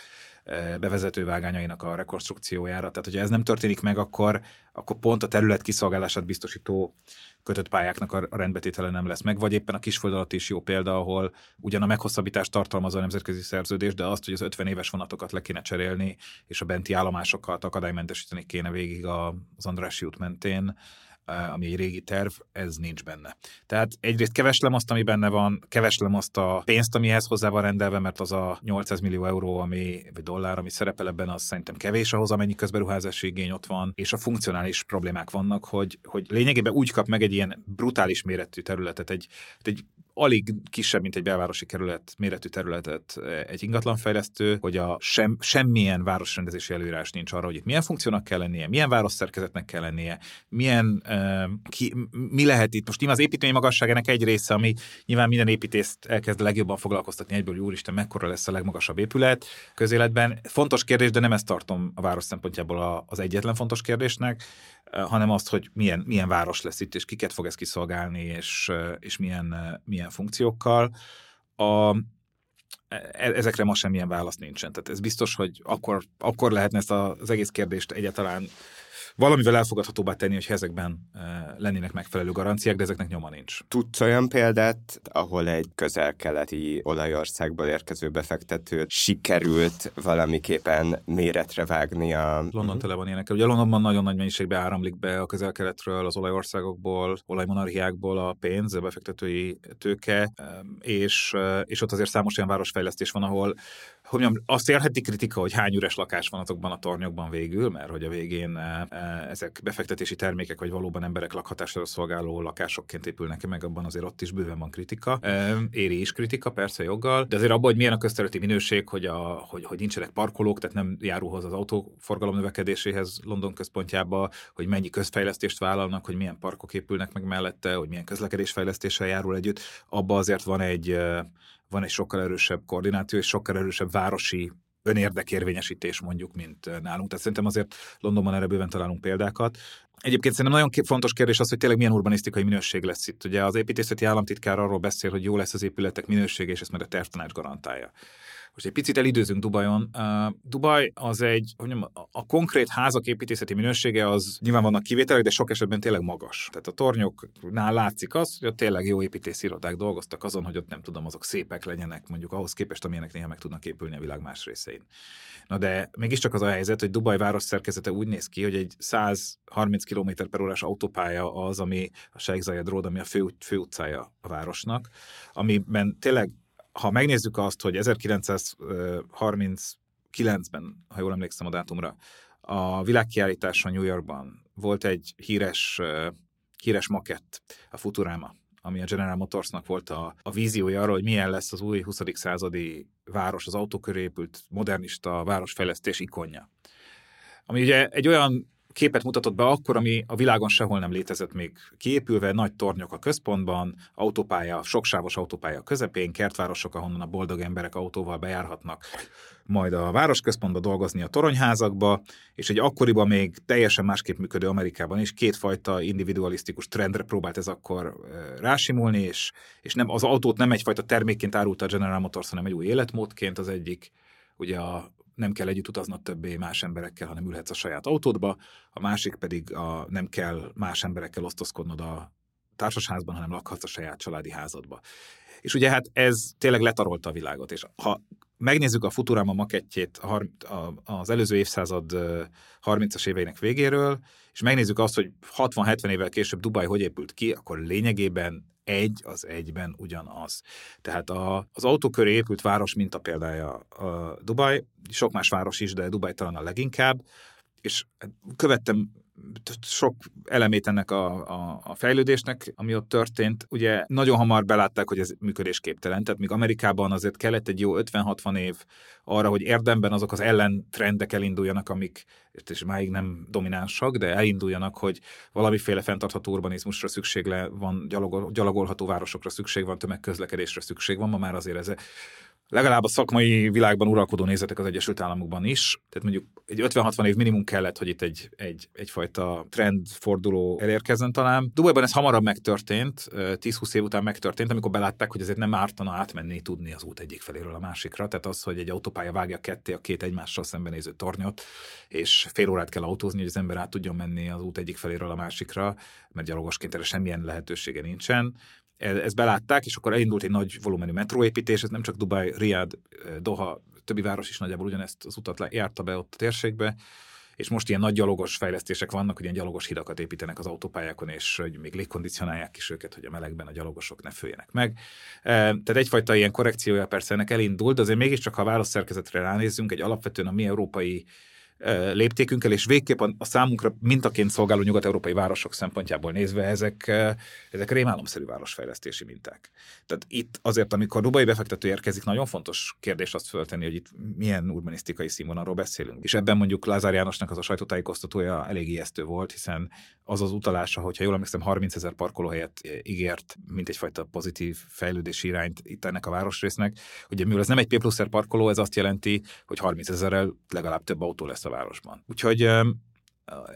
[SPEAKER 6] bevezető vágányainak a rekonstrukciójára. Tehát, hogyha ez nem történik meg, akkor, akkor pont a terület kiszolgálását biztosító kötött pályáknak a rendbetétele nem lesz meg, vagy éppen a kisföld is jó példa, ahol ugyan a meghosszabbítást tartalmazza a nemzetközi szerződés, de azt, hogy az 50 éves vonatokat le kéne cserélni, és a benti állomásokat akadálymentesíteni kéne végig az Andrássy út mentén, ami egy régi terv, ez nincs benne. Tehát egyrészt keveslem azt, ami benne van, keveslem azt a pénzt, amihez hozzá van rendelve, mert az a 800 millió euró, ami, vagy dollár, ami szerepel ebben, az szerintem kevés ahhoz, amennyi közberuházási igény ott van, és a funkcionális problémák vannak, hogy, hogy lényegében úgy kap meg egy ilyen brutális méretű területet, egy, egy alig kisebb, mint egy belvárosi kerület méretű területet egy ingatlanfejlesztő, hogy a sem, semmilyen városrendezési előírás nincs arra, hogy itt milyen funkciónak kell lennie, milyen városszerkezetnek kell lennie, milyen, uh, ki, mi lehet itt. Most nyilván az építmény magasságának egy része, ami nyilván minden építészt elkezd legjobban foglalkoztatni egyből, hogy úristen, mekkora lesz a legmagasabb épület közéletben. Fontos kérdés, de nem ezt tartom a város szempontjából az egyetlen fontos kérdésnek, hanem azt, hogy milyen, milyen város lesz itt, és kiket fog ez kiszolgálni, és, és milyen, milyen funkciókkal. A, e, ezekre ma semmilyen válasz nincsen. Tehát ez biztos, hogy akkor, akkor lehetne ezt az egész kérdést egyáltalán valamivel elfogadhatóbbá tenni, hogy ezekben lennének megfelelő garanciák, de ezeknek nyoma nincs.
[SPEAKER 5] Tudsz olyan példát, ahol egy közel-keleti olajországból érkező befektető sikerült valamiképpen méretre vágni a...
[SPEAKER 6] London uh-huh. tele van ilyenekkel. Ugye Londonban nagyon nagy mennyiségben áramlik be a közel-keletről, az olajországokból, olajmonarchiákból a pénz, a befektetői tőke, és, és ott azért számos olyan városfejlesztés van, ahol hogy mondjam, azt érheti kritika, hogy hány üres lakás van azokban a tornyokban végül, mert hogy a végén e, e, ezek befektetési termékek, vagy valóban emberek lakhatására szolgáló lakásokként épülnek meg, abban azért ott is bőven van kritika. E, éri is kritika, persze joggal, de azért abban, hogy milyen a közterületi minőség, hogy, a, hogy, hogy nincsenek parkolók, tehát nem járul hozzá az autóforgalom növekedéséhez London központjába, hogy mennyi közfejlesztést vállalnak, hogy milyen parkok épülnek meg mellette, hogy milyen közlekedésfejlesztéssel járul együtt, abba azért van egy van egy sokkal erősebb koordináció és sokkal erősebb városi önérdekérvényesítés mondjuk, mint nálunk. Tehát szerintem azért Londonban erre bőven találunk példákat. Egyébként szerintem nagyon fontos kérdés az, hogy tényleg milyen urbanisztikai minőség lesz itt. Ugye az építészeti államtitkár arról beszél, hogy jó lesz az épületek minősége, és ezt majd a tervtanács garantálja. Most egy picit elidőzünk Dubajon. Uh, Dubaj az egy, hogy mondjam, a, konkrét házak építészeti minősége az nyilván vannak kivételek, de sok esetben tényleg magas. Tehát a tornyoknál látszik az, hogy ott tényleg jó építész irodák dolgoztak azon, hogy ott nem tudom, azok szépek legyenek, mondjuk ahhoz képest, amilyenek néha meg tudnak épülni a világ más részein. Na de mégiscsak az a helyzet, hogy Dubaj város szerkezete úgy néz ki, hogy egy 130 km per órás autópálya az, ami a Sheikh Zayed Road, ami a fő, fő utcája a városnak, amiben tényleg ha megnézzük azt, hogy 1939-ben, ha jól emlékszem a dátumra, a világkiállításon New Yorkban volt egy híres, híres makett, a Futurama, ami a General Motorsnak volt a, a víziója arról, hogy milyen lesz az új 20. századi város, az autó köré épült modernista városfejlesztés ikonja. Ami ugye egy olyan képet mutatott be akkor, ami a világon sehol nem létezett még kiépülve, nagy tornyok a központban, autópálya, soksávos autópálya közepén, kertvárosok, ahonnan a boldog emberek autóval bejárhatnak majd a városközpontba dolgozni a toronyházakba, és egy akkoriban még teljesen másképp működő Amerikában is kétfajta individualisztikus trendre próbált ez akkor rásimulni, és, és nem, az autót nem egyfajta termékként árulta a General Motors, hanem egy új életmódként az egyik, ugye a nem kell együtt utaznod többé más emberekkel, hanem ülhetsz a saját autódba, a másik pedig a, nem kell más emberekkel osztozkodnod a társasházban, hanem lakhatsz a saját családi házadba. És ugye hát ez tényleg letarolta a világot, és ha megnézzük a Futurama makettjét az előző évszázad 30-as éveinek végéről, és megnézzük azt, hogy 60-70 évvel később Dubaj hogy épült ki, akkor lényegében egy az egyben ugyanaz. Tehát a, az autó köré épült város minta példája a Dubaj, sok más város is, de Dubaj talán a leginkább, és követtem sok elemét ennek a, a, a fejlődésnek, ami ott történt. Ugye nagyon hamar belátták, hogy ez működésképtelen, tehát míg Amerikában azért kellett egy jó 50-60 év arra, hogy érdemben azok az ellentrendek elinduljanak, amik és máig nem dominánsak, de elinduljanak, hogy valamiféle fenntartható urbanizmusra szükség le, van, gyalogol, gyalogolható városokra szükség van, tömegközlekedésre szükség van, ma már azért ez legalább a szakmai világban uralkodó nézetek az Egyesült Államokban is. Tehát mondjuk egy 50-60 év minimum kellett, hogy itt egy, egy, egyfajta trendforduló elérkezzen talán. Dubajban ez hamarabb megtörtént, 10-20 év után megtörtént, amikor belátták, hogy ezért nem ártana átmenni tudni az út egyik feléről a másikra. Tehát az, hogy egy autópálya vágja ketté a két egymással szembenéző tornyot, és fél órát kell autózni, hogy az ember át tudjon menni az út egyik feléről a másikra, mert gyalogosként erre semmilyen lehetősége nincsen ezt belátták, és akkor elindult egy nagy volumenű metróépítés, ez nem csak Dubai, Riyadh, Doha, többi város is nagyjából ugyanezt az utat járta be ott a térségbe, és most ilyen nagy gyalogos fejlesztések vannak, hogy ilyen gyalogos hidakat építenek az autópályákon, és hogy még légkondicionálják is őket, hogy a melegben a gyalogosok ne főjenek meg. Tehát egyfajta ilyen korrekciója persze ennek elindult, de azért mégiscsak, ha a válaszszerkezetre ránézzünk, egy alapvetően a mi európai léptékünkkel, és végképp a, számunkra mintaként szolgáló nyugat-európai városok szempontjából nézve ezek, ezek rémálomszerű városfejlesztési minták. Tehát itt azért, amikor dubai befektető érkezik, nagyon fontos kérdés azt föltenni, hogy itt milyen urbanisztikai színvonalról beszélünk. És ebben mondjuk Lázár Jánosnak az a sajtótájékoztatója elég ijesztő volt, hiszen az az utalása, hogyha jól emlékszem, 30 ezer parkolóhelyet ígért, mint egyfajta pozitív fejlődési irányt itt ennek a városrésznek. Ugye mivel ez nem egy P plusz parkoló, ez azt jelenti, hogy 30 ezerrel legalább több autó lesz a városban. Úgyhogy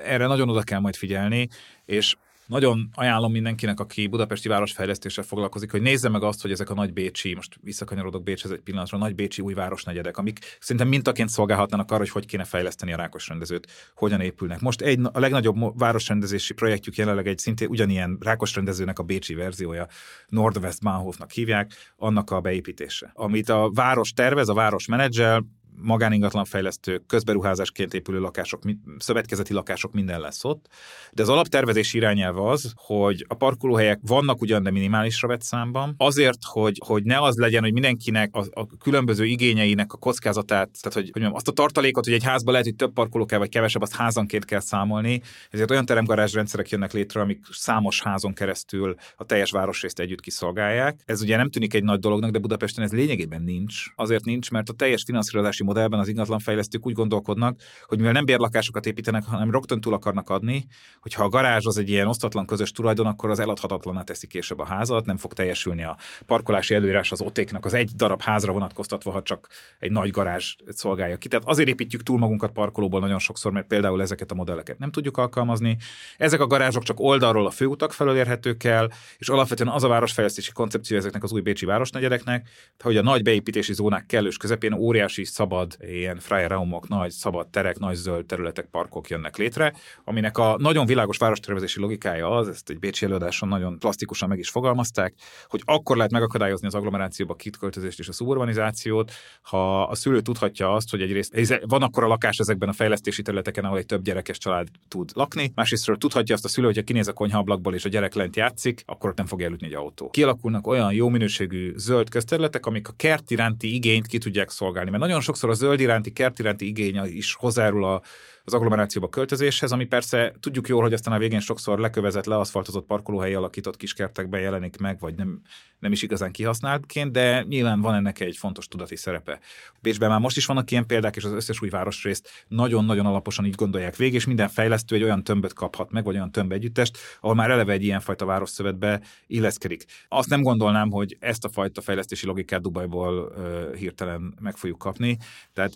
[SPEAKER 6] erre nagyon oda kell majd figyelni, és nagyon ajánlom mindenkinek, aki budapesti városfejlesztéssel foglalkozik, hogy nézze meg azt, hogy ezek a nagy bécsi, most visszakanyarodok Bécshez egy pillanatra, nagy bécsi új városnegyedek, amik szerintem mintaként szolgálhatnának arra, hogy hogy kéne fejleszteni a rákos rendezőt, hogyan épülnek. Most egy, a legnagyobb városrendezési projektjük jelenleg egy szintén ugyanilyen rákos rendezőnek a bécsi verziója, Nordwest Bahnhofnak hívják, annak a beépítése. Amit a város tervez, a város menedzsel, magáningatlan fejlesztők, közberuházásként épülő lakások, szövetkezeti lakások, minden lesz ott. De az alaptervezés irányelve az, hogy a parkolóhelyek vannak ugyan, de minimálisra vett számban, azért, hogy, hogy ne az legyen, hogy mindenkinek a, a különböző igényeinek a kockázatát, tehát hogy, hogy mondjam, azt a tartalékot, hogy egy házban lehet, hogy több parkoló kell, vagy kevesebb, azt házanként kell számolni. Ezért olyan teremgarázs rendszerek jönnek létre, amik számos házon keresztül a teljes városrészt együtt kiszolgálják. Ez ugye nem tűnik egy nagy dolognak, de Budapesten ez lényegében nincs. Azért nincs, mert a teljes finanszírozási modellben az ingatlanfejlesztők úgy gondolkodnak, hogy mivel nem bérlakásokat építenek, hanem rögtön túl akarnak adni, hogyha a garázs az egy ilyen osztatlan közös tulajdon, akkor az eladhatatlaná teszi később a házat, nem fog teljesülni a parkolási előírás az otéknak az egy darab házra vonatkoztatva, ha csak egy nagy garázs szolgálja ki. Tehát azért építjük túl magunkat parkolóból nagyon sokszor, mert például ezeket a modelleket nem tudjuk alkalmazni. Ezek a garázsok csak oldalról a főutak felől érhetők el, és alapvetően az a városfejlesztési koncepció ezeknek az új bécsi városnegyedeknek, hogy a nagy beépítési zónák kellős közepén óriási szabad szabad, ilyen Freiraumok, nagy szabad terek, nagy zöld területek, parkok jönnek létre, aminek a nagyon világos várostervezési logikája az, ezt egy Bécsi előadáson nagyon plastikusan meg is fogalmazták, hogy akkor lehet megakadályozni az agglomerációba kitköltözést és a szuburbanizációt, ha a szülő tudhatja azt, hogy egyrészt van akkor a lakás ezekben a fejlesztési területeken, ahol egy több gyerekes család tud lakni, másrésztről tudhatja azt a szülő, hogy ha kinéz a konyhaablakból és a gyerek lent játszik, akkor ott nem fog elütni egy autó. Kialakulnak olyan jó minőségű zöld közterületek, amik a kert iránti igényt ki tudják szolgálni. Mert nagyon sokszor a zöld iránti, kert iránti igény is hozzájárul a, az agglomerációba költözéshez, ami persze tudjuk jól, hogy aztán a végén sokszor lekövezett, leaszfaltozott parkolóhely alakított kiskertekben jelenik meg, vagy nem, nem is igazán kihasználtként, de nyilván van ennek egy fontos tudati szerepe. Bécsben már most is vannak ilyen példák, és az összes új városrészt nagyon-nagyon alaposan így gondolják végig, és minden fejlesztő egy olyan tömböt kaphat meg, vagy olyan tömb együttest, ahol már eleve egy ilyenfajta városszövetbe illeszkedik. Azt nem gondolnám, hogy ezt a fajta fejlesztési logikát Dubajból uh, hirtelen meg fogjuk kapni. Tehát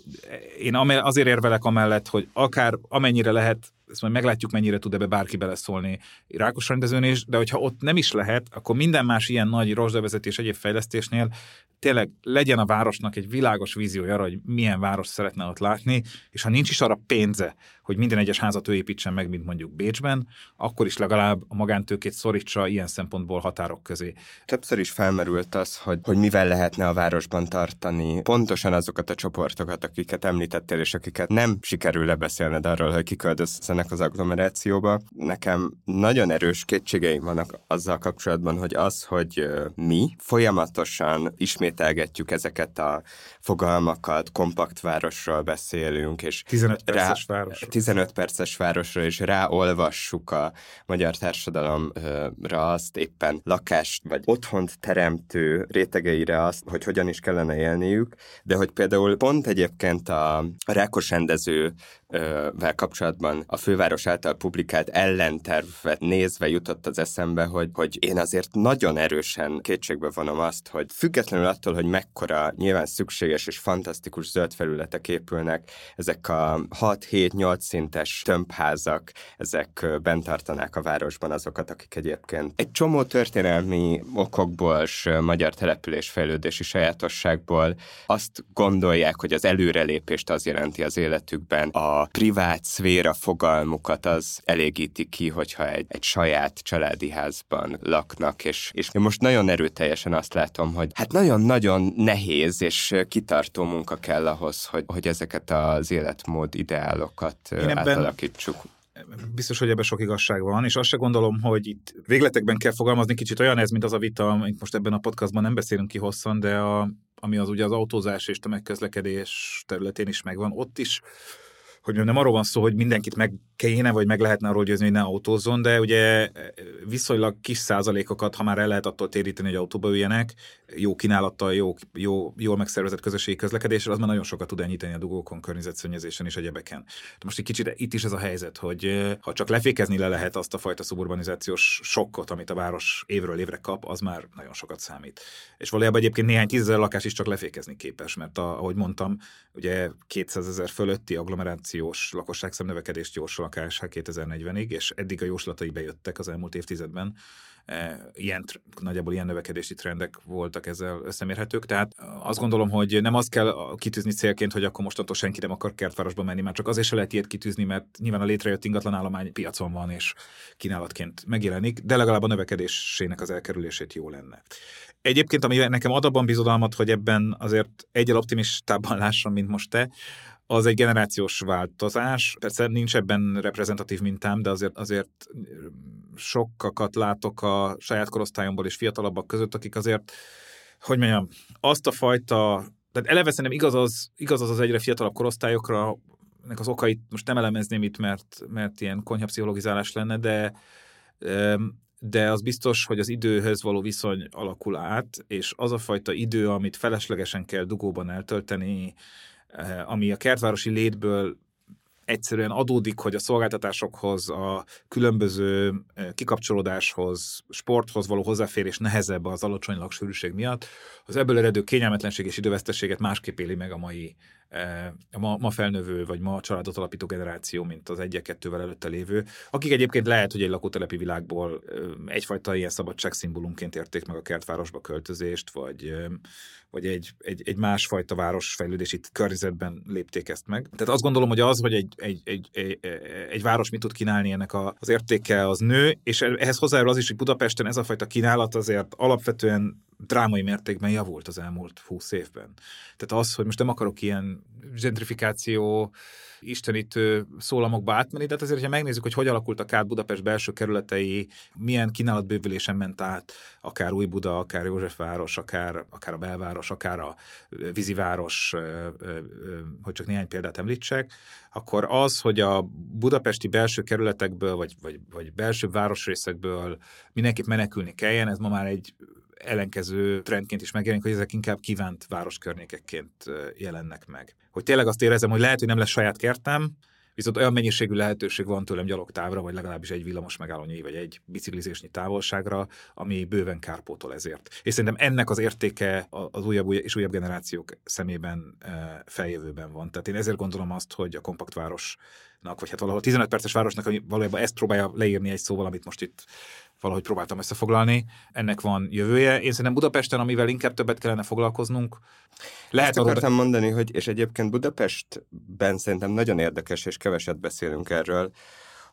[SPEAKER 6] én azért érvelek amellett, hogy akár amennyire lehet ezt majd meglátjuk, mennyire tud ebbe bárki beleszólni rákos rendezőn is, de hogyha ott nem is lehet, akkor minden más ilyen nagy rozsdavezetés egyéb fejlesztésnél tényleg legyen a városnak egy világos víziója arra, hogy milyen város szeretne ott látni, és ha nincs is arra pénze, hogy minden egyes házat ő építsen meg, mint mondjuk Bécsben, akkor is legalább a magántőkét szorítsa ilyen szempontból határok közé.
[SPEAKER 5] Többször is felmerült az, hogy, hogy mivel lehetne a városban tartani pontosan azokat a csoportokat, akiket említettél, és akiket nem sikerül lebeszélned arról, hogy kiköltözzenek az agglomerációba. Nekem nagyon erős kétségeim vannak azzal kapcsolatban, hogy az, hogy mi folyamatosan ismételgetjük ezeket a fogalmakat, kompakt városról beszélünk, és
[SPEAKER 6] 15 perces rá, város
[SPEAKER 5] 15 perces városra, és ráolvassuk a magyar társadalomra azt éppen lakást vagy otthont teremtő rétegeire azt, hogy hogyan is kellene élniük, de hogy például pont egyébként a rákos rendező vel kapcsolatban a főváros által publikált ellentervet nézve jutott az eszembe, hogy, hogy én azért nagyon erősen kétségbe vonom azt, hogy függetlenül attól, hogy mekkora nyilván szükséges és fantasztikus zöld felületek épülnek, ezek a 6-7-8 szintes tömbházak, ezek bent tartanák a városban azokat, akik egyébként egy csomó történelmi okokból és magyar településfejlődési sajátosságból azt gondolják, hogy az előrelépést az jelenti az életükben a a privát szféra fogalmukat az elégíti ki, hogyha egy, egy saját családi házban laknak, és, és én most nagyon erőteljesen azt látom, hogy hát nagyon-nagyon nehéz és kitartó munka kell ahhoz, hogy, hogy ezeket az életmód ideálokat ebben... átalakítsuk.
[SPEAKER 6] Biztos, hogy ebben sok igazság van, és azt se gondolom, hogy itt végletekben kell fogalmazni, kicsit olyan ez, mint az a vita, amit most ebben a podcastban nem beszélünk ki hosszan, de a, ami az ugye az autózás és tömegközlekedés területén is megvan, ott is hogy nem arról van szó, hogy mindenkit meg kéne, vagy meg lehetne arról győzni, hogy ne autózzon, de ugye viszonylag kis százalékokat, ha már el lehet attól téríteni, hogy autóba üljenek, jó kínálattal, jó, jó, jól megszervezett közösségi közlekedéssel, az már nagyon sokat tud enyhíteni a dugókon, környezetszennyezésen és egyebeken. De most egy kicsit itt is ez a helyzet, hogy ha csak lefékezni le lehet azt a fajta szuburbanizációs sokkot, amit a város évről évre kap, az már nagyon sokat számít. És valójában egyébként néhány tízezer lakás is csak lefékezni képes, mert a, ahogy mondtam, ugye 200 ezer fölötti agglomerációs lakosságszemnövekedést jósol a KSH 2040-ig, és eddig a jóslatai bejöttek az elmúlt évtizedben. E, ilyen, nagyjából ilyen növekedési trendek voltak ezzel összemérhetők. Tehát azt gondolom, hogy nem azt kell kitűzni célként, hogy akkor mostantól senki nem akar kertvárosba menni, már csak azért se lehet ilyet kitűzni, mert nyilván a létrejött ingatlan állomány piacon van, és kínálatként megjelenik, de legalább a növekedésének az elkerülését jó lenne. Egyébként, ami nekem ad abban bizodalmat, hogy ebben azért egyel optimistában lássam, mint most te, az egy generációs változás. Persze nincs ebben reprezentatív mintám, de azért, azért sokakat látok a saját korosztályomból és fiatalabbak között, akik azért, hogy mondjam, azt a fajta, tehát eleve szerintem igaz az, igaz az, az egyre fiatalabb korosztályokra, ennek az okait most nem elemezném itt, mert, mert ilyen konyhapszichologizálás lenne, de de az biztos, hogy az időhöz való viszony alakul át, és az a fajta idő, amit feleslegesen kell dugóban eltölteni, ami a kertvárosi létből egyszerűen adódik, hogy a szolgáltatásokhoz, a különböző eh, kikapcsolódáshoz, sporthoz való hozzáférés nehezebb az alacsony laksűrűség miatt, az ebből eredő kényelmetlenség és idővesztességet másképp éli meg a mai ma, ma felnövő, vagy ma családot alapító generáció, mint az egy-kettővel előtte lévő, akik egyébként lehet, hogy egy lakótelepi világból egyfajta ilyen szabadságszimbólumként érték meg a kertvárosba költözést, vagy, vagy egy, egy, egy másfajta városfejlődési környezetben lépték ezt meg. Tehát azt gondolom, hogy az, hogy egy, egy, egy, egy, egy város mit tud kínálni ennek a, az értéke, az nő, és ehhez hozzájárul az is, hogy Budapesten ez a fajta kínálat azért alapvetően drámai mértékben javult az elmúlt húsz évben. Tehát az, hogy most nem akarok ilyen gentrifikáció istenítő szólamokba átmenni, de azért, ha megnézzük, hogy hogy alakultak át Budapest belső kerületei, milyen kínálatbővülésen ment át, akár Új Buda, akár Józsefváros, akár, akár a belváros, akár a víziváros, hogy csak néhány példát említsek, akkor az, hogy a budapesti belső kerületekből, vagy, vagy, vagy belső városrészekből mindenképp menekülni kelljen, ez ma már egy ellenkező trendként is megjelenik, hogy ezek inkább kívánt városkörnyékekként jelennek meg. Hogy tényleg azt érezem, hogy lehet, hogy nem lesz saját kertem, viszont olyan mennyiségű lehetőség van tőlem gyalogtávra, vagy legalábbis egy villamos megállónyi, vagy egy biciklizésnyi távolságra, ami bőven kárpótol ezért. És szerintem ennek az értéke az újabb és újabb generációk szemében feljövőben van. Tehát én ezért gondolom azt, hogy a kompaktváros vagy hát valahol 15 perces városnak, ami valójában ezt próbálja leírni egy szóval, amit most itt valahogy próbáltam összefoglalni. Ennek van jövője. Én szerintem Budapesten, amivel inkább többet kellene foglalkoznunk.
[SPEAKER 5] Lehet Ezt akartam oda... mondani, hogy és egyébként Budapestben szerintem nagyon érdekes, és keveset beszélünk erről,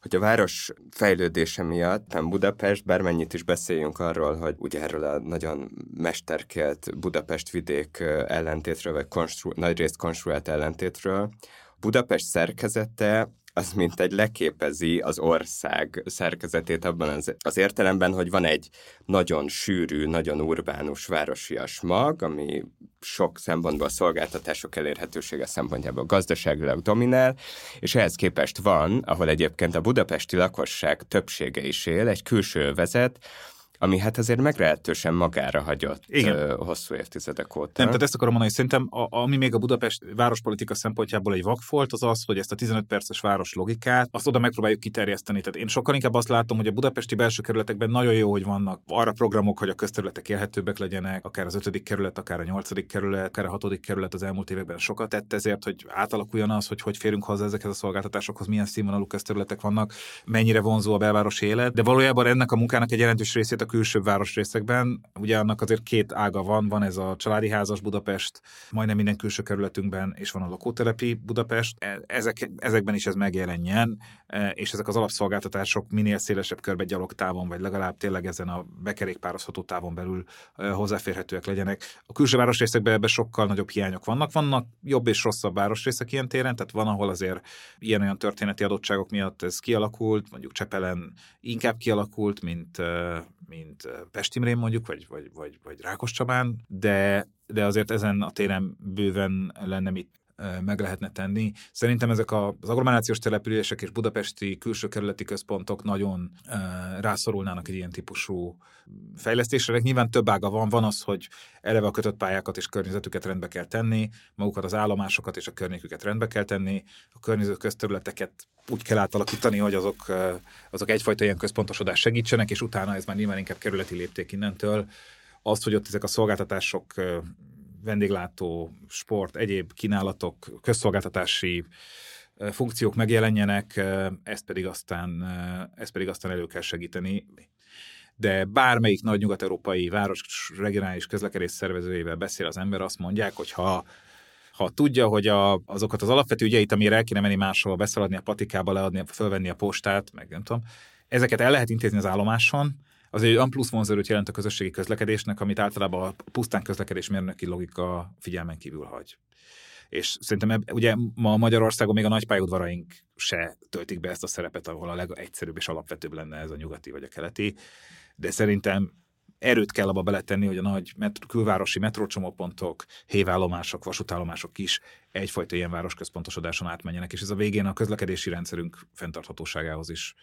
[SPEAKER 5] hogy a város fejlődése miatt, nem Budapest, bármennyit is beszéljünk arról, hogy ugye erről a nagyon mesterkélt Budapest vidék ellentétről, vagy konstru- nagyrészt konstruált ellentétről, Budapest szerkezete az mint egy leképezi az ország szerkezetét abban az, az értelemben, hogy van egy nagyon sűrű, nagyon urbánus városias mag, ami sok szempontból a szolgáltatások elérhetősége szempontjából gazdaságilag dominál, és ehhez képest van, ahol egyébként a budapesti lakosság többsége is él, egy külső vezet, ami hát azért meglehetősen magára hagyott Igen. Ö, hosszú évtizedek óta.
[SPEAKER 6] Nem, tehát ezt akarom mondani, hogy szerintem a, ami még a Budapest várospolitika szempontjából egy vakfolt, az az, hogy ezt a 15 perces város logikát, azt oda megpróbáljuk kiterjeszteni. Tehát én sokkal inkább azt látom, hogy a budapesti belső kerületekben nagyon jó, hogy vannak arra programok, hogy a közterületek élhetőbbek legyenek, akár az ötödik kerület, akár a nyolcadik kerület, akár a hatodik kerület az elmúlt években sokat tett ezért, hogy átalakuljon az, hogy hogy férünk hozzá ezekhez a szolgáltatásokhoz, milyen színvonalú közterületek vannak, mennyire vonzó a belvárosi élet. De valójában ennek a munkának egy jelentős részét a külsőbb városrészekben. Ugye annak azért két ága van, van ez a családi házas Budapest, majdnem minden külső kerületünkben, és van a lakótelepi Budapest. E, ezek, ezekben is ez megjelenjen, e, és ezek az alapszolgáltatások minél szélesebb körbe gyalogtávon, vagy legalább tényleg ezen a bekerékpározható távon belül e, hozzáférhetőek legyenek. A külső városrészekben ebben sokkal nagyobb hiányok vannak. Vannak jobb és rosszabb városrészek ilyen téren, tehát van, ahol azért ilyen-olyan történeti adottságok miatt ez kialakult, mondjuk Csepelen inkább kialakult, mint, mint Pestimrén mondjuk, vagy, vagy, vagy, vagy Rákos Csabán, de, de azért ezen a téren bőven lenne mit meg lehetne tenni. Szerintem ezek az agglomerációs települések és budapesti külső kerületi központok nagyon rászorulnának egy ilyen típusú fejlesztésre. Nyilván több ága van. Van az, hogy eleve a kötött pályákat és környezetüket rendbe kell tenni, magukat az állomásokat és a környéküket rendbe kell tenni, a környező közterületeket úgy kell átalakítani, hogy azok, azok egyfajta ilyen központosodás segítsenek, és utána ez már nyilván inkább kerületi lépték innentől. Azt, hogy ott ezek a szolgáltatások vendéglátó, sport, egyéb kínálatok, közszolgáltatási funkciók megjelenjenek, ezt pedig aztán, ezt pedig aztán elő kell segíteni. De bármelyik nagy nyugat-európai város regionális közlekedés szervezőjével beszél az ember, azt mondják, hogy ha ha tudja, hogy a, azokat az alapvető ügyeit, amire el kéne menni máshol, beszaladni a patikába, leadni, fölvenni a postát, meg nem tudom, ezeket el lehet intézni az állomáson, az egy olyan plusz vonzerőt jelent a közösségi közlekedésnek, amit általában a pusztán közlekedés mérnöki logika figyelmen kívül hagy. És szerintem eb, ugye ma Magyarországon még a nagypályaudvaraink se töltik be ezt a szerepet, ahol a legegyszerűbb és alapvetőbb lenne ez a nyugati vagy a keleti, de szerintem erőt kell abba beletenni, hogy a nagy met- külvárosi metrócsomópontok, hévállomások, vasútállomások is egyfajta ilyen városközpontosodáson átmenjenek, és ez a végén a közlekedési rendszerünk fenntarthatóságához is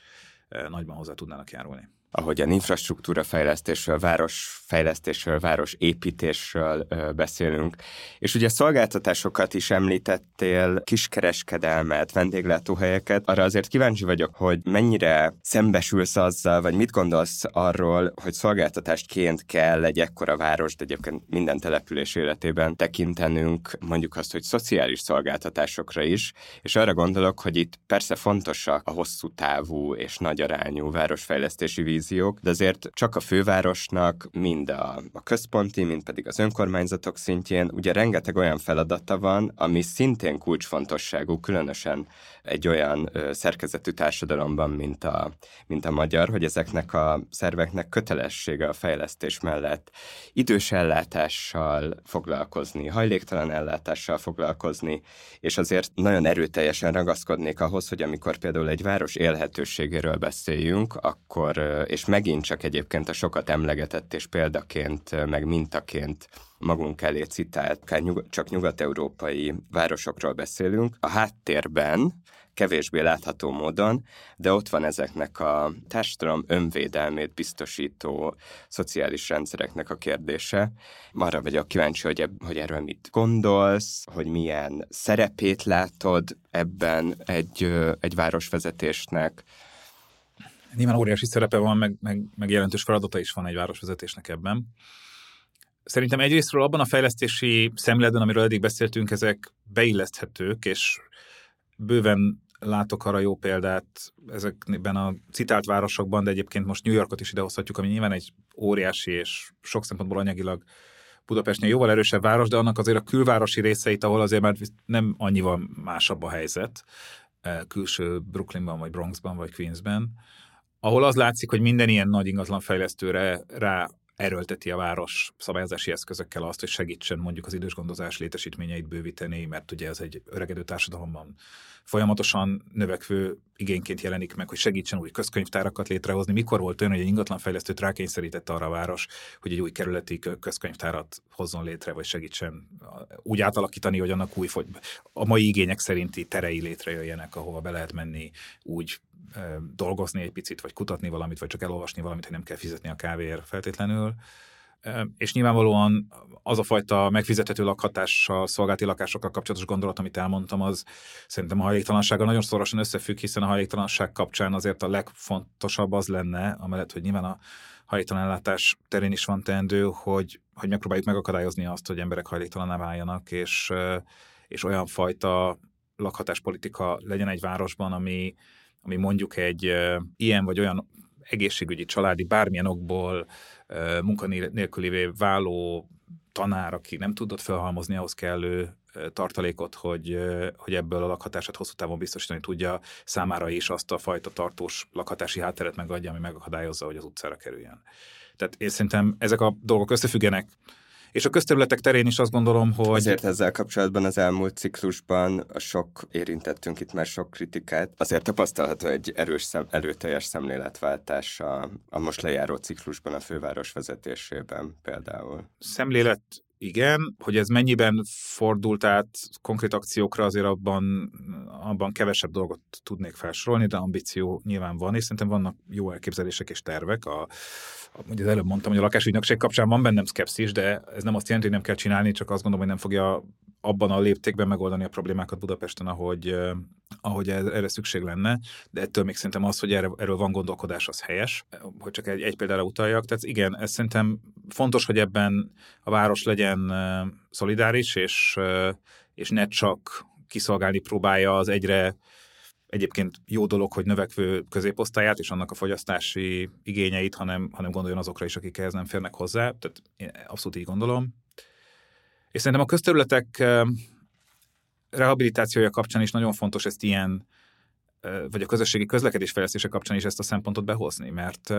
[SPEAKER 6] eh, nagyban hozzá tudnának járulni
[SPEAKER 5] ahogyan infrastruktúra fejlesztésről, városfejlesztésről, városépítésről beszélünk. És ugye szolgáltatásokat is említettél, kiskereskedelmet, vendéglátóhelyeket. Arra azért kíváncsi vagyok, hogy mennyire szembesülsz azzal, vagy mit gondolsz arról, hogy szolgáltatásként kell egy ekkora város, de egyébként minden település életében tekintenünk mondjuk azt, hogy szociális szolgáltatásokra is, és arra gondolok, hogy itt persze fontosak a hosszú távú és nagy arányú városfejlesztési víz víziók, de azért csak a fővárosnak, mind a, a központi, mind pedig az önkormányzatok szintjén ugye rengeteg olyan feladata van, ami szintén kulcsfontosságú, különösen egy olyan ö, szerkezetű társadalomban, mint a, mint a magyar, hogy ezeknek a szerveknek kötelessége a fejlesztés mellett idős ellátással foglalkozni, hajléktalan ellátással foglalkozni, és azért nagyon erőteljesen ragaszkodnék ahhoz, hogy amikor például egy város élhetőségéről beszéljünk, akkor és megint csak egyébként a sokat emlegetett és példaként, meg mintaként magunk elé citált, nyug- csak nyugat-európai városokról beszélünk, a háttérben kevésbé látható módon, de ott van ezeknek a társadalom önvédelmét biztosító szociális rendszereknek a kérdése. Arra vagyok kíváncsi, hogy, eb- hogy erről mit gondolsz, hogy milyen szerepét látod ebben egy, egy városvezetésnek,
[SPEAKER 6] Nyilván óriási szerepe van, meg, meg, meg jelentős feladata is van egy városvezetésnek ebben. Szerintem egyrésztről abban a fejlesztési szemléletben, amiről eddig beszéltünk, ezek beilleszthetők, és bőven látok arra jó példát ezekben a citált városokban, de egyébként most New Yorkot is idehozhatjuk, ami nyilván egy óriási és sok szempontból anyagilag Budapestnél jóval erősebb város, de annak azért a külvárosi részeit, ahol azért már nem annyival másabb a helyzet, eh, külső Brooklynban, vagy Bronxban, vagy Queensben, ahol az látszik, hogy minden ilyen nagy ingatlan fejlesztőre rá erőlteti a város szabályozási eszközökkel azt, hogy segítsen mondjuk az idősgondozás létesítményeit bővíteni, mert ugye ez egy öregedő társadalomban folyamatosan növekvő igényként jelenik meg, hogy segítsen új közkönyvtárakat létrehozni. Mikor volt olyan, hogy egy ingatlanfejlesztőt rákényszerítette arra a város, hogy egy új kerületi közkönyvtárat hozzon létre, vagy segítsen úgy átalakítani, hogy annak új, a mai igények szerinti terei létrejöjjenek, ahova be lehet menni úgy dolgozni egy picit, vagy kutatni valamit, vagy csak elolvasni valamit, hogy nem kell fizetni a kávéért feltétlenül. És nyilvánvalóan az a fajta megfizethető lakhatással, szolgálti lakásokkal kapcsolatos gondolat, amit elmondtam, az szerintem a hajléktalansággal nagyon szorosan összefügg, hiszen a hajléktalanság kapcsán azért a legfontosabb az lenne, amellett, hogy nyilván a hajléktalan ellátás terén is van teendő, hogy, hogy megpróbáljuk megakadályozni azt, hogy emberek hajléktalaná váljanak, és, és olyan fajta lakhatáspolitika legyen egy városban, ami, ami mondjuk egy ilyen vagy olyan egészségügyi, családi, bármilyen okból munkanélkülivé váló tanár, aki nem tudott felhalmozni ahhoz kellő tartalékot, hogy, hogy ebből a lakhatását hosszú távon biztosítani tudja, számára is azt a fajta tartós lakhatási hátteret megadja, ami megakadályozza, hogy az utcára kerüljen. Tehát én szerintem ezek a dolgok összefüggenek, és a közterületek terén is azt gondolom, hogy...
[SPEAKER 5] Azért ezzel kapcsolatban az elmúlt ciklusban a sok érintettünk itt már sok kritikát. Azért tapasztalható egy erős, szem, erőteljes szemléletváltás a, a most lejáró ciklusban a főváros vezetésében például.
[SPEAKER 6] Szemlélet igen, hogy ez mennyiben fordult át konkrét akciókra, azért abban, abban kevesebb dolgot tudnék felsorolni, de ambíció nyilván van, és szerintem vannak jó elképzelések és tervek. A, ugye az előbb mondtam, hogy a lakásügynökség kapcsán van bennem szkepszis, de ez nem azt jelenti, hogy nem kell csinálni, csak azt gondolom, hogy nem fogja abban a léptékben megoldani a problémákat Budapesten, ahogy, ahogy erre szükség lenne, de ettől még szerintem az, hogy erre, erről van gondolkodás, az helyes, hogy csak egy, egy példára utaljak. Tehát igen, ez szerintem fontos, hogy ebben a város legyen szolidáris, és, és ne csak kiszolgálni próbálja az egyre egyébként jó dolog, hogy növekvő középosztályát és annak a fogyasztási igényeit, hanem, hanem gondoljon azokra is, akik ehhez nem férnek hozzá. Tehát én abszolút így gondolom. És szerintem a közterületek rehabilitációja kapcsán is nagyon fontos ezt ilyen, vagy a közösségi közlekedés fejlesztése kapcsán is ezt a szempontot behozni, mert,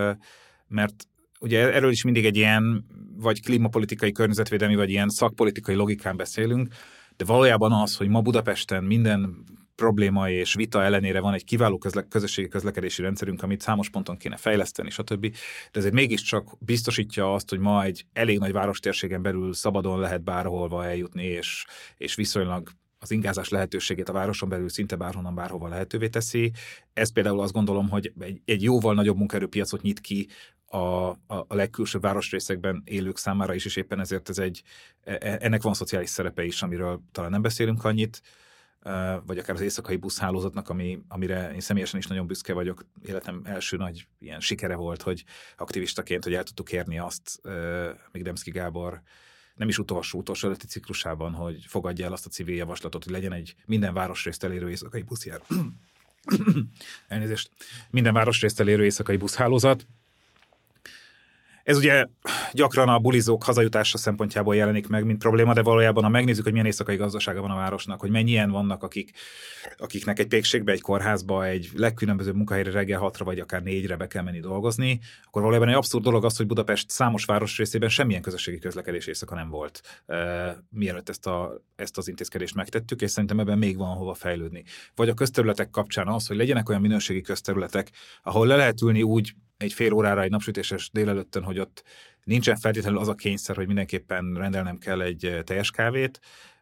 [SPEAKER 6] mert ugye erről is mindig egy ilyen vagy klímapolitikai környezetvédelmi, vagy ilyen szakpolitikai logikán beszélünk, de valójában az, hogy ma Budapesten minden probléma és vita ellenére van egy kiváló közle- közösségi közlekedési rendszerünk, amit számos ponton kéne fejleszteni, stb. De ezért mégiscsak biztosítja azt, hogy ma egy elég nagy várostérségen belül szabadon lehet bárholva eljutni, és, és viszonylag az ingázás lehetőségét a városon belül szinte bárhonnan bárhova lehetővé teszi. Ez például azt gondolom, hogy egy, egy jóval nagyobb munkaerőpiacot nyit ki a, a, a legkülsőbb városrészekben élők számára is, és éppen ezért ez egy, e, e, ennek van szociális szerepe is, amiről talán nem beszélünk annyit vagy akár az éjszakai buszhálózatnak, ami, amire én személyesen is nagyon büszke vagyok. Életem első nagy ilyen sikere volt, hogy aktivistaként, hogy el tudtuk érni azt, még Demszki Gábor nem is utolsó, utolsó előtti ciklusában, hogy fogadja el azt a civil javaslatot, hogy legyen egy minden városrészt elérő éjszakai buszjár. [COUGHS] Elnézést. Minden városrészt elérő éjszakai buszhálózat, ez ugye gyakran a bulizók hazajutása szempontjából jelenik meg, mint probléma, de valójában, ha megnézzük, hogy milyen éjszakai gazdasága van a városnak, hogy mennyien vannak, akik, akiknek egy pékségbe, egy kórházba, egy legkülönbözőbb munkahelyre reggel hatra vagy akár négyre be kell menni dolgozni, akkor valójában egy abszurd dolog az, hogy Budapest számos város részében semmilyen közösségi közlekedés éjszaka nem volt, uh, mielőtt ezt, a, ezt az intézkedést megtettük, és szerintem ebben még van hova fejlődni. Vagy a közterületek kapcsán az, hogy legyenek olyan minőségi közterületek, ahol le lehet ülni úgy egy fél órára egy napsütéses délelőttön, hogy ott nincsen feltétlenül az a kényszer, hogy mindenképpen rendelnem kell egy eh, teljes kávét,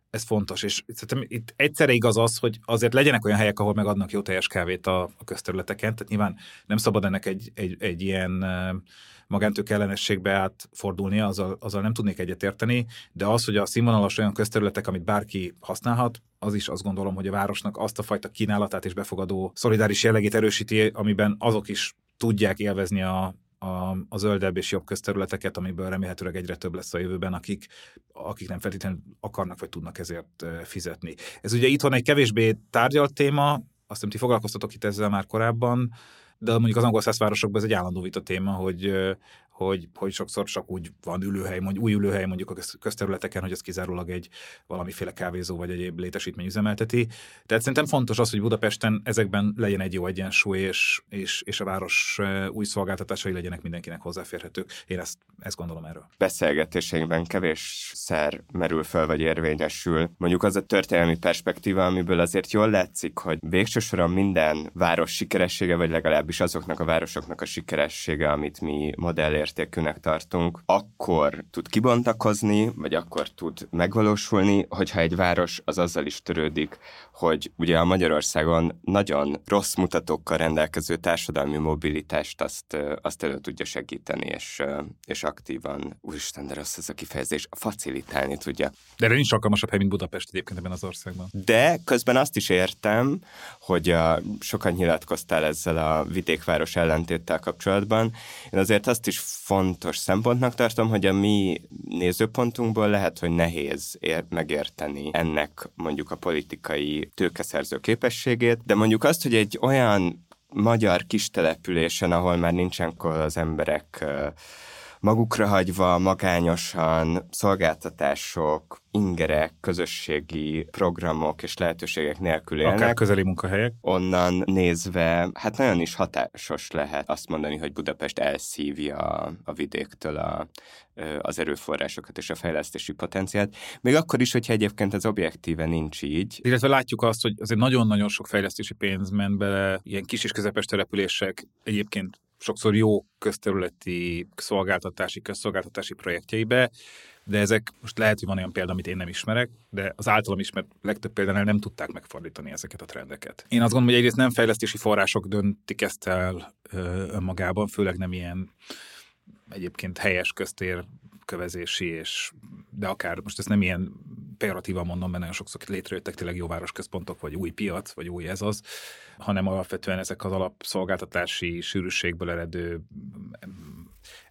[SPEAKER 6] ez fontos, és szerintem itt egyszerre igaz az, hogy azért legyenek olyan helyek, ahol megadnak jó teljes kávét a, a közterületeken, tehát nyilván nem szabad ennek egy, egy, egy ilyen eh, magántők ellenességbe átfordulnia, azzal, azzal nem tudnék egyetérteni, de az, hogy a színvonalas olyan közterületek, amit bárki használhat, az is azt gondolom, hogy a városnak azt a fajta kínálatát és befogadó szolidáris jellegét erősíti, amiben azok is tudják élvezni a, a, a zöldebb és jobb közterületeket, amiből remélhetőleg egyre több lesz a jövőben, akik, akik nem feltétlenül akarnak vagy tudnak ezért fizetni. Ez ugye itthon egy kevésbé tárgyalt téma, azt hiszem, ti foglalkoztatok itt ezzel már korábban, de mondjuk az angol városokban ez egy állandó vita téma, hogy, hogy, hogy sokszor csak úgy van ülőhely, mondjuk új ülőhely mondjuk a közterületeken, hogy ez kizárólag egy valamiféle kávézó vagy egyéb létesítmény üzemelteti. Tehát szerintem fontos az, hogy Budapesten ezekben legyen egy jó egyensúly, és, és, és a város új szolgáltatásai legyenek mindenkinek hozzáférhetők. Én ezt, ezt gondolom erről.
[SPEAKER 5] Beszélgetéseinkben kevésszer merül fel vagy érvényesül. Mondjuk az a történelmi perspektíva, amiből azért jól látszik, hogy végső soron minden város sikeressége, vagy legalábbis azoknak a városoknak a sikeressége, amit mi modellért értékűnek tartunk, akkor tud kibontakozni, vagy akkor tud megvalósulni, hogyha egy város az azzal is törődik, hogy ugye a Magyarországon nagyon rossz mutatókkal rendelkező társadalmi mobilitást azt, azt elő tudja segíteni, és, és aktívan, úristen, de rossz ez a kifejezés, facilitálni tudja.
[SPEAKER 6] De erre nincs alkalmasabb hely, mint Budapest egyébként ebben az országban.
[SPEAKER 5] De közben azt is értem, hogy a, sokan nyilatkoztál ezzel a vidékváros ellentéttel kapcsolatban. Én azért azt is fontos szempontnak tartom, hogy a mi nézőpontunkból lehet, hogy nehéz ér- megérteni ennek mondjuk a politikai tőkeszerző képességét, de mondjuk azt, hogy egy olyan magyar kis településen, ahol már nincsenkor az emberek magukra hagyva, magányosan, szolgáltatások, ingerek, közösségi programok és lehetőségek nélkül élnek.
[SPEAKER 6] Akár közeli munkahelyek.
[SPEAKER 5] Onnan nézve, hát nagyon is hatásos lehet azt mondani, hogy Budapest elszívja a vidéktől a, az erőforrásokat és a fejlesztési potenciált. Még akkor is, hogyha egyébként ez objektíve nincs így.
[SPEAKER 6] Illetve látjuk azt, hogy azért nagyon-nagyon sok fejlesztési pénz ment bele ilyen kis és közepes települések egyébként sokszor jó közterületi szolgáltatási, közszolgáltatási projektjeibe, de ezek most lehet, hogy van olyan példa, amit én nem ismerek, de az általam ismert legtöbb példánál nem tudták megfordítani ezeket a trendeket. Én azt gondolom, hogy egyrészt nem fejlesztési források döntik ezt el önmagában, főleg nem ilyen egyébként helyes köztér kövezési, és de akár most ezt nem ilyen pejoratívan mondom, mert nagyon sokszor létrejöttek tényleg jó városközpontok, vagy új piac, vagy új ez az, hanem alapvetően ezek az alapszolgáltatási sűrűségből eredő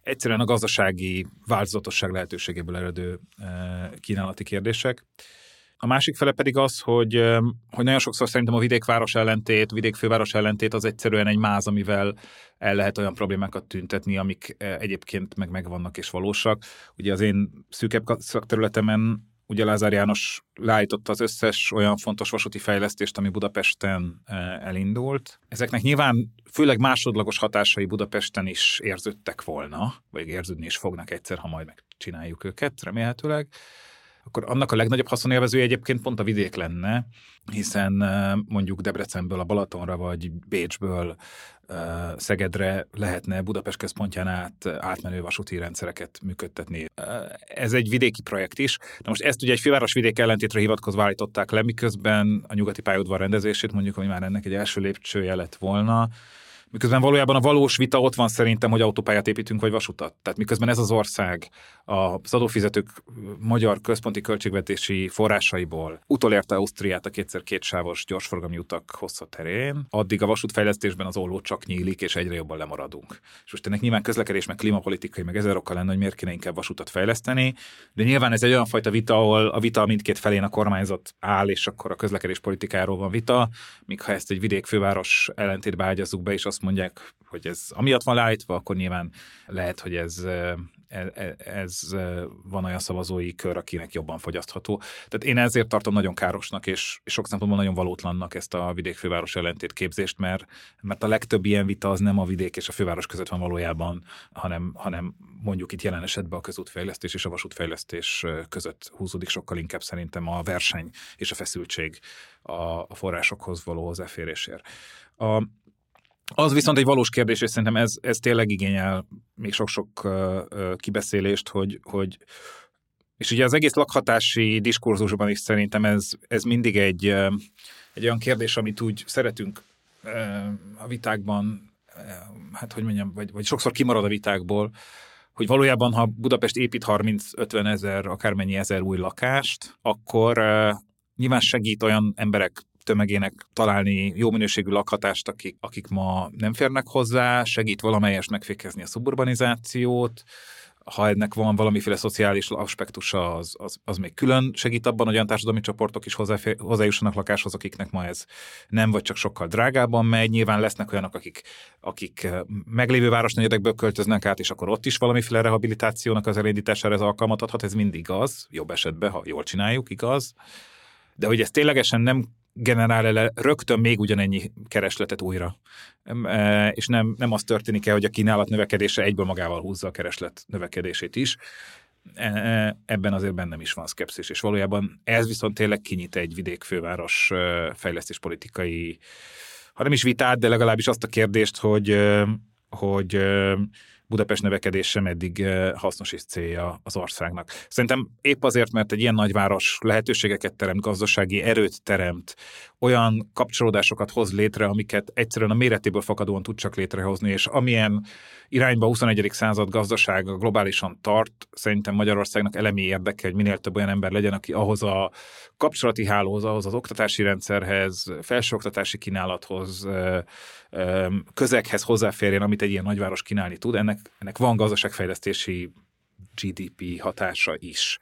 [SPEAKER 6] egyszerűen a gazdasági változatosság lehetőségéből eredő eh, kínálati kérdések. A másik fele pedig az, hogy, eh, hogy nagyon sokszor szerintem a vidékváros ellentét, vidékfőváros ellentét az egyszerűen egy máz, amivel el lehet olyan problémákat tüntetni, amik eh, egyébként meg megvannak és valósak. Ugye az én szűkebb szakterületemen ugye Lázár János leállította az összes olyan fontos vasúti fejlesztést, ami Budapesten elindult. Ezeknek nyilván főleg másodlagos hatásai Budapesten is érződtek volna, vagy érződni is fognak egyszer, ha majd megcsináljuk őket, remélhetőleg akkor annak a legnagyobb haszonélvezője egyébként pont a vidék lenne, hiszen mondjuk Debrecenből a Balatonra, vagy Bécsből Szegedre lehetne Budapest központján át átmenő vasúti rendszereket működtetni. Ez egy vidéki projekt is. Na most ezt ugye egy főváros vidék ellentétre hivatkozva állították le, miközben a nyugati pályaudvar rendezését mondjuk, ami már ennek egy első lépcsője lett volna, miközben valójában a valós vita ott van szerintem, hogy autópályát építünk, vagy vasutat. Tehát miközben ez az ország az adófizetők magyar központi költségvetési forrásaiból utolérte Ausztriát a kétszer kétsávos gyorsforgalmi utak hossza terén, addig a vasútfejlesztésben az olló csak nyílik, és egyre jobban lemaradunk. És most ennek nyilván közlekedés, meg klímapolitikai, meg ezer okkal lenne, hogy miért kéne inkább vasutat fejleszteni, de nyilván ez egy olyan fajta vita, ahol a vita mindkét felén a kormányzat áll, és akkor a közlekedés politikáról van vita, míg ha ezt egy vidék főváros ellentétbe ágyazzuk be, és azt azt mondják, hogy ez amiatt van leállítva, akkor nyilván lehet, hogy ez, ez, e, ez van olyan szavazói kör, akinek jobban fogyasztható. Tehát én ezért tartom nagyon károsnak, és, sok szempontból nagyon valótlannak ezt a vidék-főváros ellentét képzést, mert, mert a legtöbb ilyen vita az nem a vidék és a főváros között van valójában, hanem, hanem mondjuk itt jelen esetben a közútfejlesztés és a vasútfejlesztés között húzódik sokkal inkább szerintem a verseny és a feszültség a forrásokhoz való hozzáférésért. A, az viszont egy valós kérdés, és szerintem ez, ez tényleg igényel még sok-sok kibeszélést, hogy, hogy és ugye az egész lakhatási diskurzusban is szerintem ez, ez mindig egy, egy olyan kérdés, amit úgy szeretünk a vitákban, hát hogy mondjam, vagy, vagy sokszor kimarad a vitákból, hogy valójában, ha Budapest épít 30-50 ezer, akármennyi ezer új lakást, akkor nyilván segít olyan emberek tömegének találni jó minőségű lakhatást, akik, akik ma nem férnek hozzá, segít valamelyes megfékezni a szuburbanizációt, ha ennek van valamiféle szociális aspektusa, az, az, az még külön segít abban, hogy olyan társadalmi csoportok is hozzáfér, hozzájussanak lakáshoz, akiknek ma ez nem, vagy csak sokkal drágában megy. Nyilván lesznek olyanok, akik, akik eh, meglévő városnegyedekből költöznek át, és akkor ott is valamiféle rehabilitációnak az elindítására ez alkalmat adhat. Ez mindig igaz, jobb esetben, ha jól csináljuk, igaz. De hogy ez ténylegesen nem generál ele rögtön még ugyanennyi keresletet újra. E, és nem, nem az történik el, hogy a kínálat növekedése egyből magával húzza a kereslet növekedését is. E, e, ebben azért bennem is van szkepszis, és valójában ez viszont tényleg kinyit egy vidékfőváros fejlesztéspolitikai, ha nem is vitát, de legalábbis azt a kérdést, hogy, hogy Budapest növekedése meddig eh, hasznos és célja az országnak. Szerintem épp azért, mert egy ilyen nagyváros lehetőségeket teremt, gazdasági erőt teremt, olyan kapcsolódásokat hoz létre, amiket egyszerűen a méretéből fakadóan tud csak létrehozni, és amilyen irányba a 21. század gazdasága globálisan tart, szerintem Magyarországnak elemi érdeke, hogy minél több olyan ember legyen, aki ahhoz a kapcsolati hálóhoz, ahhoz az oktatási rendszerhez, felsőoktatási kínálathoz, közeghez hozzáférjen, amit egy ilyen nagyváros kínálni tud. Ennek, ennek van gazdaságfejlesztési GDP hatása is.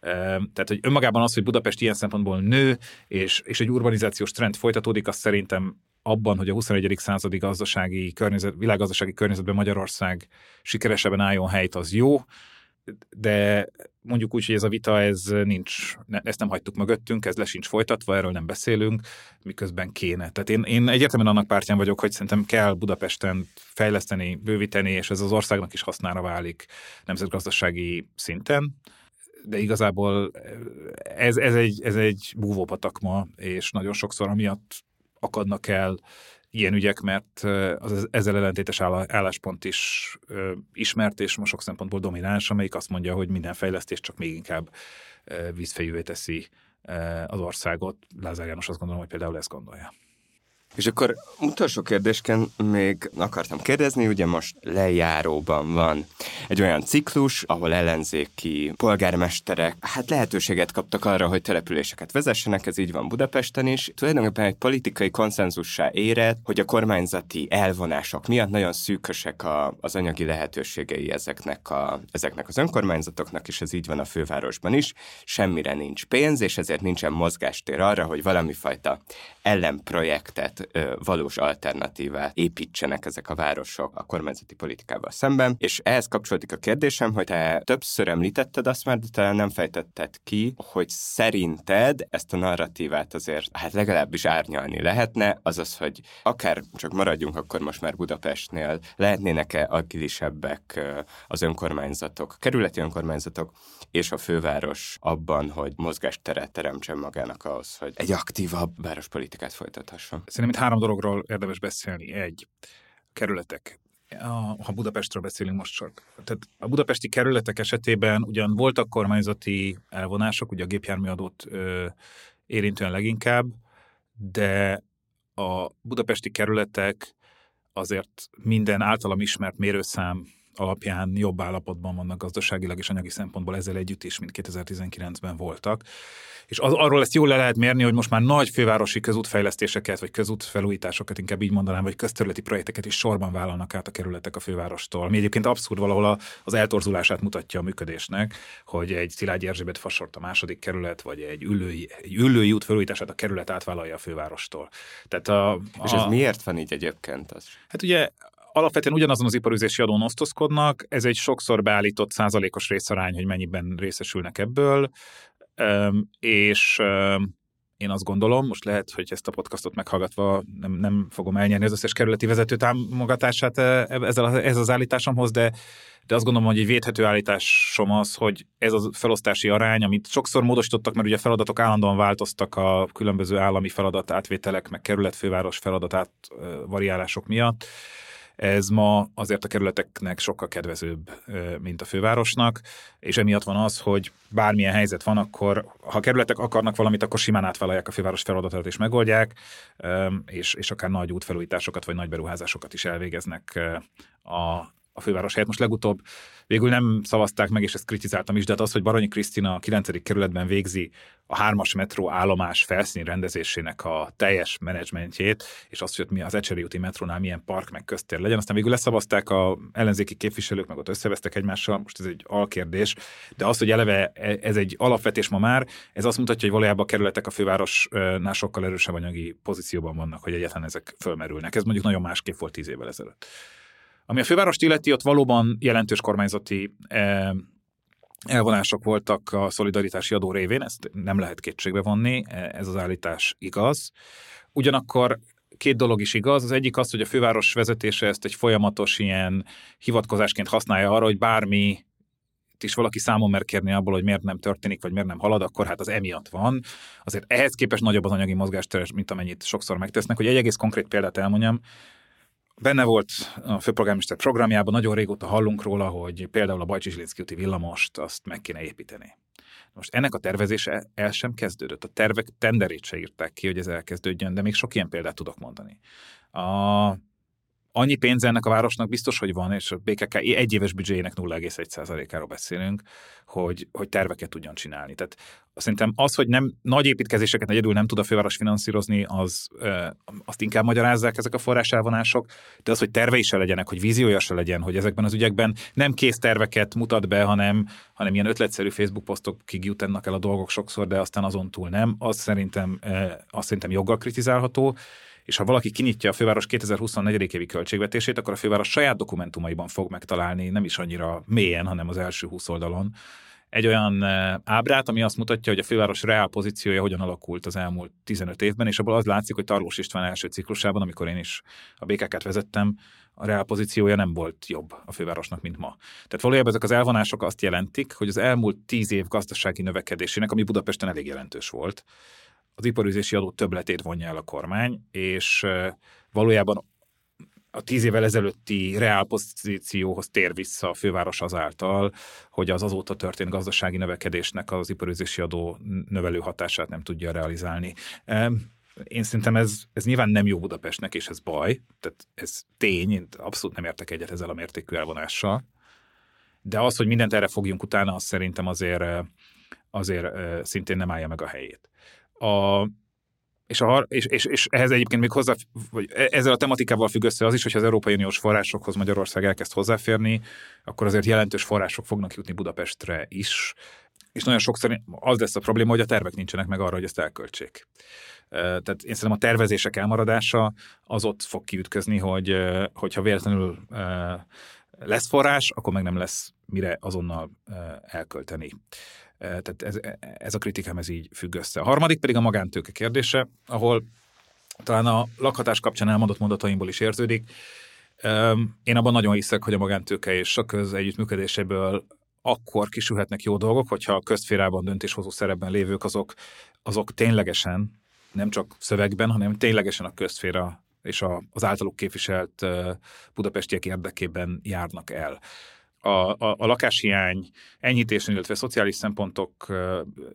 [SPEAKER 6] Tehát, hogy önmagában az, hogy Budapest ilyen szempontból nő, és, és egy urbanizációs trend folytatódik, az szerintem abban, hogy a 21. századi gazdasági környezet, világgazdasági környezetben Magyarország sikeresebben álljon helyt, az jó, de mondjuk úgy, hogy ez a vita, ez nincs, ezt nem hagytuk mögöttünk, ez le sincs folytatva, erről nem beszélünk, miközben kéne. Tehát én, én egyértelműen annak pártján vagyok, hogy szerintem kell Budapesten fejleszteni, bővíteni, és ez az országnak is hasznára válik nemzetgazdasági szinten de igazából ez, ez, egy, ez egy búvópatak ma, és nagyon sokszor amiatt akadnak el ilyen ügyek, mert az ezzel ellentétes álláspont is ismert, és most sok szempontból domináns, amelyik azt mondja, hogy minden fejlesztés csak még inkább vízfejűvé teszi az országot. Lázár János azt gondolom, hogy például ezt gondolja.
[SPEAKER 5] És akkor utolsó kérdésken még akartam kérdezni, ugye most lejáróban van egy olyan ciklus, ahol ellenzéki polgármesterek hát lehetőséget kaptak arra, hogy településeket vezessenek, ez így van Budapesten is. Tulajdonképpen egy politikai konszenzussá érett, hogy a kormányzati elvonások miatt nagyon szűkösek a, az anyagi lehetőségei ezeknek, a, ezeknek az önkormányzatoknak, és ez így van a fővárosban is. Semmire nincs pénz, és ezért nincsen mozgástér arra, hogy valami fajta ellenprojektet valós alternatívát építsenek ezek a városok a kormányzati politikával szemben. És ehhez kapcsolódik a kérdésem, hogy te többször említetted azt már, de talán nem fejtetted ki, hogy szerinted ezt a narratívát azért hát legalábbis árnyalni lehetne, azaz, hogy akár csak maradjunk akkor most már Budapestnél, lehetnének-e agilisebbek az önkormányzatok, kerületi önkormányzatok és a főváros abban, hogy mozgásteret teremtsen magának ahhoz, hogy egy aktívabb várospolitikát folytathasson?
[SPEAKER 6] Szerintem itt három dologról érdemes beszélni. Egy, kerületek. Ha Budapestről beszélünk most csak. Tehát a budapesti kerületek esetében ugyan voltak kormányzati elvonások, ugye a gépjárműadót ö, érintően leginkább, de a budapesti kerületek azért minden általam ismert mérőszám alapján jobb állapotban vannak gazdaságilag és anyagi szempontból ezzel együtt is, mint 2019-ben voltak. És az, arról ezt jól le lehet mérni, hogy most már nagy fővárosi közútfejlesztéseket, vagy közútfelújításokat, inkább így mondanám, vagy közterületi projekteket is sorban vállalnak át a kerületek a fővárostól. Ami egyébként abszurd valahol az eltorzulását mutatja a működésnek, hogy egy Szilágyi Erzsébet fasort a második kerület, vagy egy ülői, egy ülői út felújítását a kerület átvállalja a fővárostól.
[SPEAKER 5] Tehát a, a, És ez miért van így egyébként? Az?
[SPEAKER 6] Hát ugye alapvetően ugyanazon az iparüzési adón osztozkodnak, ez egy sokszor beállított százalékos részarány, hogy mennyiben részesülnek ebből, és én azt gondolom, most lehet, hogy ezt a podcastot meghallgatva nem, nem fogom elnyerni az összes kerületi vezető támogatását ezzel az, ez az állításomhoz, de, de azt gondolom, hogy egy védhető állításom az, hogy ez a felosztási arány, amit sokszor módosítottak, mert ugye a feladatok állandóan változtak a különböző állami feladat átvételek, meg kerületfőváros feladat átvariálások miatt, ez ma azért a kerületeknek sokkal kedvezőbb, mint a fővárosnak, és emiatt van az, hogy bármilyen helyzet van, akkor ha kerületek akarnak valamit, akkor simán átvállalják a főváros feladatát és megoldják, és, és akár nagy útfelújításokat vagy nagy beruházásokat is elvégeznek a, a főváros helyett. Most legutóbb végül nem szavazták meg, és ezt kritizáltam is, de hát az, hogy Baranyi Krisztina a 9. kerületben végzi a hármas metró állomás felszíni rendezésének a teljes menedzsmentjét, és azt, hogy mi az Ecseri úti metrónál milyen park meg köztér legyen. Aztán végül leszavazták a ellenzéki képviselők, meg ott összevesztek egymással, most ez egy alkérdés, de az, hogy eleve e, ez egy alapvetés ma már, ez azt mutatja, hogy valójában a kerületek a fővárosnál sokkal erősebb anyagi pozícióban vannak, hogy egyetlen ezek fölmerülnek. Ez mondjuk nagyon másképp volt tíz évvel ezelőtt. Ami a fővárost illeti, ott valóban jelentős kormányzati eh, elvonások voltak a szolidaritási adó révén, ezt nem lehet kétségbe vonni, e, ez az állítás igaz. Ugyanakkor két dolog is igaz. Az egyik az, hogy a főváros vezetése ezt egy folyamatos ilyen hivatkozásként használja arra, hogy bármi is valaki számon mer kérni abból, hogy miért nem történik, vagy miért nem halad, akkor hát az emiatt van. Azért ehhez képest nagyobb az anyagi mozgásteres, mint amennyit sokszor megtesznek. Hogy egy egész konkrét példát elmondjam, Benne volt a főpolgármester programjában, nagyon régóta hallunk róla, hogy például a Bajcsi Zsilinszki úti villamost azt meg kéne építeni. Most ennek a tervezése el sem kezdődött. A tervek tenderét se írták ki, hogy ez elkezdődjön, de még sok ilyen példát tudok mondani. A annyi pénz ennek a városnak biztos, hogy van, és a BKK egyéves büdzséjének 0,1%-áról beszélünk, hogy, hogy terveket tudjon csinálni. Tehát szerintem az, hogy nem nagy építkezéseket egyedül nem tud a főváros finanszírozni, az, azt inkább magyarázzák ezek a forráselvonások, de az, hogy tervei se legyenek, hogy víziója se legyen, hogy ezekben az ügyekben nem kész terveket mutat be, hanem, hanem ilyen ötletszerű Facebook posztokig jutnak el a dolgok sokszor, de aztán azon túl nem, az szerintem, azt szerintem joggal kritizálható, és ha valaki kinyitja a főváros 2024. évi költségvetését, akkor a főváros saját dokumentumaiban fog megtalálni, nem is annyira mélyen, hanem az első 20 oldalon, egy olyan eh, ábrát, ami azt mutatja, hogy a főváros reál pozíciója hogyan alakult az elmúlt 15 évben, és abból az látszik, hogy Tarlós István első ciklusában, amikor én is a BKK-t vezettem, a reál pozíciója nem volt jobb a fővárosnak, mint ma. Tehát valójában ezek az elvonások azt jelentik, hogy az elmúlt 10 év gazdasági növekedésének, ami Budapesten elég jelentős volt, az iparüzési adó többletét vonja el a kormány, és valójában a tíz évvel ezelőtti reálpozícióhoz tér vissza a főváros azáltal, hogy az azóta történt gazdasági növekedésnek az iparüzési adó növelő hatását nem tudja realizálni. Én szerintem ez, ez nyilván nem jó Budapestnek, és ez baj, tehát ez tény, én abszolút nem értek egyet ezzel a mértékű elvonással. De az, hogy mindent erre fogjunk utána, az szerintem azért, azért szintén nem állja meg a helyét. A, és, a, és, és, és ehhez egyébként még hozzá, vagy e, ezzel a tematikával függ össze az is, hogy az Európai Uniós forrásokhoz Magyarország elkezd hozzáférni, akkor azért jelentős források fognak jutni Budapestre is, és nagyon sokszor az lesz a probléma, hogy a tervek nincsenek meg arra, hogy ezt elköltsék. Tehát én szerintem a tervezések elmaradása az ott fog kiütközni, hogy hogyha véletlenül lesz forrás, akkor meg nem lesz mire azonnal elkölteni. Tehát ez, ez a kritikám ez így függ össze. A harmadik pedig a magántőke kérdése, ahol talán a lakhatás kapcsán elmondott mondataimból is érződik. Én abban nagyon hiszek, hogy a magántőke és a köz együttműködéséből akkor kisülhetnek jó dolgok, hogyha a közférában döntéshozó szerepben lévők azok, azok ténylegesen, nem csak szövegben, hanem ténylegesen a közféra és az általuk képviselt budapestiek érdekében járnak el a, a, a lakáshiány enyhítésén, illetve szociális szempontok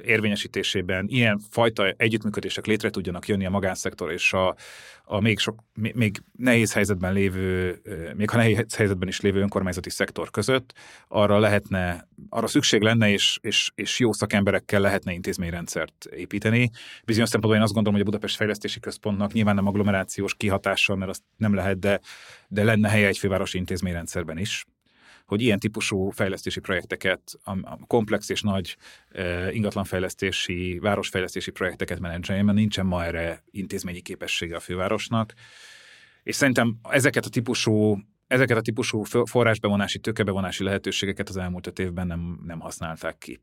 [SPEAKER 6] érvényesítésében ilyen fajta együttműködések létre tudjanak jönni a magánszektor és a, a még, sok, még nehéz helyzetben lévő, még ha nehéz helyzetben is lévő önkormányzati szektor között, arra lehetne, arra szükség lenne, és, és, és jó szakemberekkel lehetne intézményrendszert építeni. Bizonyos szempontból én azt gondolom, hogy a Budapest Fejlesztési Központnak nyilván nem agglomerációs kihatással, mert azt nem lehet, de, de lenne helye egy fővárosi intézményrendszerben is hogy ilyen típusú fejlesztési projekteket, a komplex és nagy ingatlanfejlesztési, városfejlesztési projekteket menedzseljen, mert nincsen ma erre intézményi képessége a fővárosnak. És szerintem ezeket a típusú ezeket a típusú forrásbevonási, tőkebevonási lehetőségeket az elmúlt öt évben nem, nem használták ki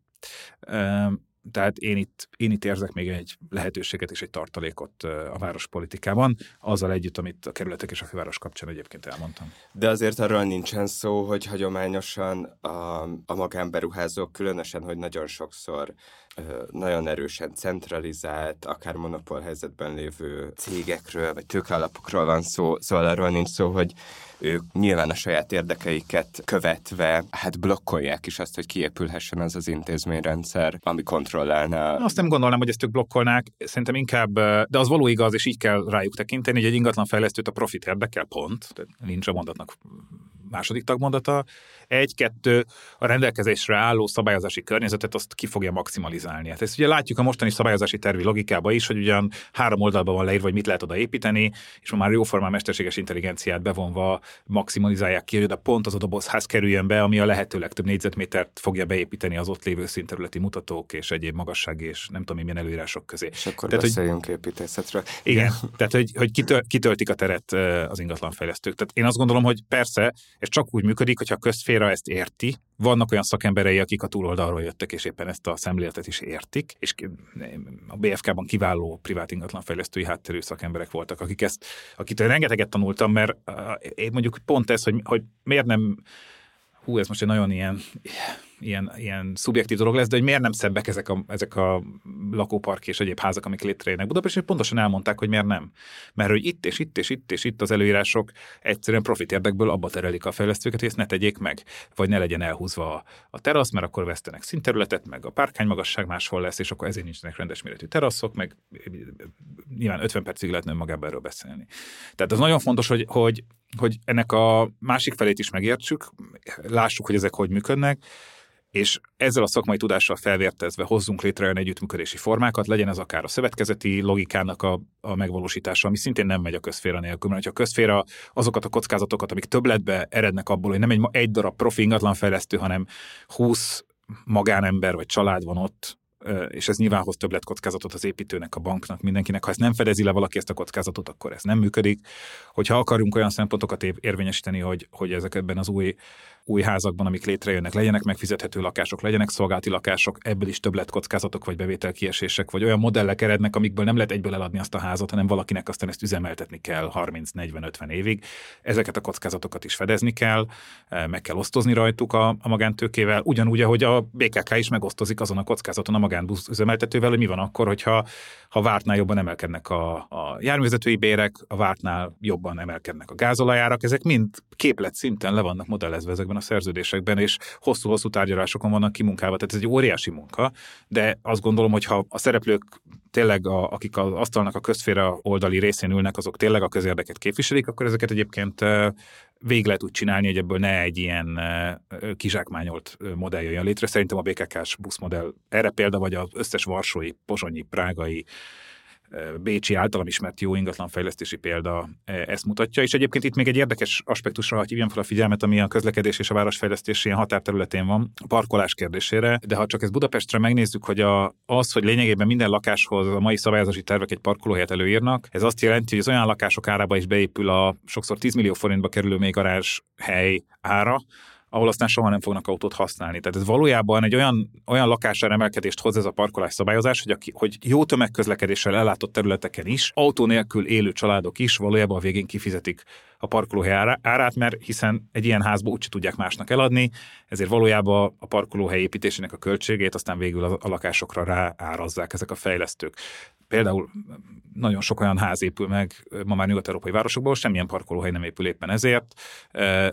[SPEAKER 6] tehát én itt, én itt érzek még egy lehetőséget és egy tartalékot a várospolitikában, azzal együtt, amit a kerületek és a főváros kapcsán egyébként elmondtam.
[SPEAKER 5] De azért arról nincsen szó, hogy hagyományosan a, a magánberuházók, különösen, hogy nagyon sokszor nagyon erősen centralizált, akár monopól helyzetben lévő cégekről, vagy tőkealapokról van szó, szóval arról nincs szó, hogy ők nyilván a saját érdekeiket követve, hát blokkolják is azt, hogy kiépülhessen az az intézményrendszer, ami kontrollálná.
[SPEAKER 6] Azt nem gondolnám, hogy ezt ők blokkolnák, szerintem inkább, de az való igaz, és így kell rájuk tekinteni, hogy egy ingatlan fejlesztőt a profit érdekel, pont, tehát nincs a mondatnak második tagmondata. Egy, kettő, a rendelkezésre álló szabályozási környezetet azt ki fogja maximalizálni. Hát ezt ugye látjuk a mostani szabályozási tervi logikába is, hogy ugyan három oldalban van leírva, hogy mit lehet oda építeni, és már jóformán mesterséges intelligenciát bevonva maximalizálják ki, hogy oda pont az a dobozház kerüljön be, ami a lehető legtöbb négyzetmétert fogja beépíteni az ott lévő színterületi mutatók és egyéb magassági és nem tudom milyen előírások közé.
[SPEAKER 5] És akkor tehát, beszéljünk hogy, építészetről.
[SPEAKER 6] Igen, tehát hogy, hogy kitöl, kitöltik a teret az ingatlanfejlesztők. Tehát én azt gondolom, hogy persze ez csak úgy működik, hogyha a közféra ezt érti, vannak olyan szakemberei, akik a túloldalról jöttek, és éppen ezt a szemléletet is értik, és a BFK-ban kiváló privát ingatlanfejlesztői hátterű szakemberek voltak, akik ezt, akitől rengeteget tanultam, mert én mondjuk pont ez, hogy, hogy miért nem hú, ez most egy nagyon ilyen ilyen, ilyen szubjektív dolog lesz, de hogy miért nem szebbek ezek a, ezek a lakópark és egyéb házak, amik létrejönnek Budapesten, pontosan elmondták, hogy miért nem. Mert hogy itt és itt és itt és itt az előírások egyszerűen profit érdekből abba terelik a fejlesztőket, hogy ezt ne tegyék meg, vagy ne legyen elhúzva a terasz, mert akkor vesztenek színterületet, meg a párkány magasság máshol lesz, és akkor ezért nincsenek rendes méretű teraszok, meg nyilván 50 percig lehetne magában erről beszélni. Tehát az nagyon fontos, hogy, hogy, hogy ennek a másik felét is megértsük, lássuk, hogy ezek hogy működnek, és ezzel a szakmai tudással felvértezve hozzunk létre olyan együttműködési formákat, legyen ez akár a szövetkezeti logikának a, a megvalósítása, ami szintén nem megy a közféra nélkül, mert ha a közféra azokat a kockázatokat, amik többletbe erednek abból, hogy nem egy, egy darab profi ingatlanfejlesztő, hanem 20 magánember vagy család van ott, és ez nyilván hoz többletkockázatot az építőnek, a banknak, mindenkinek. Ha ezt nem fedezi le valaki ezt a kockázatot, akkor ez nem működik. Hogyha akarunk olyan szempontokat érvényesíteni, hogy, hogy ezekben az új új házakban, amik létrejönnek, legyenek megfizethető lakások, legyenek szolgálati lakások, ebből is többletkockázatok vagy bevételkiesések, vagy olyan modellek erednek, amikből nem lehet egyből eladni azt a házat, hanem valakinek aztán ezt üzemeltetni kell 30-40-50 évig. Ezeket a kockázatokat is fedezni kell, e, meg kell osztozni rajtuk a, a magántőkével, ugyanúgy, ahogy a BKK is megosztozik azon a kockázaton a magánbusz üzemeltetővel, hogy mi van akkor, hogyha ha vártnál jobban emelkednek a, a járművezetői bérek, a vártnál jobban emelkednek a gázolajárak, ezek mind képlet szinten le vannak modellezve ezekben a szerződésekben, és hosszú-hosszú tárgyalásokon vannak kimunkálva, tehát ez egy óriási munka, de azt gondolom, hogy ha a szereplők tényleg, a, akik az asztalnak a közféra oldali részén ülnek, azok tényleg a közérdeket képviselik, akkor ezeket egyébként végig lehet úgy csinálni, hogy ebből ne egy ilyen kizsákmányolt modell jöjjön létre. Szerintem a BKK-s buszmodell erre példa, vagy az összes varsói, pozsonyi, prágai Bécsi általam ismert jó ingatlanfejlesztési példa ezt mutatja, és egyébként itt még egy érdekes aspektusra, hogy hívjam fel a figyelmet, ami a közlekedés és a városfejlesztés ilyen határterületén van, a parkolás kérdésére, de ha csak ezt Budapestre megnézzük, hogy a, az, hogy lényegében minden lakáshoz a mai szabályozási tervek egy parkolóhelyet előírnak, ez azt jelenti, hogy az olyan lakások árába is beépül a sokszor 10 millió forintba kerülő még garázs hely ára, ahol aztán soha nem fognak autót használni. Tehát ez valójában egy olyan, olyan lakásra emelkedést hoz ez a parkolás szabályozás, hogy, aki, hogy jó tömegközlekedéssel ellátott területeken is, autó nélkül élő családok is valójában a végén kifizetik a parkolóhely árát, mert hiszen egy ilyen házba úgyse tudják másnak eladni, ezért valójában a parkolóhely építésének a költségét aztán végül a, lakásokra ráárazzák ezek a fejlesztők. Például nagyon sok olyan ház épül meg ma már nyugat-európai városokból, semmilyen parkolóhely nem épül éppen ezért,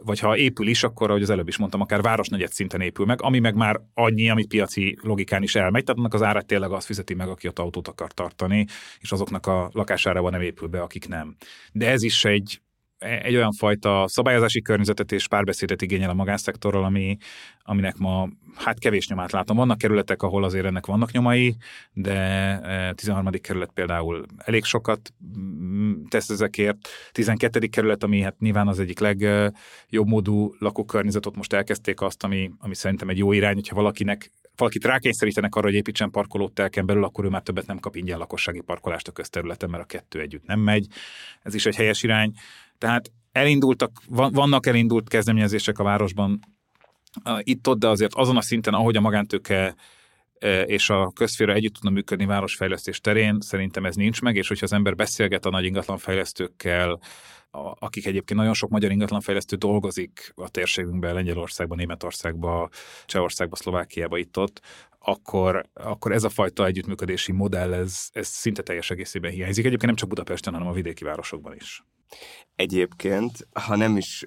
[SPEAKER 6] vagy ha épül is, akkor, ahogy az előbb is mondtam, akár városnegyed szinten épül meg, ami meg már annyi, ami piaci logikán is elmegy, tehát annak az árát tényleg az fizeti meg, aki ott autót akar tartani, és azoknak a lakására nem épül be, akik nem. De ez is egy egy olyan fajta szabályozási környezetet és párbeszédet igényel a magánszektorral, ami, aminek ma hát kevés nyomát látom. Vannak kerületek, ahol azért ennek vannak nyomai, de 13. E, kerület például elég sokat mm, tesz ezekért. 12. kerület, ami hát nyilván az egyik legjobb módú lakókörnyezet, ott most elkezdték azt, ami, ami szerintem egy jó irány, hogyha valakinek valakit rákényszerítenek arra, hogy építsen parkolót telken belül, akkor ő már többet nem kap ingyen lakossági parkolást a közterületen, mert a kettő együtt nem megy. Ez is egy helyes irány. Tehát elindultak, vannak elindult kezdeményezések a városban itt-ott, de azért azon a szinten, ahogy a magántőke e, és a közféra együtt tudna működni városfejlesztés terén, szerintem ez nincs meg, és hogyha az ember beszélget a nagy ingatlanfejlesztőkkel, akik egyébként nagyon sok magyar ingatlanfejlesztő dolgozik a térségünkben, Lengyelországban, Németországban, Csehországban, Szlovákiában itt-ott, akkor, akkor ez a fajta együttműködési modell, ez, ez szinte teljes egészében hiányzik. Egyébként nem csak Budapesten, hanem a vidéki városokban is.
[SPEAKER 5] Egyébként, ha nem is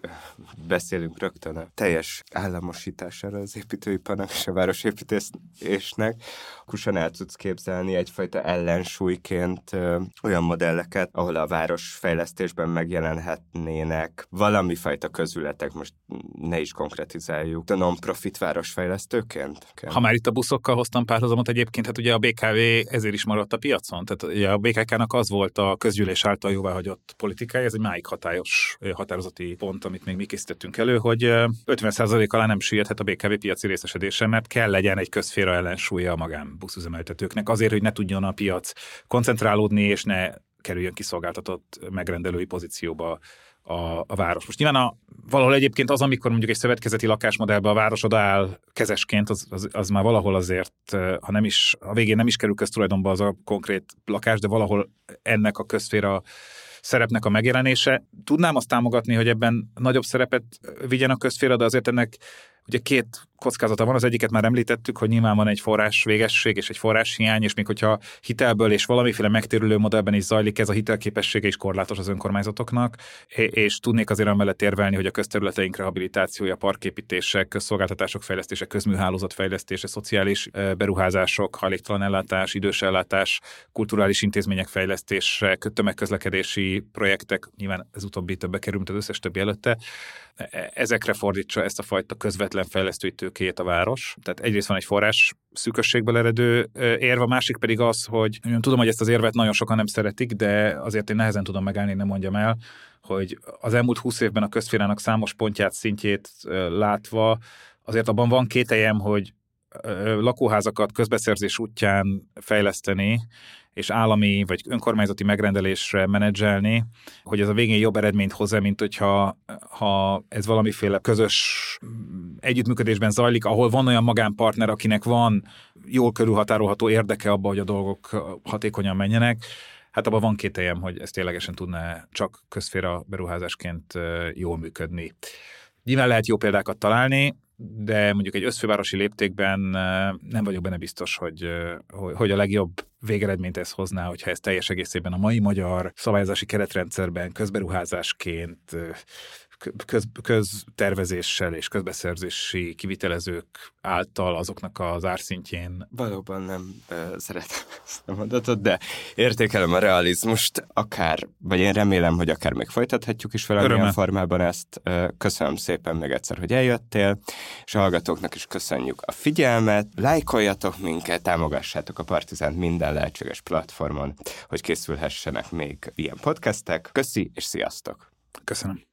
[SPEAKER 5] beszélünk rögtön a teljes államosítására az építőiparnak és a városépítésnek, akkor el tudsz képzelni egyfajta ellensúlyként ö, olyan modelleket, ahol a városfejlesztésben megjelenhetnének valami fajta közületek, most ne is konkretizáljuk, a non-profit városfejlesztőként.
[SPEAKER 6] Ha már itt a buszokkal hoztam párhuzamot egyébként, hát ugye a BKV ezért is maradt a piacon, tehát ugye a BKK-nak az volt a közgyűlés által jóváhagyott politikája, ez egy máig hatályos határozati pont, amit még mi készítettünk elő, hogy 50% alá nem süllyedhet a BKV piaci részesedése, mert kell legyen egy közféra ellensúlya a magánbuszüzemeltetőknek, azért, hogy ne tudjon a piac koncentrálódni, és ne kerüljön kiszolgáltatott megrendelői pozícióba a, a város. Most nyilván a, valahol egyébként az, amikor mondjuk egy szövetkezeti lakásmodellbe a város odaáll kezesként, az, az, az már valahol azért, ha nem is, a végén nem is kerül köztulajdonba az a konkrét lakás, de valahol ennek a közféra szerepnek a megjelenése. Tudnám azt támogatni, hogy ebben nagyobb szerepet vigyen a közféra, de azért ennek ugye két kockázata van. Az egyiket már említettük, hogy nyilván van egy forrás végesség és egy forrás hiány, és még hogyha hitelből és valamiféle megtérülő modellben is zajlik, ez a hitelképessége is korlátos az önkormányzatoknak, és tudnék azért amellett érvelni, hogy a közterületeink rehabilitációja, parképítések, közszolgáltatások fejlesztése, közműhálózat fejlesztése, szociális beruházások, hajléktalan ellátás, idős ellátás, kulturális intézmények fejlesztése, tömegközlekedési projektek, nyilván ez utóbbi többe kerül, mint az összes többi előtte, e, ezekre fordítsa ezt a fajta közvetlen fejlesztői tőkét a város. Tehát egyrészt van egy forrás szűkösségből eredő érve, a másik pedig az, hogy tudom, hogy ezt az érvet nagyon sokan nem szeretik, de azért én nehezen tudom megállni, nem mondjam el, hogy az elmúlt húsz évben a közférának számos pontját, szintjét látva, azért abban van kételjem, hogy lakóházakat közbeszerzés útján fejleszteni, és állami vagy önkormányzati megrendelésre menedzselni, hogy ez a végén jobb eredményt hoz mint hogyha ha ez valamiféle közös együttműködésben zajlik, ahol van olyan magánpartner, akinek van jól körülhatárolható érdeke abba, hogy a dolgok hatékonyan menjenek, hát abban van kételjem, hogy ez ténylegesen tudná csak közféra beruházásként jól működni. Nyilván lehet jó példákat találni, de mondjuk egy összfővárosi léptékben nem vagyok benne biztos, hogy, hogy a legjobb végeredményt ez hozná, hogyha ez teljes egészében a mai magyar szabályozási keretrendszerben közberuházásként köz, köztervezéssel és közbeszerzési kivitelezők által azoknak az árszintjén.
[SPEAKER 5] Valóban nem uh, szeretem [LAUGHS] ezt a mondatot, de értékelem a realizmust, akár, vagy én remélem, hogy akár még folytathatjuk is valamilyen formában ezt. Köszönöm szépen még egyszer, hogy eljöttél, és a hallgatóknak is köszönjük a figyelmet, lájkoljatok minket, támogassátok a Partizánt minden lehetséges platformon, hogy készülhessenek még ilyen podcastek. Köszi, és sziasztok!
[SPEAKER 6] Köszönöm.